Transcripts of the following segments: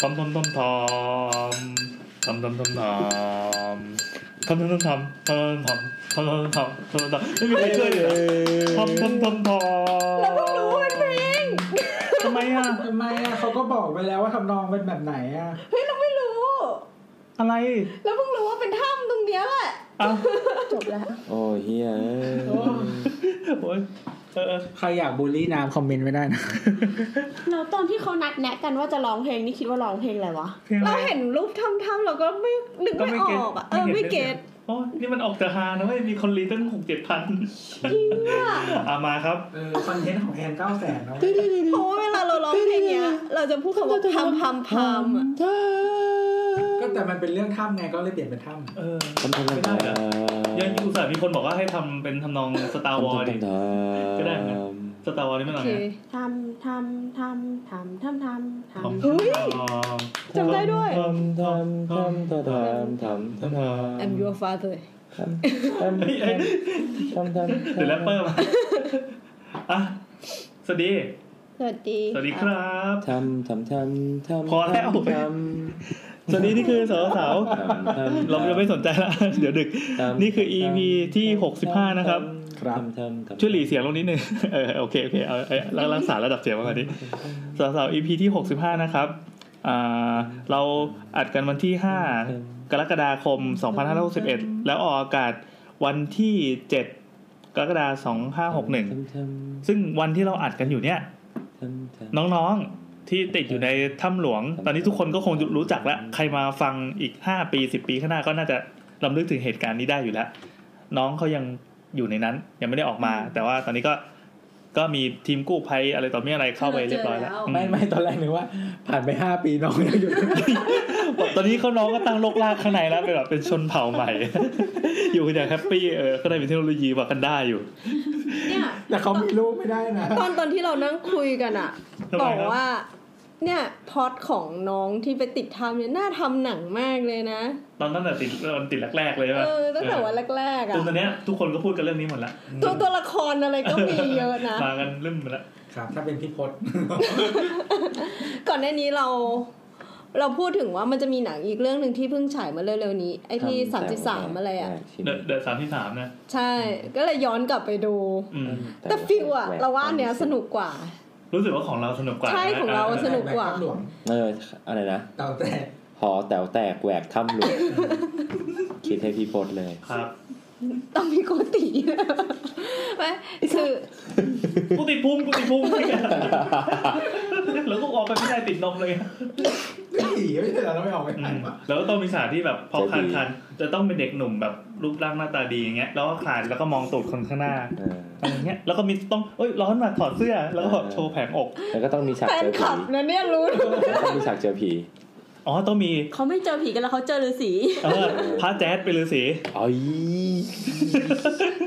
ทำทำทำทำทำทำทำทำทำทำทำทำทำทำทำทำทำทำไม่มีใครช่วยเลยทำทำทำทำเราเพิ่งรู้ว่าเป็นเพลงทำไมอะทำไมอะเขาก็บอกไปแล้วว่าทำนองเป็นแบบไหนอะเฮ้ยเราไม่รู้ อะไรเราเพิ่งรู้ว่าเป็นถ้ำตรงเนี้ยแหละอะจบแล้วโอ้เฮียเอ้ยโอ้ยเออเออ ใครอยากบูลลี่น้ำคอมเมนต์ไว้ได้นะแล้วตอนที่เขานัดแนะกันว่าจะร้องเพลงนี่คิดว่าร้องเพลงอะไรวะเพลงอะไรเราเห็นรูปถ้ำๆเราก็ไม่นึกก็ไม่ไม่ ออกอะเออไม่ getโอ้ยนี่มันออกจากฮานะเว้ยมีคนรีตั้งหกเจ็ดพันจริงอะอะมาครับเออ content ของแอคเก้าแสนเนาะเพราะว่าเวลาเราร้องเพลงเนี้ย เราจะพูดคำว่าพัมพัมพัมอะก็ แต่มันเป็นเรื่องถ้ำไงก็เลยเปลี่ยนเป็นถ้ำเออถ้ำถ้ำถ้ำยังอุตส่าห์มีคนบอกว่าให้ทำเป็นทำนอง Star Wars ดิก็ได้นะสตาร์วอลนี่มันอะไงทำทำทำทำทำทำทำทำทยจำได้ด้วยทำทำทำทำทำทำทำ I'm your father ทำทำทำทำหรือแรปเปอร์มาอะสวัสดีสวัสดี สวัสดีครับ ทำทำทำทำพอแล้วทำ สวัสดีนี่คือสาวสาวำทำเราจะไม่สนใจละเดี๋ยวดึกทำนี่คือ EP ที่ 65 นะครับำครับทำทำทำช่วยหลีเสียงลงนิดนึงเออโอเคโอเคเอาเอารักษาระดับเสียงไว้ก่อนดิสาวสาว EP ที่ 65 นะครับอ่าเราอัดกันวันที่ 5 กรกฎาคม 2561 แล้วออกอากาศวันที่ 7 กรกฎาคม 2561ทำทำซึ่งวันที่เราอัดกันอยู่เนี่ยทำทำน้องๆ ที่ติดอยู่ในถ้ำหลวง ตอนนี้ทุกคนก็คงรู้จักแล้ว ใครมาฟังอีก5ปี10ปีข้างหน้าก็น่าจะลำลึกถึงเหตุการณ์นี้ได้อยู่แล้ว น้องเขายังอยู่ในนั้น ยังไม่ได้ออกมา แต่ว่าตอนนี้ก็ก็มีทีมกู้ภัยอะไรต่อมีอะไรเข้าไปเรียบร้อยแล้ว ไม่ไม่ตอนแรกนึกว่า ผ่านไปห้าปีน้องยังอยู่ตอนนี้เขาน้องก็ตั้งโลกลากข้างในแล้วเป็นแบบเป็นชนเผ่าใหม่ อยู่กันอย่างแฮปปี้เออก็ได้เป็นเทคโนโลยีวากันได้อยู่เนี่ยแต่เขามีลูกไม่ได้นะ ตอนตอนที่เรานั่งคุยกันอะทำไมบอกครับว่า เนี่ยพล็อดของน้องที่ไปติดทำเนี่ยน่าทำหนังมากเลยนะ ตอนตั้งแต่ติดตอนติดแรกๆเลยใช่ไหมเออตั้งแต่วันแรกๆจอะนตอนเนี้ยทุกคนก็พูดกันเรื่องนี้หมดละตัวตัวละครอะไรก็มีเยอะนะมากันลืมไปละครับ ถ้าเป็นพี่พศก่อนหน้านี้เรา เราพูดถึงว่ามันจะมีหนังอีกเรื่องหนึ่งที่เพิ่งฉายมาเร็วๆนี้ ไอ้ที่สามสิบสามอะไรอะชิ้นเดอะเดอะสามที่สามนะ ใช่ ก็เลยย้อนกลับไปดูอืมแต่ฟิลอะเราว่าอันเนี้ยสนุกกว่า รู้สึกว่าของเราสนุกกว่าใช่ของเราสนุกกว่าแบถ้ำหลวงเอออะไรนะเต่าแต่หอแต๋วแตกแหวกถ้ำหลวงคิดให้พี่พศเลยครับ ต้องมีโกติไม่คือกูติดพุงกูติดพุงแล้วก็ออกไปไม่ได้ติดนมเลยผีไม่ใช่เหรอเราไม่ออกไปอืไหนมวะแล้วก็ต้องมีสถานที่แบบพอจะคานดีคานจะต้องเป็นเด็กหนุ่มแบบรูปร่างหน้าตาดีอย่างเงี้ยแล้วก็คลานแล้วก็มองตูดคนข้างหน้าเอออะไรเงี้ยแล้วก็มีต้องเอ้ยร้อนมาถอดเสื้อแล้วก็เออโชว์แผงอก แล้วก็ต้องมีฉากแฟเจนอคลัผีบนะเนี่ยรู้แล้วต้องมีฉากเจอผี อ๋อต้องมีเขาไม่เจอผีกันแล้วเขาเจอฤาษีเออพระแจ๊ดไปฤาษีอ๋อย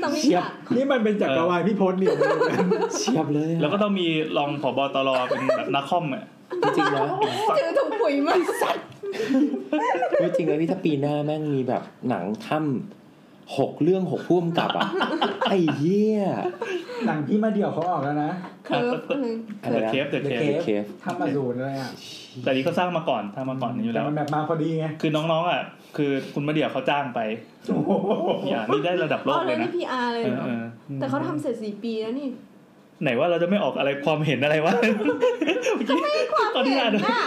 ต้องมีเชียบฉากนี่มันเป็นจักรวาลพี่พศเนี่ยเชียบเลยอะแล้วก็ต้องมีรองผบตรเป็นแบบนักคอมอะจริงๆนะถือถุงปุ๋ยมาสัตว์จริงๆแล้วนี่ถ้าปีหน้าแม่งมีแบบหนังถ้ำ หกเรื่องหกพุ่มกับอะไอ้เหี้ยหนังพี่มาเดี่ยวเขาออกแล้วนะเคิร์ฟอะไรเดอะนะเคฟเดอะเค The ฟ Cave เคฟทำมาสูนอะไรอะแต่นี้เขาสร้างมาก่อนสร้างมาก่อนอยู่แต่แล้ว มันแบบมาพอดีไงคือน้องๆอะ คือคุณมาเดี่ยวเขาจ้างไปโอ้โหอย่านี่ได้ระดับโลอ๋อกเลแล้วยนะนี่พีอาร์เลยเอเหรออเออแต่เขาทำเสร็จสี่ปีแล้วนี่ไหนว่าเราจะไม่ออกอะไรความเห็นอะไรวะเขาไม่ความเห็นน่ะ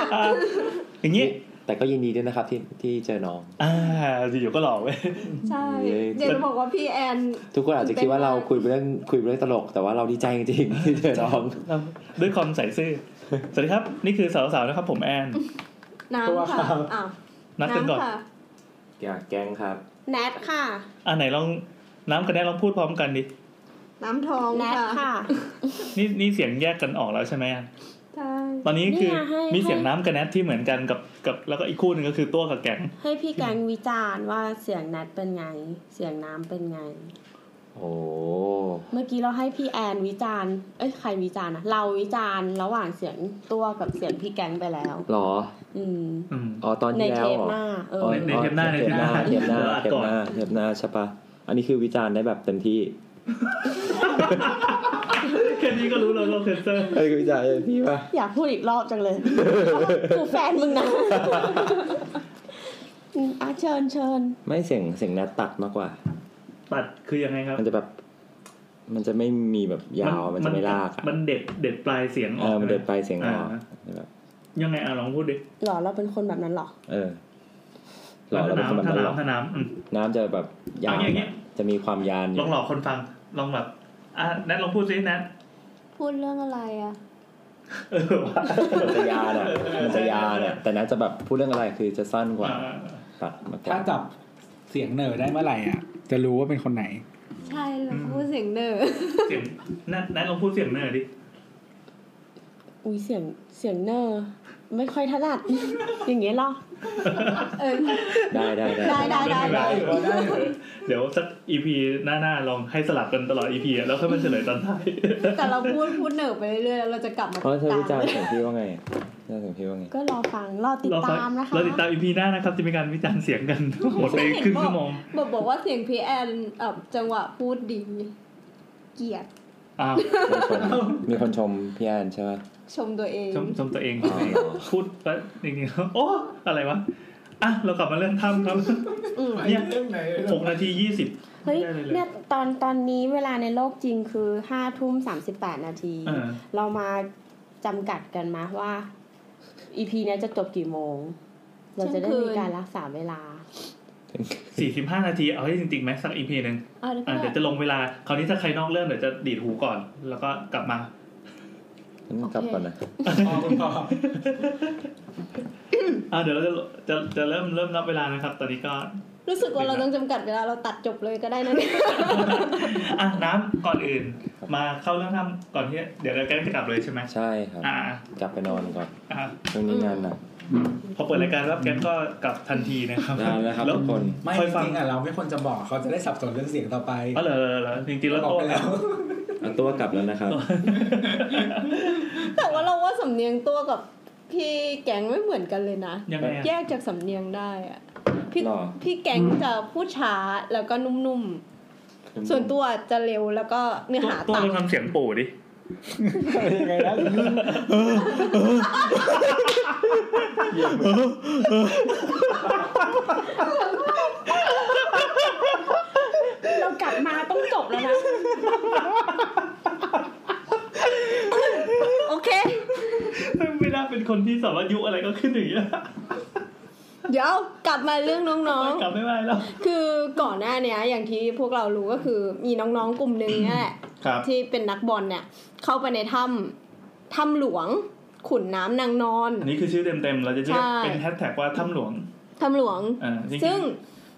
อย่างนี้ แต่ก็ยินดีด้วยนะครับที่ที่เจอน้อง อ่าอยู่ก็หล่อเว้ย ใช่เย้เจนบอกว่าพี่แอน ทุกคนอาจจะคิดว่าเราคุยเรื่องคุยเรื่องตลก แต่ว่าเราดีใจจริงๆที่เจอน้อง ด้วยความใส่ซื่อ สวัสดีครับ นี่คือสาวๆนะครับ ผมแอน น้ำค่ะอ้าวนัดกันก่อนค่ะอยากแกงครับแนทค่ะ อ่าไหนลองน้ำกับแนทลองพูดพร้อมกันดิ น้ำทองแนทค่ะ นี่นี่เสียงแยกกันออกแล้วใช่ไหมอะใช่ ตอนนี้คือเนี่ยให้มีเสียงให้น้ำกับแนทที่เหมือนกันกับกับแล้วก็อีกคู่หนึ่งก็คือตัวกับแกงให้พี่แกงวิจารณ์ว่าเสียงแนทเป็นไง เสียงน้ำเป็นไง โอ้เมื่อกี้เราให้พี่แอนวิจารณ์เอ้ยใครวิจารณ์นะเราวิจารณ์ระหว่างเสียงตัวกับเสียงพี่แกงไปแล้วหรอ อืมอืมอ๋อตอนในที่เทแล้วปเหรอหน้าเอออ๋อในเทปหน้าเทปหน้าในเทเทปปหหน้าน้าเทปหน้าเทปหน้าใช่ปะอันนี้คือวิจารณ์ได้แบบเต็มที่ แค่นี้ก็รู้แล้วเราเซนเซอร์เอ้ยพี่จ๋าพี่ป่ะอยากพูดอีกรอบจังเลยเพราะว่ากูแฟนมึงนะอืมอะเชิญเชิญไม่เสียงเสียงนัดตัดมากกว่า ตัดคือยังไงครับ มันจะแบบ มันจะไม่มีแบบยาวมันจะไม่ลากอะมันเด็ดเด็ดปลายเสียงอเออกอมันเดินไปเสียงออกาแบบยังไงอะลองพูดดิหรอเราเป็นคนแบบนั้นหรอเออหล่อแล้วเป็นคนแบบถ้านั้นหรอน้ำถ้าน้ำอืมน้ำจะแบบยาวเอาอย่างเงี้ยจะมีความยานลองหลอกคนฟัง ลองแบบอะแนทลองพูดซิแนทพูดเรื่องอะไรอะเออว่ามันจะยานอะมันจะยานอะแต่น้ำจะแบบพูดเรื่องอะไรคือจะสั้นกว่าอ่าตัดมากกถ้าว่าจับเสียงเหน่อได้เมื่อไหร่อะ จะรู้ว่าเป็นคนไหน ใช่เราพูดเสียงเนอเสียงแนทแนทลองพูดเสียงเนอดิอุ้ยเสียงเสียงเนอ ไม่ค่อยถนัด อย่างเงี้ยหรอเออ ได้ได้ได้ได้ได้ได้ได้อยู่ได้อยู่เดี๋ยวสัก EP หน้าๆลองให้สลับกันตลอด EP แล้วค่อยมาเฉลยตอนท้ายแต่เราพูดพูดเนอไปเรื่อยๆแล้วเราจะกลับมาเพราะเธอตามวิจารณ์เสียงพี่ว่าไงเธอเสียงพี่ว่าไงก็รอฟังรอติดเราฟังตามนะคะเราติดตาม EP หน้านะครับจะมีการวิจารณ์เสียงกันหมดไปครึ่งชั่วโมงบอกบอกว่าเสียงพีแอนเอ่อจังหวะพูดดี เกลียดอ้าวมีคนมีคนชมพี่แอนใช่ไหม ชมตัวเองชมชมตัวเองอ๋อ พูดไปจริงๆโอ้อะไรวะอะเรากลับมาเรื่องถ้ำครับอืม เนี่ยเรื่องไหนหกนาทียี่สิบเฮ้ยไม่ได้เลยเนี่ยตอนตอนนี้เวลาในโลกจริงคือห้าทุ่มสามสิบแปดนาทีเออเรามาจำกัดกันมาว่าอีพีนี้ยจะจบกี่โมง เราจะได้มีการรักษาเวลา สี่สิบห้านาทีเอาให้จริงๆไหมสักอีพีหนึ่งอะเดี๋ยวอะเดี๋ยวจะลงเวลาคราวนี้ถ้าใครนอกเรื่องเดี๋ยวจะดีดหูก่อน แล้วก็กลับมา งั้นกลับก่อนนะพอคุณพออะเดี๋ยวเราจะจะจะเริ่มเริ่มนับเวลานะครับ ตอนนี้ก็ รู้สึกว่าเราต้องจำกัดเวลาเราตัดจบเลยก็ได้นะเนี่ยอะน้ำก่อนอื่น มาเข้าเรื่องน้ำก่อนที่เดี๋ยวเราแกจะกลับเลยใช่ไหมใช่ครับอ่ากลับไปนอนก่อนอะช่วงนี้งานหนักพอเปิดรายการแล้วแกก็กลับทันทีนะครับได้แล้วครับทุกคนไม่ค่อยจฟังริงๆอะเราไม่ควรจะบอกเขาจะได้สับสนเรื่องเสียงต่อไปอ๋อเหรอเหรอเหรอจริงๆแล้วบอกโต้ไปแล้ว เอาตัวกลับแล้วนะครับ แต่ว่าเราว่าสำเนียงตัวกับพี่แก๊งไม่เหมือนกันเลยนะ ยังไงอะแยกจากสำเนียงได้อะพี่หรอ พี่แก๊งจะพูดช้าแล้วก็นุ่มๆ ส่วนตัวจะเร็วแล้วก็เนื้อหาตัวต่เราทำเสียงปู่ดิ ยังไงนะำ เรากลับมาต้องจบแล้วนะ โอเค ไม่น่าเป็นคนที่สามารถยุอะไรก็ขึ้นอย่างนี้ยเดี๋ยวกลับมาเรื่องน้องกลับไม่ไหวแล้ว ๆ คือก่อนหน้าเนี้ยอย่างที่พวกเรารู้ก็คือมีน้องๆกลุ่มหนึ่งเนี่ยแหละ ครับ ที่เป็นนักบอลเนี่ย เข้าไปในถ้ำถ้ำหลวง ขุนน้ำนางนอน อันนี้คือชื่อเต็มๆ เราจะเรียกใช่ เป็นแฮชแท็กว่าถ้ำหลวงถ้ำหลวง อ่าจริงๆซึ่ง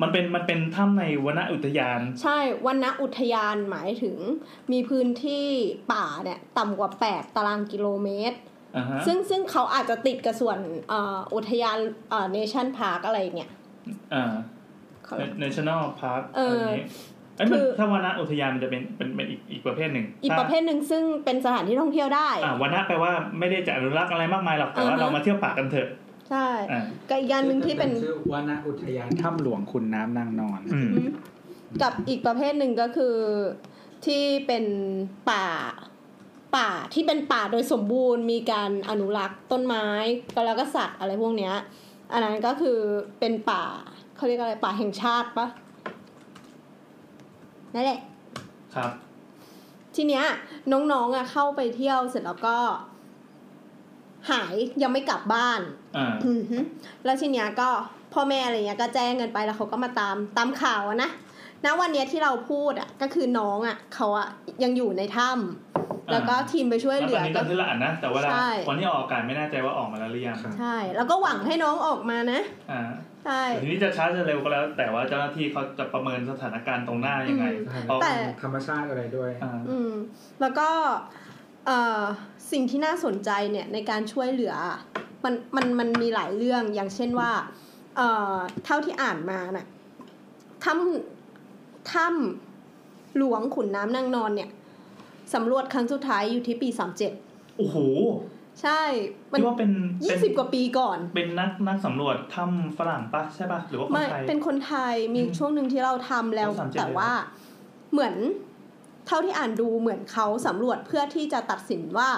มันเป็นมันเป็นถ้ำในวนอุทยาน ใช่วันณอุทยานหมายถึง มีพื้นที่ป่าเนี่ยต่ำกว่า 8 ตารางกิโลเมตรอ่าฮะซึ่งซึ่งเขาอาจจะติดกับส่วนเอ่ออุทยานเอ่อ national park อะไรเนี่ยอ่าเขา national park เอออะไรนี้ไอ้ยมันคือถ้าวนอุทยานมันจะเป็นเป็นเป็นอีกอีกประเภทหนึ่ง อีกประเภทหนึ่งซึ่งเป็นสถานที่ท่องเที่ยวได้อ่าวนแปลว่าไม่ได้จะอนุรักษ์อะไรมากมายหรอกแต่ว่าอ่าฮะเรามาเที่ยวป่ากันเถอะ ใช่อ่ากับอีกอย่างหนึ่งที่เป็นชื่อวนาอุทยานถ้ำหลวงขุนน้ำนางนอนอืมกับอีกประเภทหนึ่งก็คือที่เป็นป่าป่าที่เป็นป่าโดยสมบูรณ์มีการอนุรักษ์ต้นไม้ก็แล้วก็สัตว์อะไรพวกเนี้ย อันนั้นก็คือเป็นป่าเขาเรียกอะไรป่าแห่งชาติปะนั่นแหละครับ ทีเนี้ยน้องๆอะเข้าไปเที่ยวเสร็จแล้วก็ หายยังไม่กลับบ้านอ่าอือฮึแล้วทีเนี้ยก็พ่อแม่อะไรเงี้ยก็แจ้งกันไปแล้วเขาก็มาตามตามข่าวอะนะณวันเนี้ยที่เราพูดอะก็คือน้องอะเขาอะยังอยู่ในถ้ำแล้วก็ทีมไปช่วยแล้วเหลืตอนอนี้ตก็อนที่เราอ่านนะแต่เวลาใช่วันที่ออกอากาศไม่แน่ใจว่าออกมาแล้วหรือยังครับใช่ แล้วก็หวังให้น้องออกมานะอ่าใช่แต่ทีนี้จะช้าจะเร็วก็แล้ว แต่ว่าเจ้าหน้าที่เขาจะประเมินสถานการณ์ตรงหน้ายังไงอืมเพราะแต่ธรรมชาติอะไรด้วยอ่าอืมแล้วก็เอ่อ สิ่งที่น่าสนใจเนี่ยในการช่วยเหลือมันมันมันมีหลายเรื่องอย่างเช่นว่าเอ่อเท่าที่อ่านมาน่ะถ้ำถ้ำหลวงขุนน้ำนางนอนเนี่ยสำรวจครั้งสุดท้ายอยู่ที่ปีสามเจ็ดโอ้โห ใช่ มันที่ว่าเป็นยี่เป็นสิบกว่าปีก่อน เป็นนักนักสำรวจถ้ำฝรั่งปะใช่ปะหรือว่าคนไม่ไทยเป็นคนไทยมีอืมช่วงหนึ่งที่เราทำแล้วโอ้37แต่ว่าเหมือน เท่าที่อ่านดูเหมือนเขาสำรวจเพื่อที่จะตัดสินว่า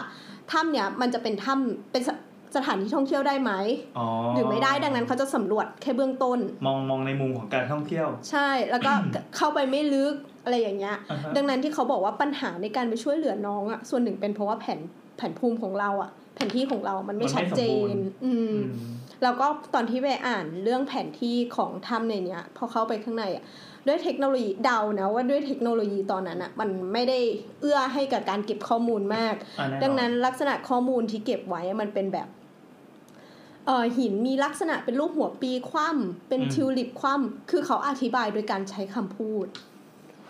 ถ้ำเนี่ยมันจะเป็นถ้ำเป็นสสถานที่ท่องเที่ยวได้ไหมอ๋อหรือไม่ได้ดังนั้นเขาจะสำรวจแค่เบื้องต้น มองมองในมุมของการท่องเที่ยว ใช่แล้วก็เข้าไปไม่ลึกอะไรอย่างเงี้ยอ่าฮะดังนั้นที่เขาบอกว่าปัญหาในการไปช่วยเหลือน้องอะส่วนหนึ่งเป็นเพราะว่าแผนแผนภูมิของเราอะ แผนที่ของเรามันไม่ชัดเจน อืมอืมแล้วก็ตอนที่ไปอ่านเรื่องแผนที่ของถ้ำในเนี้ยพอเข้าไปข้างในอะ ด้วยเทคโนโลยีเดานะว่าด้วยเทคโนโลยีตอนนั้นอะมันไม่ได้เอื้อให้กับการเก็บข้อมูลมากอ่าแอดังนั้นลักษณะข้อมูลที่เก็บไว้มันเป็นแบบเออหินมีลักษณะเป็นรูปหัวปีคว่ำเป็นทิวลิปคว่ำคือเขาอธิบายโดยการใช้คำพูด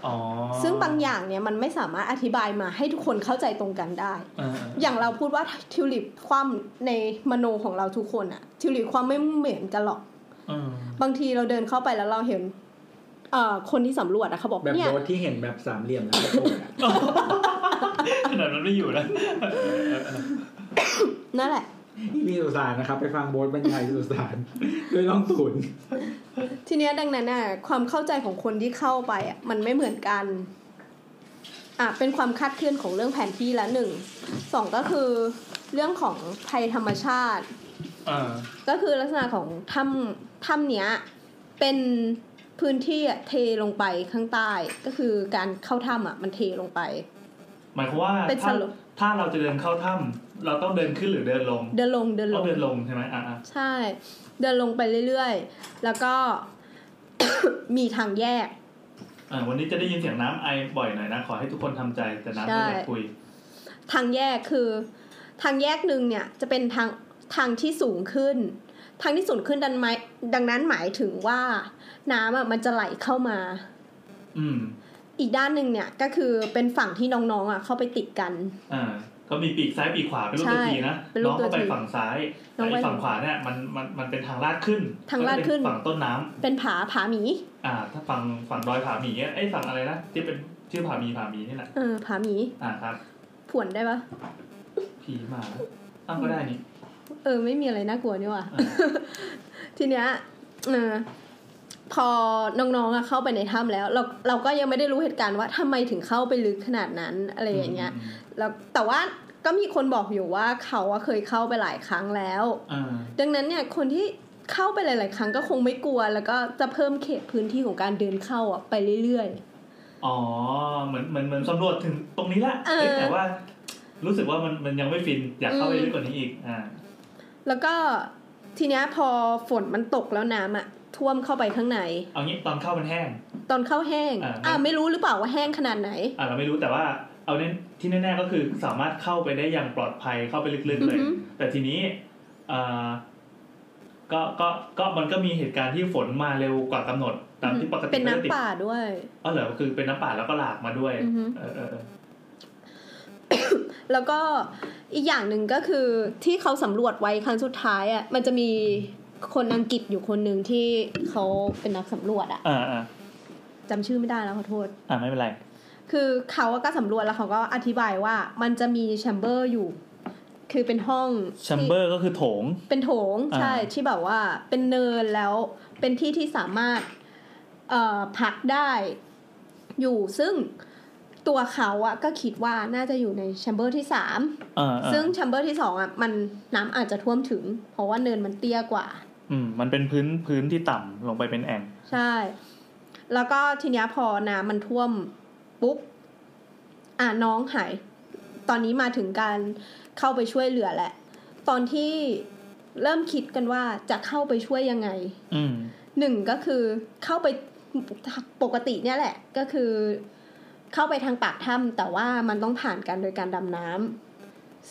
อ๋อซึ่งบางอย่างเนี่ยมันไม่สามารถอธิบายมาให้ทุกคนเข้าใจตรงกันได้อ่าอย่างเราพูดว่าทิวลิปคว่ำในมโนของเราทุกคนอะทิวลิปคว่ำไม่เหมือนกันหรอกอืมบางทีเราเดินเข้าไปแล้วเราเห็น เอ่อคนที่สำรวจอะเขาบอกแบบเนี่ยโบสที่เห็นแบบสามเหลี่ยมแล้วก็โตอะขนาดนั้นไม่อยู่นะนั่นแหละมีสุสานนะครับ ไปฟังโบสบรรยายสุสานด้วยล่องตุนทีเนี้ยดังนั้นน่ะความเข้าใจของคนที่เข้าไปอะมันไม่เหมือนกันอะเป็นความคาดเคลื่อนของเรื่องแผนที่ละหนึ่งสองก็คือเรื่องของภัยธรรมชาติ อ่า ก็คือลักษณะของถ้ำถ้ำเนี้ยเป็น พื้นที่อะเทลงไปข้างใต้ก็คือการเข้าถ้ำอะมันเทลงไป หมายความว่าเป็นถ้าสรุปถ้าเราจะเดินเข้าถ้ำเราต้องเดินขึ้นหรือเดินลงเดินลงเดินลต้องง เดินลงใช่ไหมอ่าอ่าใช่ เดินลงไปเรื่อยๆ แล้วก็ มีทางแยก อ่าวันนี้จะได้ยินเสียงน้ำไอบ่อยหน่อยนะ ขอให้ทุกคนทำใจแต่น้ำใช่ไม่อยากคุย ทางแยกคือ ทางแยกหนึ่งเนี่ย จะเป็นทางทางที่สูงขึ้น ทางที่สูงขึ้นดันไมดังนั้นหมายถึงว่าน้ำอะมันจะไหลเข้ามา อืม อีกด้านหนึ่งเนี่ยก็คือเป็นฝั่งที่น้องๆอะเข้าไปติดกัน อ่า ก็มีปีกซ้ายปีกขวาเป็นรูปตัวใช่ทีนะเป็นรูน้ปองตัวเข้าไปทีฝั่งซ้ายน้องไอ้ไปฝั่งขวาเนี่ยมันมันมันเป็นทางลาดขึ้น ทางลาดขึ้นก็จะเป็ฝั่งต้นน้ำเป็นผาผาหมี อ่า ถ้าฝั่งฝั่งดอยผาหมีไอ้ยฝั่งอะไรนะที่เป็นชื่อผาหมีผาหมีนี่แหละเออผาหมี อ่าครับ ผวนได้ปะผีมาอ้าวก็ได้นี่ เออ ไม่มีอะไรน่ากลัวนี่หว่ะอ่าทีเนี้ยเออพอน้องๆอะเข้าไปในถ้ำแล้ว เราเราก็ยังไม่ได้รู้เหตุการณ์ว่าทำไมถึงเข้าไปลึกขนาดนั้นอะไรอย่างเงี้ยมแล้วแต่ว่าก็มีคนบอกอยู่ว่าเขาอะเคยเข้าไปหลายครั้งแล้วอ่าดังนั้นเนี่ยคนที่เข้าไปหลาย ๆ ครั้งก็คงไม่กลัว แล้วก็จะเพิ่มเขตพื้นที่ของการเดินเข้าอะไปเรื่อยอ๋อเหมือนเหมือนเหมือนสำรวจถึงตรงนี้ละเออเอ้ยแต่ว่ารู้สึกว่ามันมันยังไม่ฟินอยากเข้าไปอืมลึกกว่านี้อีก อ่าๆ แล้วก็ทีเนี้ยพอฝนมันตกแล้วน้ำอะท่วมเข้าไปข้างใน เอางี้ตอนเข้ามันแห้ง ตอนเข้าแห้ง อ่า อ่าไม่รู้หรือเปล่าว่าแห้งขนาดไหน อ่าเราไม่รู้แต่ว่าเอาเน้นที่แน่ๆก็คือสามารถเข้าไปได้อย่างปลอดภัยเข้าไปลึกๆเลย อือฮึแต่ทีนี้อ่าก็ก็ก็มันก็มีเหตุการณ์ที่ฝนมาเร็วกว่ากำหนด ตามที่ปกติเป็นก็จะติดน้ำป่าด้วย อ๋อเหรอคือเป็นน้ำป่าแล้วก็หลากมาด้วยอือฮึเออเออเออแล้วก็ อีกอย่างหนึ่งก็คือที่เขาสำรวจไว้ครั้งสุดท้ายอะมันจะมีคนอังกฤษอยู่คนหนึ่งที่เขาเป็นนักสำรวจอะอ่าอ่าจำชื่อไม่ได้แล้วขอโทษ อ่าไม่เป็นไร คือเขาก็สำรวจแล้วเขาก็อธิบายว่ามันจะมีแชมเบอร์อยู่ คือเป็นห้องแชมเบอร์ก็คือโถง เป็นโถงอ่าใช่ที่แบบว่าเป็นเนินแล้วเป็นที่ที่สามารถเอ่อพักได้ อยู่ซึ่ง ตัวเขาอะก็คิดว่าน่าจะอยู่ใน chamber ที่สามอ่าอ่าซึ่งแชมเบอร์ที่สองอะมันน้ำอาจจะท่วมถึง เพราะว่าเนินมันเตี้ยกว่า อืม มันเป็นพื้นพื้นที่ต่ำลงไปเป็นแอ่ง ใช่ แล้วก็ทีเนี้ยพอน้ำมันท่วมปุ๊บ อ่าน้องหาย ตอนนี้มาถึงการเข้าไปช่วยเหลือแหละ ตอนที่เริ่มคิดกันว่าจะเข้าไปช่วยยังไง อืมหนึ่งก็คือเข้าไปปกติเนี่ยแหละ ก็คือ เข้าไปทางปากถ้ำแต่ว่ามันต้องผ่านกันโดยการดำน้ำ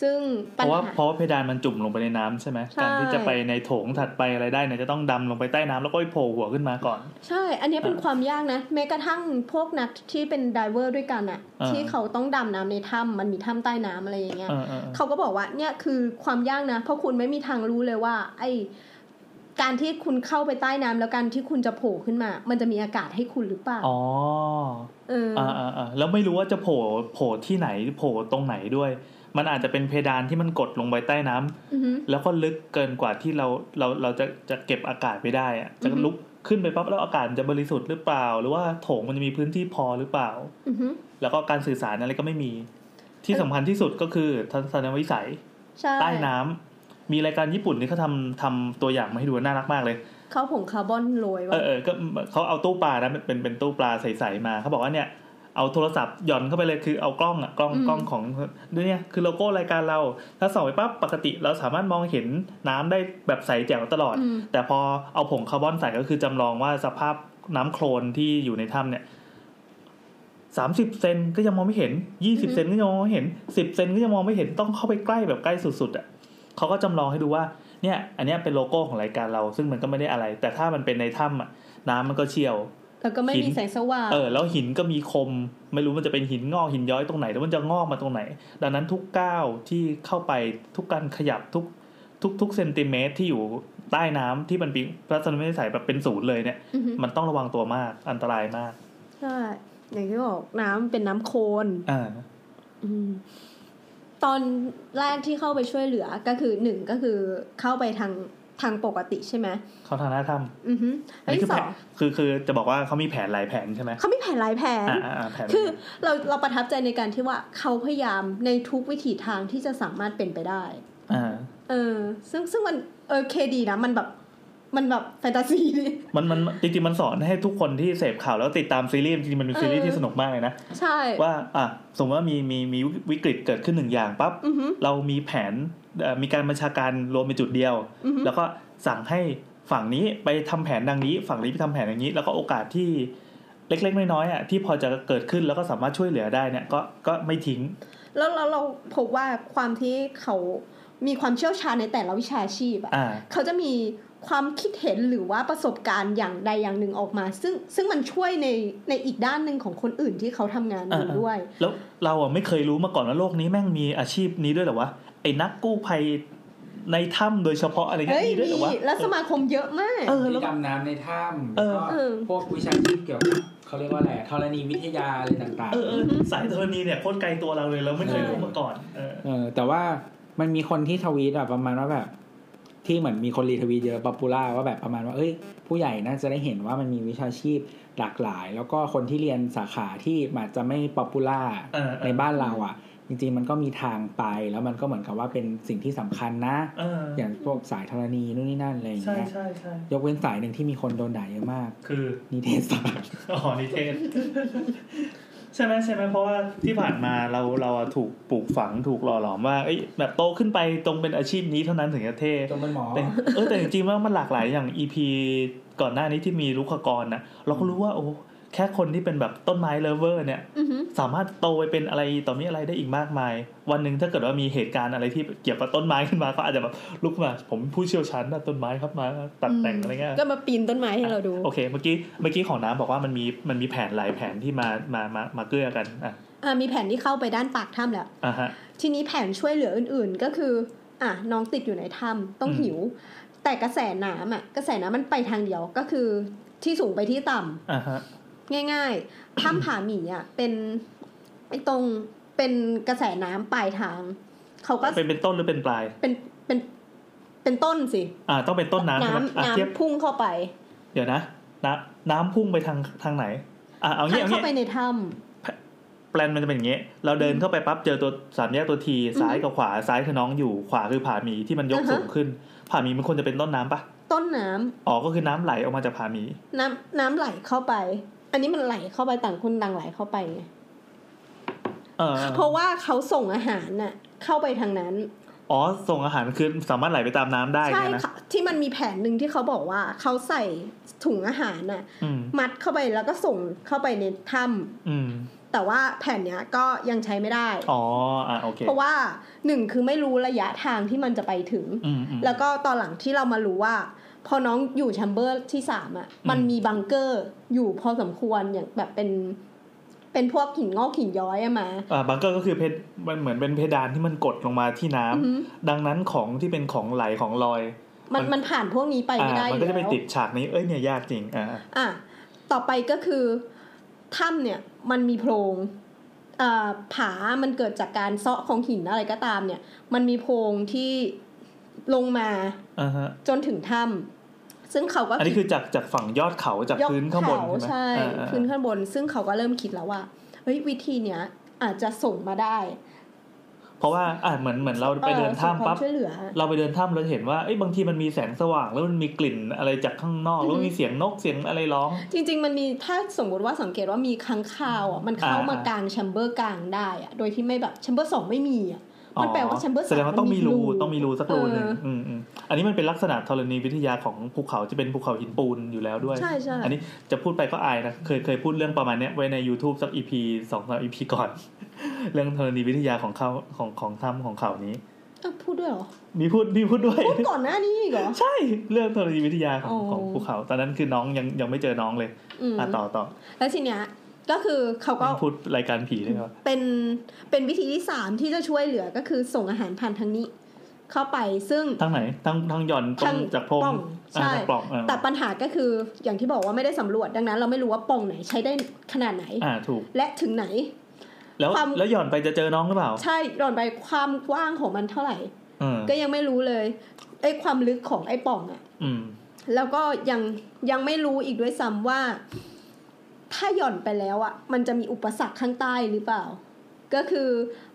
ซึ่งเพปัญราะว่าหาเพราะว่าเพดานมันจุ่มลงไปในน้ำใช่ไหมใช่การที่จะไปในโถงถัดไปอะไรได้เนี่ยจะต้องดำลงไปใต้น้ำแล้วก็ไปโผล่หัวขึ้นมาก่อน ใช่ อันเนี้ยเป็นอ่าความยากนะแม้กระทั่งพวกนักที่เป็นไดเวอร์ด้วยกันอะอ่าที่เขาต้องดำน้ำในถ้ำมันมีถ้ำใต้น้ำอะไรอย่างเงี้ยเออเออเออเขาก็บอกว่าเนี่ยคือความยากนะ เพราะคุณไม่มีทางรู้เลยว่า ไอ การที่คุณเข้าไปใต้น้ำแล้วการที่คุณจะโผล่ขึ้นมา มันจะมีอากาศให้คุณหรือเปล่า อ๋อเอออ่าอ่าอ่าแล้วไม่รู้ว่าจะโผล่โผล่ที่ไหนโผล่ตรงไหนด้วย มันอาจจะเป็นเพดานที่มันกดลงไปใต้น้ำอือฮึแล้วก็ลึกเกินกว่าที่เราเราเราจะจะเก็บอากาศไปได้อะจะอือฮึลุกขึ้นไปปั๊บแล้วอากาศจะบริสุทธิ์หรือเปล่า หรือว่าโถงมันจะมีพื้นที่พอหรือเปล่าอือฮึแล้วก็การสื่อสารอะไรก็ไม่มี ที่สำคัญที่สุดก็คือทัศนวิสัยใช่ใต้น้ำ มีรายการญี่ปุ่นที่เขาทำทำตัวอย่างมาให้ดูน่ารักมากเลยเขาผงคาร์บอนโรยเอว่าอเออก็เขาเอาตู้ปลานะเป็นเป็นตู้ปลาใสๆมาเขาบอกว่าเนี่ยเอาโทรศัพท์หย่อนเข้าไปเลยคือเอากล้องอะกล้องกล้องของเนี่ยคือโลโก้รายการเรา ถ้าส่องไปปั๊บปกติเราสามารถมองเห็นน้ำได้แบบใสแจ๋วตลอดอืมแต่พอเอาผงคาร์บอนใส่ก็คือจำลองว่าสภาพน้ำโคลนที่อยู่ในถ้ำเนี่ยสามสิบเซนก็ยังมองไม่เห็นยี่สิบเซนก็ยังมองไม่เห็นสิบเซนก็ยังมองไม่เห็นต้องเข้าไปใกล้แบบใกล้สุดๆอะ เขาก็จำลองให้ดูว่าเนี่ยอันเนี้ยเป็นโลโก้ของรายการเรา ซึ่งมันก็ไม่ได้อะไร แต่ถ้ามันเป็นในถ้ำอะน้ำมันก็เชี่ยวแล้วก็ไม่หินมีแสงสว่างเออแล้วหินก็มีคม ไม่รู้มันจะเป็นหินงอกหินย้อยตรงไหนแล้วมันจะงอกมาตรงไหน ดังนั้นทุกก้าวที่เข้าไปทุกการขยับทุกทุกทุกเซนติเมตรที่อยู่ใต้น้ำที่มันเป็นพระสนไม่ใส่แบบเป็นศูนย์เลยเนี่ยอือฮึมันต้องระวังตัวมากอันตรายมากใช่อย่างที่บอกน้ำเป็นน้ำโคลนอ่าอืม ตอนแรกที่เข้าไปช่วยเหลือก็คือหนึ่งก็คือเข้าไปทางทางปกติใช่ไหมเขาทางหน้าถ้อือฮึำอันนี้ที่คือสแผอนงคือคือจะบอกว่าเขามีแผนหลายแผนใช่ไหมเขามีแผนหลายแผนอ่าอ่าอ่าแผนคือเราเราประทับใจในการที่ว่าเขาพยายามในทุกวิถีทางที่จะสามารถเป็นไปได้อ่าเออ ซึ่งซึ่งมันเออเคดีนะมันแบบ มันแบบแฟนตาซีดิมันมันจริงๆมันสอนให้ทุกคนที่เสพข่าวแล้วติดตามซีรีส์จริงๆมันเป็นซีรีส์ที่สนุกมากเลยนะ ใช่ ว่าอะสมมติว่ามีมีมีวิกฤตเกิดขึ้นหนึ่งอย่างปั๊บอือฮึเรามีแผนเอ่อมีการบัญชาการรวมเป็นจุดเดียวอือฮึแล้วก็สั่งให้ฝั่งนี้ไปทำแผนดังนี้ ฝั่งนี้ไปทำแผนอย่างนี้ แล้วก็โอกาสที่เล็ก ๆ น้อยๆอะที่พอจะเกิดขึ้นแล้วก็สามารถช่วยเหลือได้เนี่ยก็ก็ไม่ทิ้ง แล้วแล้วเราพบว่าความที่เขามีความเชี่ยวชาญในแต่ละวิชาชีพอะอ่าเขาจะมี ความคิดเห็นหรือว่าประสบการณ์อย่างใดอย่างหนึ่งออกมา ซึ่งซึ่งมันช่วยในในอีกด้านหนึ่งของคนอื่นที่เขาทำงานอยู่อ่าด้วย แล้วเราอะไม่เคยรู้มาก่อนว่าโลกนี้แม่งมีอาชีพนี้ด้วยเหรอวะไอ้นักกู้ภัยในถ้ำโดยเฉพาะอะไรเงี้เฮ้ยยมีด้วยเหรอมีวะแล้วสมาคมเยอะมากเออมีแล้วก็ดำน้ำในถ้ำเออแล้วก็เออพวกวิชาชีพเกี่ยวกับเขาเรียกว่าอะไรธรณีวิทยาอะไรต่างเออเออสายธรณีเนี่ยโคตรไกลตัวเราเลยเราไม่เคยรู้มาก่อนเออๆเออแต่ว่ามันมีคนที่ทวีตแบบประมาณว่าแบบ ที่เหมือนมีคนรีทวีตเยอะ popular ว่าแบบประมาณว่าเอ้ย ผู้ใหญ่น่าจะได้เห็นว่ามันมีวิชาชีพหลากหลาย แล้วก็คนที่เรียนสาขาที่อาจจะไม่ popular เออเออในบ้านเราอะจริงๆมันก็มีทางไปแล้วมันก็เหมือนกับว่าเป็นสิ่งที่สำคัญนะเอออย่างพวกสายธรณีนู่นนี่นั่นอะไรอย่างใช่เงี้ยใช่ใช่ยกเว้นสายหนึ่งที่มีคนโดนด่าเยอะมาก คือนิเทศศาสตร์อ๋อนิเทศ ใช่ไหมใช่ไหมเพราะว่าที่ผ่านมาเราเราอะถูกปลูกฝังถูกหล่อหลอมว่าเอ้ยแบบโตขึ้นไปตรงเป็นอาชีพนี้เท่านั้นถึงจะเท่จงเป็นหมอแต่เออแต่จริงๆว่ามันหลากหลายอย่าง EP ก่อนหน้านี้ที่มีลุคกรนะเราก็รู้ว่าโอ้ แค่คนที่เป็นแบบต้นไม้เลเวอร์เนี่ยอือฮึสามารถโตไปเป็นอะไรต่อมีอะไรได้อีกมากมาย วันหนึ่งถ้าเกิดว่ามีเหตุการณ์อะไรที่เกี่ยวกับต้นไม้ขึ้นมาก็อาจจะแบบลุกมา ผมผู้เชี่ยวชาญด้านต้นไม้ครับมาตัดแต่งอะไรเงี้ยก็มาปีนต้นไม้ให้เราดูโอเคเมื่อกี้เมื่อกี้ของน้ำบอกว่ามันมีมันมีแผนหลายแผนที่มามามามาเกื้อกันอะอ่ามีแผนที่เข้าไปด้านปากถ้ำแล้วอะฮะทีนี้แผนช่วยเหลืออื่น ๆ ก็คือ อะน้องติดอยู่ในถ้ำต้องอืมหิว แต่กระแสน้ำอะกระแสน้ำมันไปทางเดียวก็คือที่สูงไปที่ต่ำอะฮะ ง่ายๆถ้ำผาหมีอะเป็นไอ้ตรงเป็นกระแสน้ำปลายทางเขาก็เป็นเป็นต้นหรือเป็นปลาย เป็นเป็นเป็นต้นสิอ่าต้องเป็นต้นน้ำใช่ไหมน้ำอะเทียบน้ำพุ่งเข้าไป เดี๋ยวนะน้ำน้ำพุ่งไปทางทางไหน อะเอางี้พัดเอาเข้างี้ไปในถ้แปลนมันจะเป็นอย่างงี้เราเดินเข้าไปปั๊บเจอตัวสามแยกตัวทีซ้ายกับขวาซ้ายคือน้องอยู่ขวาคือผาหมีที่มันยกสูงขึ้น ผาหมีมันควรจะเป็นต้นน้ำปะำต้นน้ำอ๋อก็คือน้ำไหลออกมาจากผาหมี น้ำน้ำไหลเข้าไป อันนี้มันไหลเข้าไปต่างคนต่างไหลเข้าไปไงเออเพราะว่าเขาส่งอาหารน่ะ เข้าไปทางนั้น อ๋อส่งอาหารคือสามารถไหลไปตามน้ำได้ใช่ใช่ไหมค่ะที่มันมีแผนหนึ่งที่เขาบอกว่าเขาใส่ถุงอาหารน่ะอืมมัดเข้าไปแล้วก็ส่งเข้าไปในถ้ำอืมแต่ว่าแผนเนี้ยก็ยังใช้ไม่ได้ อ๋ออะโอเคเพราะว่าหนึ่งคือไม่รู้ระยะทางที่มันจะไปถึงอืมอืมแล้วก็ตอนหลังที่เรามารู้ว่า พอน้องอยู่แชมเบอร์ที่สามอะอืมมันมีบังเกอร์อยู่พอสมควรอย่างแบบเป็น เป็นพวกหินงอกหินย้อยอะมาอ่าบังเกอร์ก็คือเพดมันเหมือนเป็นเพดานที่มันกดลงมาที่น้ำอือฮึดังนั้นของที่เป็นของไหลของลอย มันมันมันผ่านพวกนี้ไปอ่าไม่ได้อมันยู่ก็จะไปแล้วติดฉากนี้เอ้ยเนี่ยยากจริงอ่าอะต่อไปก็คือถ้ำเนี่ยมันมีโพรงอ่าผา มันเกิดจากการเซาะของหินอะไรก็ตามเนี่ย มันมีโพรงที่ ลงมาอ่าฮะจนถึงถ้ซึ่งเขาก็อันนี้คือจากจากฝั่งยอดเขาจากยกพื้นข้างบนเขาใช่ไหมใช่อ่าอ่าพื้นข้างบน ซึ่งเขาก็เริ่มคิดแล้วว่าเฮ้ยวิธีเนี้ยอาจจะส่งมาได้ เพราะว่าอ่าเหมือนเหมือนเราไปเดินออส่งถ้ำควาปั๊มบช่วยเหลือเราไปเดินถ้ำเราเห็นว่าเอ้ยบางทีมันมีแสงสว่าง แล้วมันมีกลิ่นอะไรจากข้างนอกอือฮึแล้วมีเสียงนกเสียงอะไรร้อง จริง ๆ มันมีถ้าสมมติว่าสังเกตว่ามีค้างคาวอะมันเข้าอ่ามมากลางแชมเบอร์กลางได้อะโดยที่ไม่แบบแชมเบอร์สองไม่มีอะ มันแปลว่าแชมเบอร์แสดงว่าต้องมีรูต้องมีรูสักรูหนึ่งเอออืมอืมอันนี้มันเป็นลักษณะธรณีวิทยาของภูเขาจะเป็นภูเขาหินปูนอยู่แล้วด้วย ใช่ใช่อันนี้จะพูดไปก็อายนะเคยเคยพูดเรื่องประมาณเนี้ยไว้ใน YouTube สัก EP สองสาม EP ก่อน เรื่องธรณีวิทยาของเขาของของถ้ำของเขานี้อะพูดด้วยเหรอ มีพูดมีพูดด้วย พูดก่อนหน้านี้อีกเหรอ ใช่ เรื่องธรณีวิทยาของอ๋อของภูเขา ตอนนั้นคือน้องยังยังไม่เจอน้องเลยอืมอะต่อต่อ แล้วทีเนี้ย ก็คือเขาก็พูดรายการผีเลยครับเป็นเป็นวิธีที่สามที่จะช่วยเหลือก็คือส่งอาหารผ่านทางนี้ เข้าไปซึ่งทางไหนทางทางหย่อนตรทางงจากพรมปล่องอ่าใช่จากปล่องอ่าแต่ปัญหาก็คืออย่างที่บอกว่าไม่ได้สำรวจดังนั้น เราไม่รู้ว่าปล่องไหนใช้ได้ขนาดไหนอ่าถูกและถึงไหน แล้วความแล้วหย่อนไปจะเจอน้องหรือเปล่า ใช่หล่อนไปความกว้างของมันเท่าไหร่เออก็ยังไม่รู้เลยไอ้ความลึกของไอ้ปล่องอะอืมแล้วก็ยังยังไม่รู้อีกด้วยซ้ำว่า ถ้าหย่อนไปแล้วอะมันจะมีอุปสรรคข้างใต้หรือเปล่า ก็คือ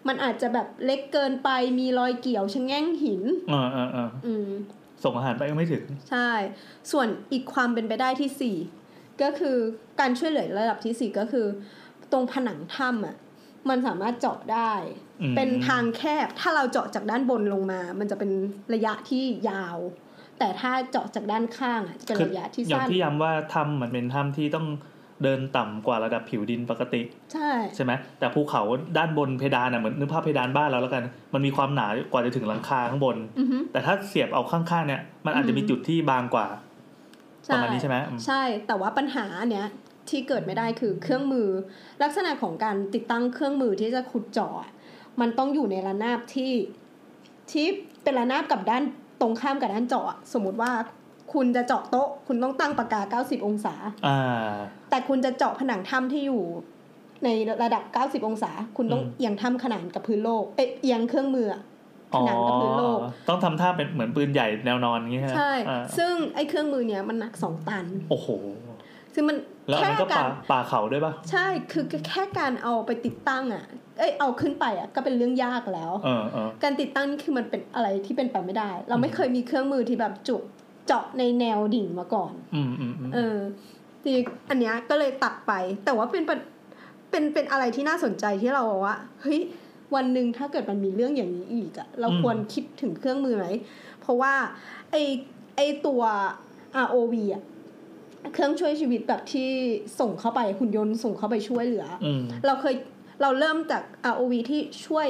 มันอาจจะแบบเล็กเกินไปมีรอยเกี่ยวชะแง่งหินเออเออเอออืมส่งอาหารไปก็ไม่ถึง ใช่ ส่วนอีกความเป็นไปได้ที่สี่ก็คือการช่วยเหลือระดับที่สี่ก็คือ ตรงผนังถ้ำอะ มันสามารถเจาะได้อืมเป็นทางแคบ ถ้าเราเจาะจากด้านบนลงมา มันจะเป็นระยะที่ยาว แต่ถ้าเจาะจากด้านข้างอะจะเป็นคือระยะที่อย่างสั้นที่ย้ำว่าถ้ำมันเป็นถ้ำที่ต้อง เดินต่ำกว่าระดับผิวดินปกติ ใช่ใช่ไหมแต่ภูเขาด้านบนเพดานอะเหมือนนึกภาพเพดานบ้านเราแล้วกัน มันมีความหนากว่าจะถึงหลังคาข้างบนอือฮึแต่ถ้าเสียบเอาข้างๆเนี่ย มันอาจจะมีอืมจุดที่บางกว่าปใช่ระมาณนี้ใช่ไหมอืมใช่ แต่ว่าปัญหาเนี้ยที่เกิดไม่ได้คือเครื่องมือ ลักษณะของการติดตั้งเครื่องมือที่จะขุดเจาะอะมันต้องอยู่ในระนาบที่ที่เป็นระนาบกับด้านตรงข้ามกับด้านเจาะอะสมมุติว่า คุณจะเจาะโต๊ะ คุณต้องตั้งปากกา 90 องศา อ่า แต่คุณจะเจาะผนังถ้ำที่อยู่ในระดับ 90 องศา คุณต้องอืมเอียงถ้ำขนานกับพื้นโลก เอยเอียงเครื่องมืออะอ๋อขนานกับพื้นโลก ต้องทำท่าเป็นเหมือนปืนใหญ่แนวนอนอย่างเงี้ยใช่อ่าซึ่งไอ้เครื่องมือเนี้ยมันหนักสองตัน โอ้โห ซึ่งมันแล้วอันแค่นั้นก็กาป่ารป่าเขาด้วยป่ะใช่ คือแค่การเอาไปติดตั้งอะ เอ้ย เอาขึ้นไปอะ ก็เป็นเรื่องยากแล้วเออเออการติดตั้งนี่คือมันเป็นอะไรที่เป็นไปไม่ได้ เราไม่เคยมีเครื่องมือที่แบบจุ เจาะในแนวดิ่งมาก่อนอืมอืมอืมเออทีนี้อันเนี้ยก็เลยตัดไป แต่ว่าเป็นเป็นเป็นเป็นอะไรที่น่าสนใจที่เราบอกว่าเฮ้ยวันหนึ่งถ้าเกิดมันมีเรื่องอย่างนี้อีกอะเราควรคิดถึงเครื่องมือไหมเพราะว่าไอไอตัว ROV อะเครื่องช่วยชีวิตแบบที่ส่งเข้าไปหุ่นยนต์ส่งเข้าไปช่วยเหลืออืมเราเคยเราเริ่มจาก ROV ที่ช่วย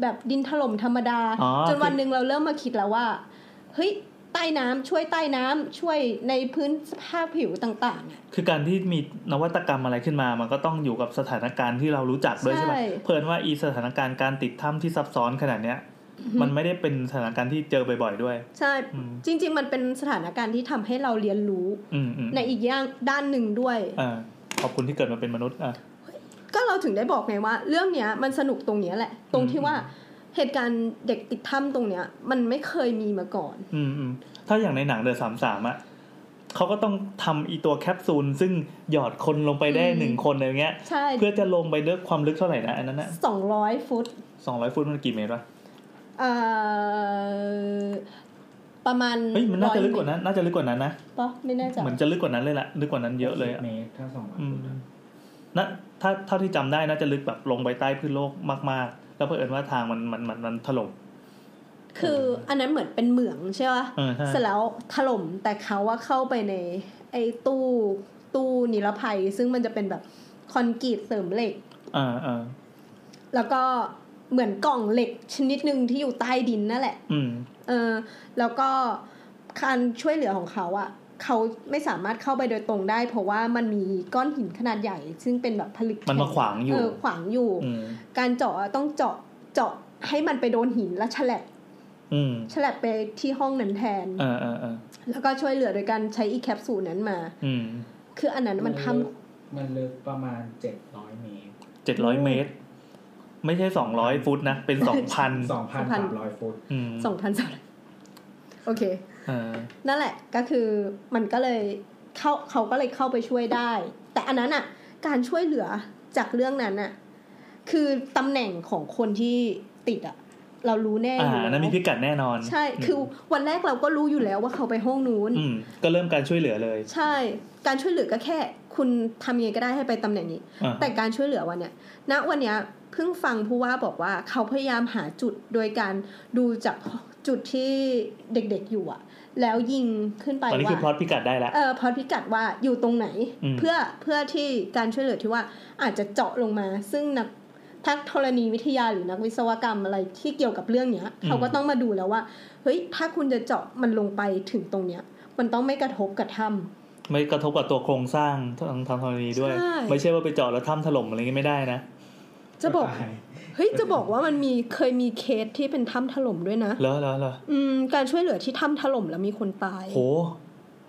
แบบดินถล่มธรรมดาอ๋อจนวันหนึ่งเราเริ่มมาคิดแล้วว่า เฮ้ย ใต้น้ำช่วยใต้น้ำช่วยในพื้นสภาพผิวต่างๆอะคือการที่มีนวัตกรรมอะไรขึ้นมา มันก็ต้องอยู่กับสถานการณ์ที่เรารู้จักด้วยใช่ไหมใช่เพิ่นว่าอีสถานการณ์การติดถ้ำที่ซับซ้อนขนาดเนี้ยมันไม่ได้เป็นสถานการณ์ที่เจอบ่อยๆด้วย ใช่อืมจริง ๆ มันเป็นสถานการณ์ที่ทำให้เราเรียนรู้อืมอืมในอีกอย่างด้านหนึ่งด้วยอ่าขอบคุณที่เกิดมาเป็นมนุษย์อะก็เราถึงได้บอกไงว่า เรื่องเนี้ยมันสนุกตรงเนี้ยแหละ ตรงที่ว่า เหตุการณ์เด็กติดถ้ำตรงเนี้ย มันไม่เคยมีมาก่อน อืมอืมถ้าอย่างในหนังเดอะสามสามอะเขาก็ต้องทำอีตัวแคปซูล ซึ่งหยอดคนลงไปได้อืม หนึ่งคนอะไรเงี้ย ใช่เพื่อจะลงไปเลือกความลึกเท่าไหร่นะอันนั้นนะสองร้อยฟุตสองร้อยฟุตมันกี่เมตรวะเอ่อประมาณเฮ้ยมันน่าจะลึกกว่าร้อยนั้นน่าจะลึกกว่านั้นนะปะไม่แน่ใจ เหมือนจะลึกกว่านั้นเลยแหละลึกกว่านั้นเยอะเลยอะเมตรถ้าสองร้อยอืฟุมตอะนะถ้าเท่าที่จำได้น่าจะลึกแบบลงไปใต้พื้นโลกมากๆ แล้วเผอิญว่าทางมันมันมันมันถล่มคืออันนั้นเหมือนเป็นเหมืองใช่ปะเออใช่เสร็จแล้วถล่มแต่เขาว่าเข้าไปใน ไอ้ตู้ตู้นิรภัย ซึ่งมันจะเป็นแบบคอนกรีตเสริมเหล็กอ่าอ่าแล้วก็เหมือนกล่องเหล็กชนิดหนึ่งที่อยู่ใต้ดินนั่นแหละ อืม เออ แล้วก็การช่วยเหลือของเขาอะ เขาไม่สามารถเข้าไปโดยตรงได้ เพราะว่ามันมีก้อนหินขนาดใหญ่ ซึ่งเป็นแบบผลึกมันมาแข็ขวางอยู่เออขวางอยู่อืมการเจาะอะต้องเจาะเจาะให้มันไปโดนหินแล้วฉลับอืมฉลับไปที่ห้องนั้นแทนเออเออเออแล้วก็ช่วยเหลือโดยการใช้อีแคปซูลนั้นมา อืมคืออันนั้นมันทำลึกมันลึกประมาณเจ็ดร้อยเมตรเจ็ดร้อยเมตร ไม่ใช่สองร้อยฟุตนะ เป็นสองพันสองพันสามร้อยฟุตอืมสองพันสามโอเคเออ นั่นแหละก็คือมันก็เลยเข้าเขาก็เลยเข้าไปช่วยได้ แต่อันนั้นอะ การช่วยเหลือจากเรื่องนั้นอะ คือตำแหน่งของคนที่ติดอะ เรารู้แน่ออ่ายู่อันนั้นมีพิกัดแน่นอน ใช่ คือวันแรกเราก็รู้อยู่แล้วว่าเขาไปห้องนู้นอืมก็เริ่มการช่วยเหลือเลย ใช่ การช่วยเหลือก็แค่ คุณทำยังไงก็ได้ให้ไปตำแหน่งนี้อ่าแต่การช่วยเหลือวันเนี้ยณวันเนี้ยเพิ่งฟังผู้ว่าบอกว่าเขาพยายามหาจุดโดยการดูจากจุดที่เด็กๆอยู่อะ แล้วยิงขึ้นไปตอนนี้ว่าคือพลอตพิกัดได้แล้วเออพอพิกัดว่าอยู่ตรงไหนอืมเพื่อเพื่อที่การช่วยเหลือที่ว่าอาจจะเจาะลงมา ซึ่งนักทักธรณีวิทยาหรือนักวิศวกรรมอะไรที่เกี่ยวกับเรื่องเนี้ยเขาก็ต้องมาดูแล้วว่าเฮ้ยถ้าคุณจะเจาะมันลงไปถึงตรงเนี้ย มันต้องไม่กระทบกับถ้ำไม่กระทบกับตัวโครงสร้างทางทางธรณีด้วยใช่ไม่ใช่ว่าไปเจาะแล้วถ้ำถล่มอะไรเงี้ยไม่ได้นะ จะบอกตายเฮ้ยจะบอกว่ามันมีเคยมีเคสที่เป็นถ้ำถล่มด้วยนะเหรอเหรอเหรออืมการช่วยเหลือที่ถ้ำถล่มแล้วมีคนตายโห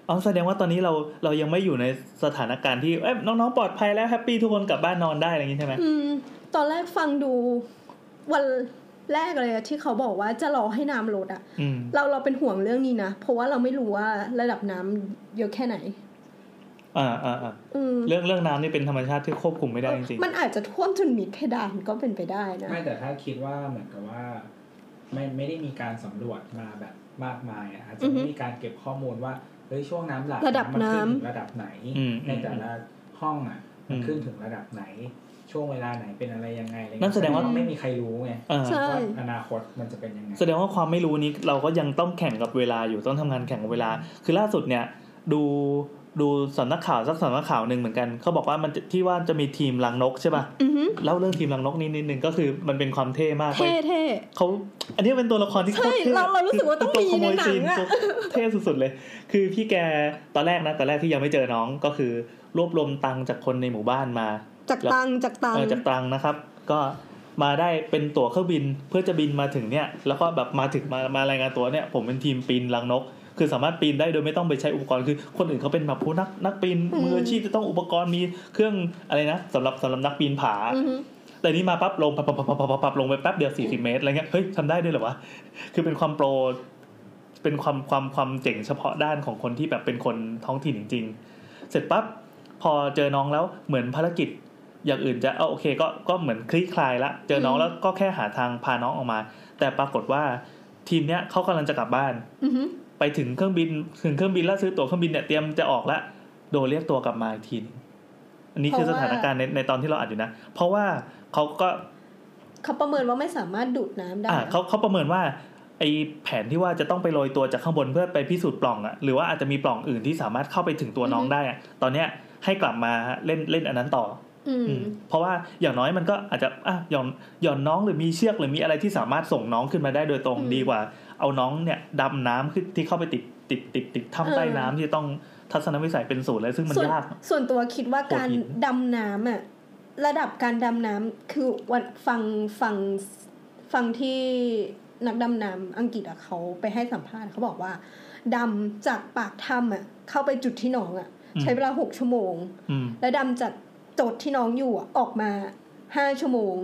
เอาแสดงว่าตอนนี้เราเรายังไม่อยู่ในสถานการณ์ที่เอ้ยน้องๆปลอดภัยแล้วแฮปปี้ทุกคนกลับบ้านนอนได้อะไรอย่างงี้ใช่ไหมอืมตอนแรกฟังดูวันแรกเลยอะที่เขาบอกว่าจะรอให้น้ำลดอะอืมเราเราเป็นห่วงเรื่องนี้นะ เพราะว่าเราไม่รู้ว่าระดับน้ำเยอะแค่ไหน อ่าอ่าอ่าอืมเรื่องเรื่องน้ำนี่เป็นธรรมชาติที่ควบคุมไม่ได้จริงมันอาจจะท่วมจนมิดเพดานก็เป็นไปได้นะไม่แต่ถ้าคิดว่าเหมือนกับว่า ไม่ไม่ได้มีการสำรวจมาแบบมากมายอะอาจจะไม่มีการเก็บข้อมูลว่าเฮ้ยช่วงน้ำหลากระดับมัขึ้นน้ำถึงระดับไหนอืมในแต่ละห้องอะ มันอืมขึ้นถึงระดับไหน ช่วงเวลาไหนเป็นอะไรยังไงอะไรเงี้ยนั่นแสดงว่าไม่มีใครรู้ไงๆอ่าใช่ว่าอนาคตมันจะเป็นยังไงแสดงว่าความไม่รู้นี้เราก็ยังต้องแข่งกับเวลาอยู่ต้องทำงานแข่งกับเวลา คือล่าสุดเนี่ย ดู ดูสำนักข่าวสักสำนักข่าวหนึ่งเหมือนกันเขาบอกว่ามันจะที่ว่าจะมีทีมลังนกใช่ป่ะอือหือเล่าเรื่องทีมลังนกนิดนิดนึงก็คือมันเป็นความเท่มากเลเท่ยเท่เขาอันนี้เป็นตัวละครที่โคตรใช่เท่เราเรารู้สึกว่าต้องตัวมีขโมยในหนังซีนอะตัวเท่สุดๆเลย คือพี่แกตอนแรกนะตอนแรกที่ยังไม่เจอน้องก็คือ รวบรวมตังค์จากคนในหมู่บ้านมาจากตังจากตังเออจากตรังนะครับ ก็มาได้เป็นตั๋วเครื่องบินเพื่อจะบินมาถึงเนี่ย แล้วก็แบบมาถึงมามารายงานตัวเนี่ย ผมเป็นทีมปีนลังนก คือสามารถปีนได้โดยไม่ต้องไปใช้อุปกรณ์คือคนอื่นเขาเป็นแบบผู้นักนักปีนมืออาชีพจะต้องอุปกรณ์มีเครื่องอะไรนะสำหรับสำหรับนักปีนผาอือหือแต่นี่มาปั๊บลงปั๊บปั๊บปั๊บปั๊บปั๊บปั๊บลงไปแป๊บเดียวสี่สิบเมตรอะไรเงี้ยเฮ้ยทำได้ด้วยเหรอวะคือเป็นความโปรเป็นความความความเจ๋งเฉพาะด้านของคนที่แบบเป็นคนท้องถิ่นจริง ๆ เสร็จปั๊บพอเจอน้องแล้วเหมือนภารกิจอย่างอื่นจะเอาโอเคก็ก็เหมือนคลี่คลายละเจอน้องแล้วก็แค่หาทางพาน้องออกมา แต่ปรากฏว่าทีมเนี้ยเขากำลังจะกลับบ้านอือหือ ไปถึงเครื่องบินถึงเครื่องบินแล้วซื้อตั๋วเครื่องบินเนี่ยเตรียมจะออกแล้วโดนเรียกตัวกลับมาอีกทีหนึงอันนี้คือสถานการณ์ในในตอนที่เราอัดอยู่นะ เพราะว่าเขาก็เขาประเมินว่าไม่สามารถดูดน้ำได้อ่าเขาเขาประเมินว่าไอแผนที่ว่าจะต้องไปโรยตัวจากข้างบนเพื่อไปพิสูจน์ปล่องอะหรือว่าอาจจะมีปล่องอื่นที่สามารถเข้าไปถึงตัวน้องอือฮึได้อะตอนเนี้ยให้กลับมาเล่นเล่นอันนั้นต่อ อืมอืมเพราะว่าอย่างน้อยมันก็อาจจะอะหย่อนหย่อนน้องหรือมีเชือกหรือมีอะไรที่สามารถส่งน้องขึ้นมาได้โดยตรงอืมดีกว่า เอาน้องเนี่ยดำน้ำขึ้นที่เข้าไปติดติดติดติดถ้ำใต้เออน้ำที่จะต้องทัศนวิสัยเป็นศูนย์เลยซึ่งมันส่วนยาก ส่วนตัวคิดว่าโหดการหินดำน้ำอะระดับการดำน้ำคือวันฟังฟังฟังที่นักดำน้ำอังกฤษอะเขาไปให้สัมภาษณ์เขาบอกว่าดำจากปากถ้ำอะเข้าไปจุดที่น้องอะใช้เวลาหกชั่วโมงอืมแล้วดำจากโจทย์ที่น้องอยู่อะออกมาห้าชั่วโมง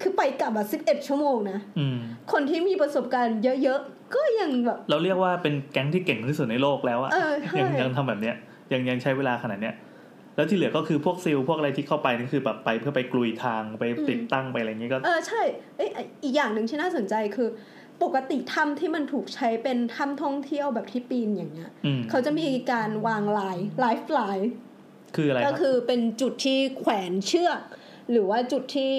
คือไปกลับอะสิบเอ็ดชั่วโมงนะอืมคนที่มีประสบการณ์เยอะๆ ก็ยังแบบ เราเรียกว่าเป็นแก๊งที่เก่งที่สุดในโลกแล้วอะเออใช่ยังยังทำแบบเนี้ยยังยังใช้เวลาขนาดเนี้ยแล้วที่เหลือก็คือพวก SEAL พวกอะไรที่เข้าไปนี่คือแบบไปเพื่อไปกลุยทางไปติดตั้งไปอะไรอย่างงี้ก็เออใช่เอ้ยอีกอย่างหนึ่งที่น่าสนใจคือ ปกติถ้ำที่มันถูกใช้เป็นถ้ำท่องเที่ยวแบบที่ปีนอย่างเงี้ยอืมเขาจะมีการวาง line lifeline คืออะไรครับก็คือเป็นจุดที่แขวนเชือก หรือว่าจุดที่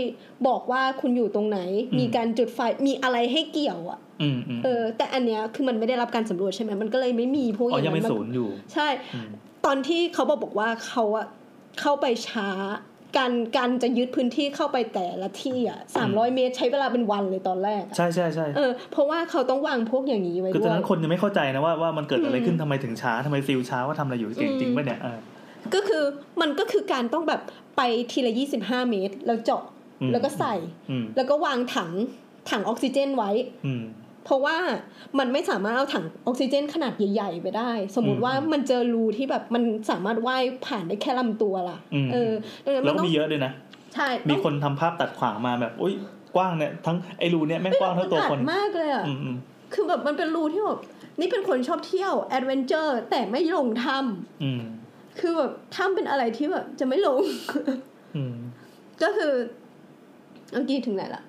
บอกว่าคุณอยู่ตรงไหน มีการจุดไฟมีอะไรให้เกี่ยวอะอืมอืมเออ แต่อันเนี้ยคือมันไม่ได้รับการสำรวจใช่ไหมมันก็เลยไม่มีพวกออ๋อย่างยังนั้เป็นนศูนย์อยู่ ใช่อืมตอนที่เขาบอกบอกว่าเขาอะเข้าไปช้า การการจะยึดพื้นที่เข้าไปแต่ละที่อะสามร้อยเมตรใช้เวลาเป็นวันเลยตอนแรกอะใช่ใช่ใช่เออเพราะว่าเขาต้องวางพวกอย่างนี้ไว้คือด้ตอนวยนั้นคนยังไม่เข้าใจนะว่าว่ามันเกิดอะไรอืมขึ้นทำไมถึงช้าทำไมซิลช้าว่าทำอะไรอยู่เก่งอืมจริงป่ะเนี่ยเออก็คือมันก็คือการต้องแบบ ไปทีละยี่สิบห้าเมตร แล้วเจาะอืมแล้วก็ใส่อืมแล้วก็วางถังถังออกซิเจนไว้อืมเพราะว่ามันไม่สามารถเอาถังออกซิเจนขนาดใหญ่ ๆ ไปได้ สมมติว่าอืมมันเจอรูที่แบบมันสามารถว่ายผ่านได้แค่ลำตัวล่ะอืมเออดังนั้นแล้วนก็ต้องมีเยอะด้วยนะใช่มีต้องคนทำภาพตัดขวางมาแบบอุ้ยกว้างเนี่ยทั้งไอ้รูเนี่ยแม่งกว้างเท่าตัวคนมัอัดมากเลยอะอืมอืมคือแบบมันเป็นรูที่แบบนี่เป็นคนชอบเที่ยว adventure แต่ไม่ลงถ้ำอืม คือแบบถ้ำเป็นอะไรที่แบบ จะไม่ลงอืมก็คือเมื่อกี้ถึงไหนละ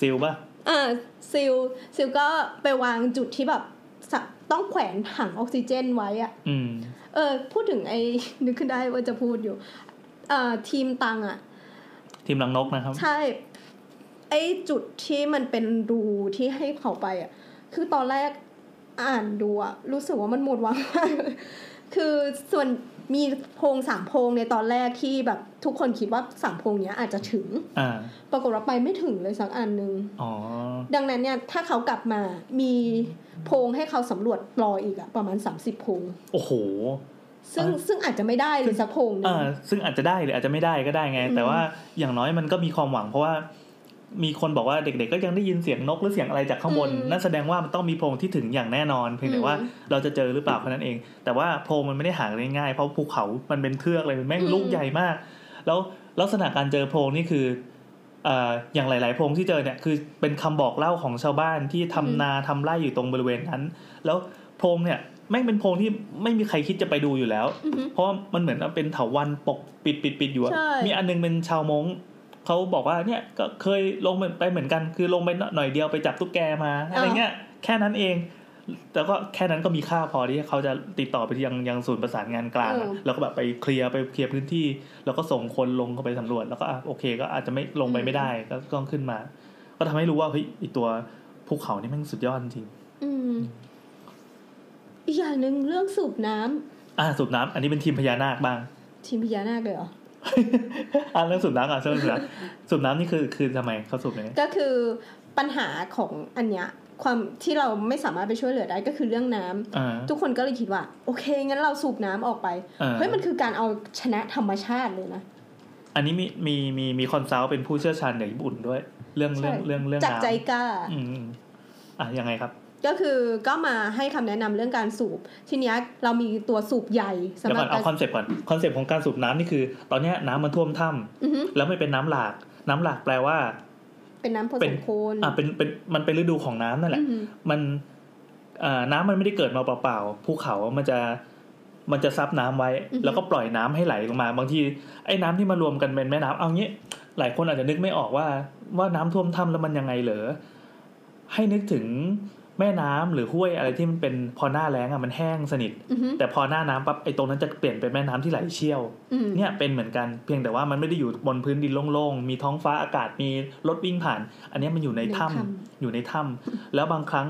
SEAL ป่ะอ่า SEAL SEAL ก็ไปวางจุดที่แบบสะต้องแขวนถังออกซิเจนไว้อะอืมเออ พูดถึงไอ้นึกขึ้นได้ว่าจะพูดอยู่อ่าทีมตังอะทีมรังนกนะครับ ใช่ ไอ้จุดที่มันเป็นรูที่ให้เขาไปอะคือตอนแรกอ่านดูอะรู้สึกว่ามันหมดหวังมากเลย คือส่วนมีโพรงสามโพรงในตอนแรกที่แบบทุกคนคิดว่าสามโพรงเนี้ยอาจจะถึงอ่าปรากฏว่าไปไม่ถึงเลยสักอันหนึ่งอ๋อดังนั้นเนี่ยถ้าเขากลับมามีโพรงให้เขาสำรวจรออีกอะประมาณ30โพรงโอ้โห ซึ่งอ่าซึ่งอาจจะไม่ได้เลยสักโพรงหนึงอ่าซึ่งอาจจะได้หรืออาจจะไม่ได้ก็ได้ไงอืมแต่ว่าอย่างน้อยมันก็มีความหวังเพราะว่า มีคนบอกว่าเด็กๆก็ยังได้ยินเสียงนกหรือเสียงอะไรจากข้างบน นั่นแสดงว่ามันต้องมีโพรงที่ถึงอย่างแน่นอน เพียงแต่ว่าเราจะเจอหรือเปล่าแค่นั้นเอง แต่ว่าโพรงมันไม่ได้หาได้ง่ายเพราะภูเขา มันเป็นเทือกเลยแม่งลูกใหญ่มาก แล้วลักษณะการเจอโพรงนี่คือเอ่ออย่างหลาย ๆ โพรงที่เจอเนี่ยคือเป็นคำบอกเล่าของชาวบ้านที่ทำนาทำไร่อยู่ตรงบริเวณนั้น แล้วโพรงเนี่ยแม่งเป็นโพรงที่ไม่มีใครคิดจะไปดูอยู่แล้วอือฮึเพราะว่ามันเหมือนเป็นเถาวันปกปิดปิดปิดอยู่อะใช่มีอันนึงเป็นชาวมง เขาบอกว่าเนี่ยก็เคยลงไปเหมือนกัน คือลงไปหน่อยเดียวไปจับตุ๊กแกมาอะไรเงี้ยแค่นั้นเองแต่ก็แค่นั้นก็มีค่าพอที่เขาจะติดต่อไปยังยังศูนย์ประสานงานกลางอะแล้วก็แบบไปเคลียร์ไปเคลียร์พื้นที่ แล้วก็ส่งคนลงเข้าไปสำรวจ แล้วก็อะโอเค ก็อาจจะไม่ลงไปไม่ได้ก็ต้องขึ้นมา ก็ทำให้รู้ว่าเฮ้ยไอีตัวภูเขานี่แม่งสุดยอดจริงอืมอีกอย่างหนึ่งเรื่องสูบน้ำอะสูบน้ำอันนี้เป็นทีมพญานาคบ้าง ทีมพญานาคเลยเหรอ อะเรื่องสูบน้ำอะเรื่องสูบน้ำสูบน้ำนี่คือคือทำไมเขาสูบยังไงก็คือปัญหาของอันเนี้ยความที่เราไม่สามารถไปช่วยเหลือได้ก็คือเรื่องน้ำอ่าทุกคนก็เลยคิดว่า โอเค งั้นเราสูบน้ำออกไปอ่าเฮ้ยมันคือการเอาชนะธรรมชาติเลยนะ อันนี้มีมีมีมีคอนซัลท์เป็นผู้เชี่ยวชาญจากญี่ปุ่นด้วย เรื่องเรื่องใช่เรื่องเรื่องจากน้ำใจกล้าอืมอืมอะยังไงครับ ก็คือก็มาให้คำแนะนำเรื่องการสูบ ทีเนี้ยเรามีตัวสูบใหญ่สำเดี๋ยวหรัก่บอนเอาการคอนเซปต์ก่อนคอนเซปต์ของการสูบน้ำนี่คือ ตอนเนี้ยน้ำมันท่วมถ้อือฮึำแล้วไม่เป็นน้ำหลาก น้ำหลากแปลว่า เป็นน้ำผเป็สนมโคลนอะเป็นเป็นมันเป็นฤดูของน้ำนั่นแหละอือฮึมันอ่าน้ำมันไม่ได้เกิดมาเปล่าๆภูเขามันจะมันจะซับน้ำไว้ แล้วก็ปล่อยน้ำให้ไหลลงมา บางทีไอ้น้ำที่มารวมกันเป็นแม่น้ำเอางี้ หลายคนอาจจะนึกไม่ออกว่า ว่าน้ำท่วมถ้ำแล้วมันยังไงเหรอให้นึกถึง แม่น้ำหรือห้วยอะไรที่มันเป็นพอหน้าแล้งอะมันแห้งสนิทอือฮึแต่พอหน้าน้ำปั๊บไอ้ตรงนั้นจะเปลี่ยนเป็นแม่น้ำที่ไหลเชี่ยวอืมเนี่ยเป็นเหมือนกันเพียงแต่ว่ามันไม่ได้อยู่บนพื้นดินโล่งๆ มีท้องฟ้าอากาศมีรถวิ่งผ่าน อันเนี้ยมันอยู่ในถ้ำอยู่ในถ้ำแล้วบางครั้ง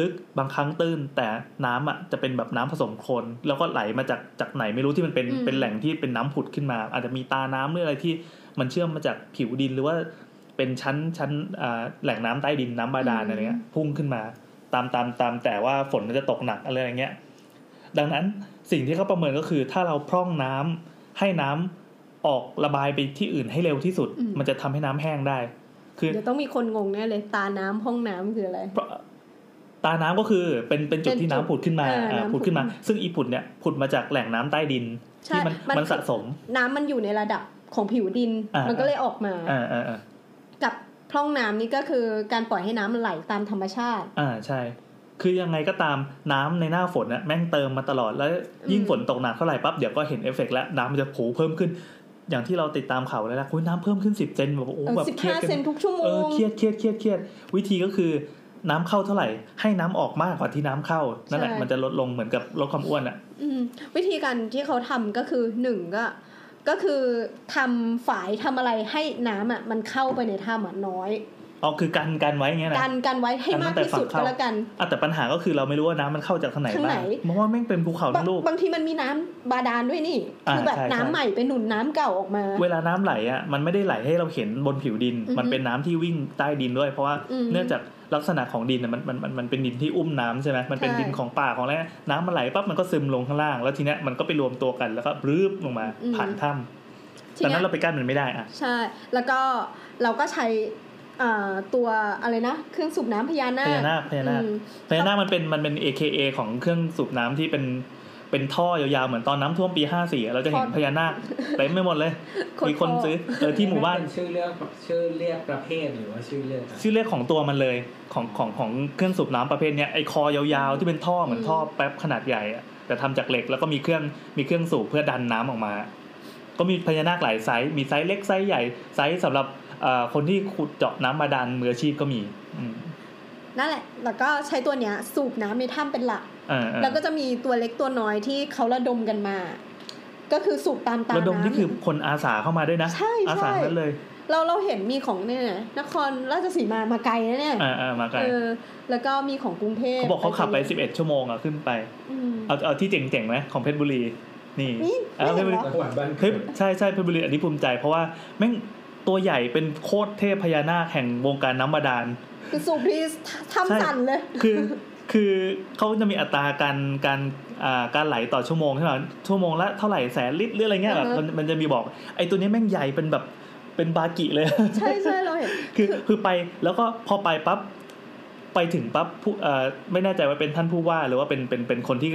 ลึกบางครั้งตื้น แต่น้ำอะจะเป็นแบบน้ำผสมโคลนแล้วก็ไหลมาจากจากไหนไม่รู้ที่มันเป็นเป็นแหล่งที่เป็นน้ำผุดขึ้นมา อาจจะมีตาน้ำหรืออะไรที่มันเชื่อมมาจากผิวดินหรือว่าเป็นชั้นชั้นอ่าแหล่งน้ำใต้ดินน้ำบาดาลอะไรเงี้ยพุ่งขึ้นมา ตามตามตามแต่ว่าฝนมันจะตกหนักอะไรอย่างเงี้ย ดังนั้นสิ่งที่เขาประเมินก็คือ ถ้าเราพร่องน้ำให้น้ำออกระบายไปที่อื่นให้เร็วที่สุด มันจะทำให้น้ำแห้งได้ คือเดี๋ยวต้องมีคนงงแน่เลย ตาน้ำห้องน้ำคืออะไรเพราะตาน้ำก็คือเป็นเป็นจุดเป็นที่น้ำจุดผุดขึ้นมาเอออ่าน้ำผุดขึ้นมาผุดขึ้นมา ซึ่งอีผุดเนี่ยผุดมาจากแหล่งน้ำใต้ดินใช่ที่มันมันมันสะสม น้ำมันอยู่ในระดับของผิวดินอ่ามันมันก็เลยออกมาอ่าอ่าอ่ากับ พร่องน้ำนี่ก็คือการปล่อยให้น้ำมันไหลตามธรรมชาติ อ่าใช่ คือยังไงก็ตามน้ำในหน้าฝนน่ะแม่งเติมมาตลอดแล้วยิ่งอืมฝนตกหนักเท่าไหร่ปั๊บเดี๋ยวก็เห็นเอฟเฟกต์แล้วน้ำมันจะผูเพิ่มขึ้น อย่างที่เราติดตามข่าวเลยนะคุยน้ำเพิ่มขึ้นสิบเซนแบบโอ้เออแบบสิบเครียห้าดกัเซนทุกชั่วโมเอองเครียดเครียดเครียดเครียดวิธีก็คือน้ำเข้าเท่าไหร่ ให้น้ำออกมากกว่าที่น้ำเข้านั่นแหละใช่มันจะลดลงเหมือนกับลดความอ้วนอะอืมวิธีการที่เขาทำก็คือหนึ่งก็ ก็คือทำฝายทำอะไรให้น้ำอะมันเข้าไปในถ้ำอะน้อยอ๋อคือกันกันไว้อย่างเงี้ยนะกันกันไว้ให้กันตั้มากงแต่ที่สุดฝั่งก็เข้าแล้วกันอะแต่ปัญหาก็คือเราไม่รู้ว่าน้ำมันเข้าจากทางไหนทางบ้าไหนงเพราะว่าแม่งเป็นภูเขาบาทั้งงลูกบางทีมันมีน้ำบาดาลด้วยนี่อ่าคือแบบใช่น้ำใช่ใหม่ไปหนุนน้ำเก่าออกมา เวลาน้ำไหลอะมันไม่ได้ไหลให้เราเห็นบนผิวดินอือฮึมันเป็นน้ำที่วิ่งใต้ดินด้วย เพราะว่าอืมเนื่องจาก ลักษณะของดินน่ะมันมันมันมันเป็นดินที่อุ้มน้ำใช่ไหมมันเป็นใช่ ดินของป่าของอะไรน้ำมันไหลปั๊บมันก็ซึมลงข้างล่าง แล้วทีเนี้ยมันก็ไปรวมตัวกันแล้วก็รืบลงมาผ่านถ้ำทีดังเนี้นั้ยนเราไปกั้นมันไม่ได้อะใช่ แล้วก็เราก็ใช้อ่าตัวอะไรนะ เครื่องสูบน้ำพญานาพคญานาคพญานาคอืม พญานาคมันเป็นมันเป็น AKA ของเครื่องสูบน้ำที่เป็น เป็นท่อยาวๆ เหมือนตอนน้ำท่วมปีห้าสี่เราจะเห็นท่อพญานาคเต็มไม่หมดเลยคนมีคนท่อซื้อเออที่หมู่บ้านเป็นชื่อเรียกชื่อเรียกประเภทหรือว่าชื่อเรียกอะไรชื่อเรียกของตัวมันเลยของของของเครื่องสูบน้ำประเภทเนี้ยไอ้คอยาวๆ ที่เป็นท่อเหมือนท่อแป๊บขนาดใหญ่อะแต่ทำจากเหล็กแล้วก็มีเครื่องมีเครื่องสูบเพื่อดันน้ำออกมา ก็มีพญานาคหลายไซส์มีไซส์เล็กไซส์ใหญ่ไซส์สำหรับเอ่อคนที่ขุดเจาะน้ำบาดาลมืออาชีพก็มีอืม นั่นแหละ แล้วก็ใช้ตัวเนี้ยสูบน้ำในถ้ำเป็นหลักเออเออแล้วก็จะมีตัวเล็กตัวน้อยที่เขาระดมกันมา ก็คือสูบตามตาระดมน้ำนี่คือคนอาสาเข้ามาด้วยนะ ใช่อาสาใช่นั้นเลย เราเราเห็นมีของเนี่ยนครราชสีมามาไกลนะเนี่ยอ่าอ่ามาไกลเออแล้วก็มีของกรุงเทพเขาบอกเขาขับไปลยสิบเอ็ดชั่วโมงอะขึ้นไปอืมเอาเอาที่เจ๋งๆไหมของเพชรบุรีนี่นี่เอาไม่เพชรเห็บุนรีเหรอจังหวัดบ้านเฮ้ยใช่ใช่เพชรบุรีอันนี้ภูมิใจ เพราะว่าแม่งตัวใหญ่เป็นโคตรเทพพญานาคแห่งวงการน้ำบาดาล คือสูบทีทำสั่นเลย คือคือเขาจะมีอัตราการการอ่าการไหลต่อชั่วโมงใช่ไหมชั่วโมงละเท่าไหร่แสนลิตรหรืออะไรเงี้ยแบบอ่าฮะมันมันจะมีบอกไอ้ตัวนี้แม่งใหญ่เป็นแบบเป็นบากิเลย ใช่ใช่เราเห็นคือคือไปแล้วก็พอไปปั๊บไปถึงปั๊บผู้เอ่อไม่แน่ใจว่าเป็นท่านผู้ว่าหรือว่าเป็นเป็นเป็นคนที่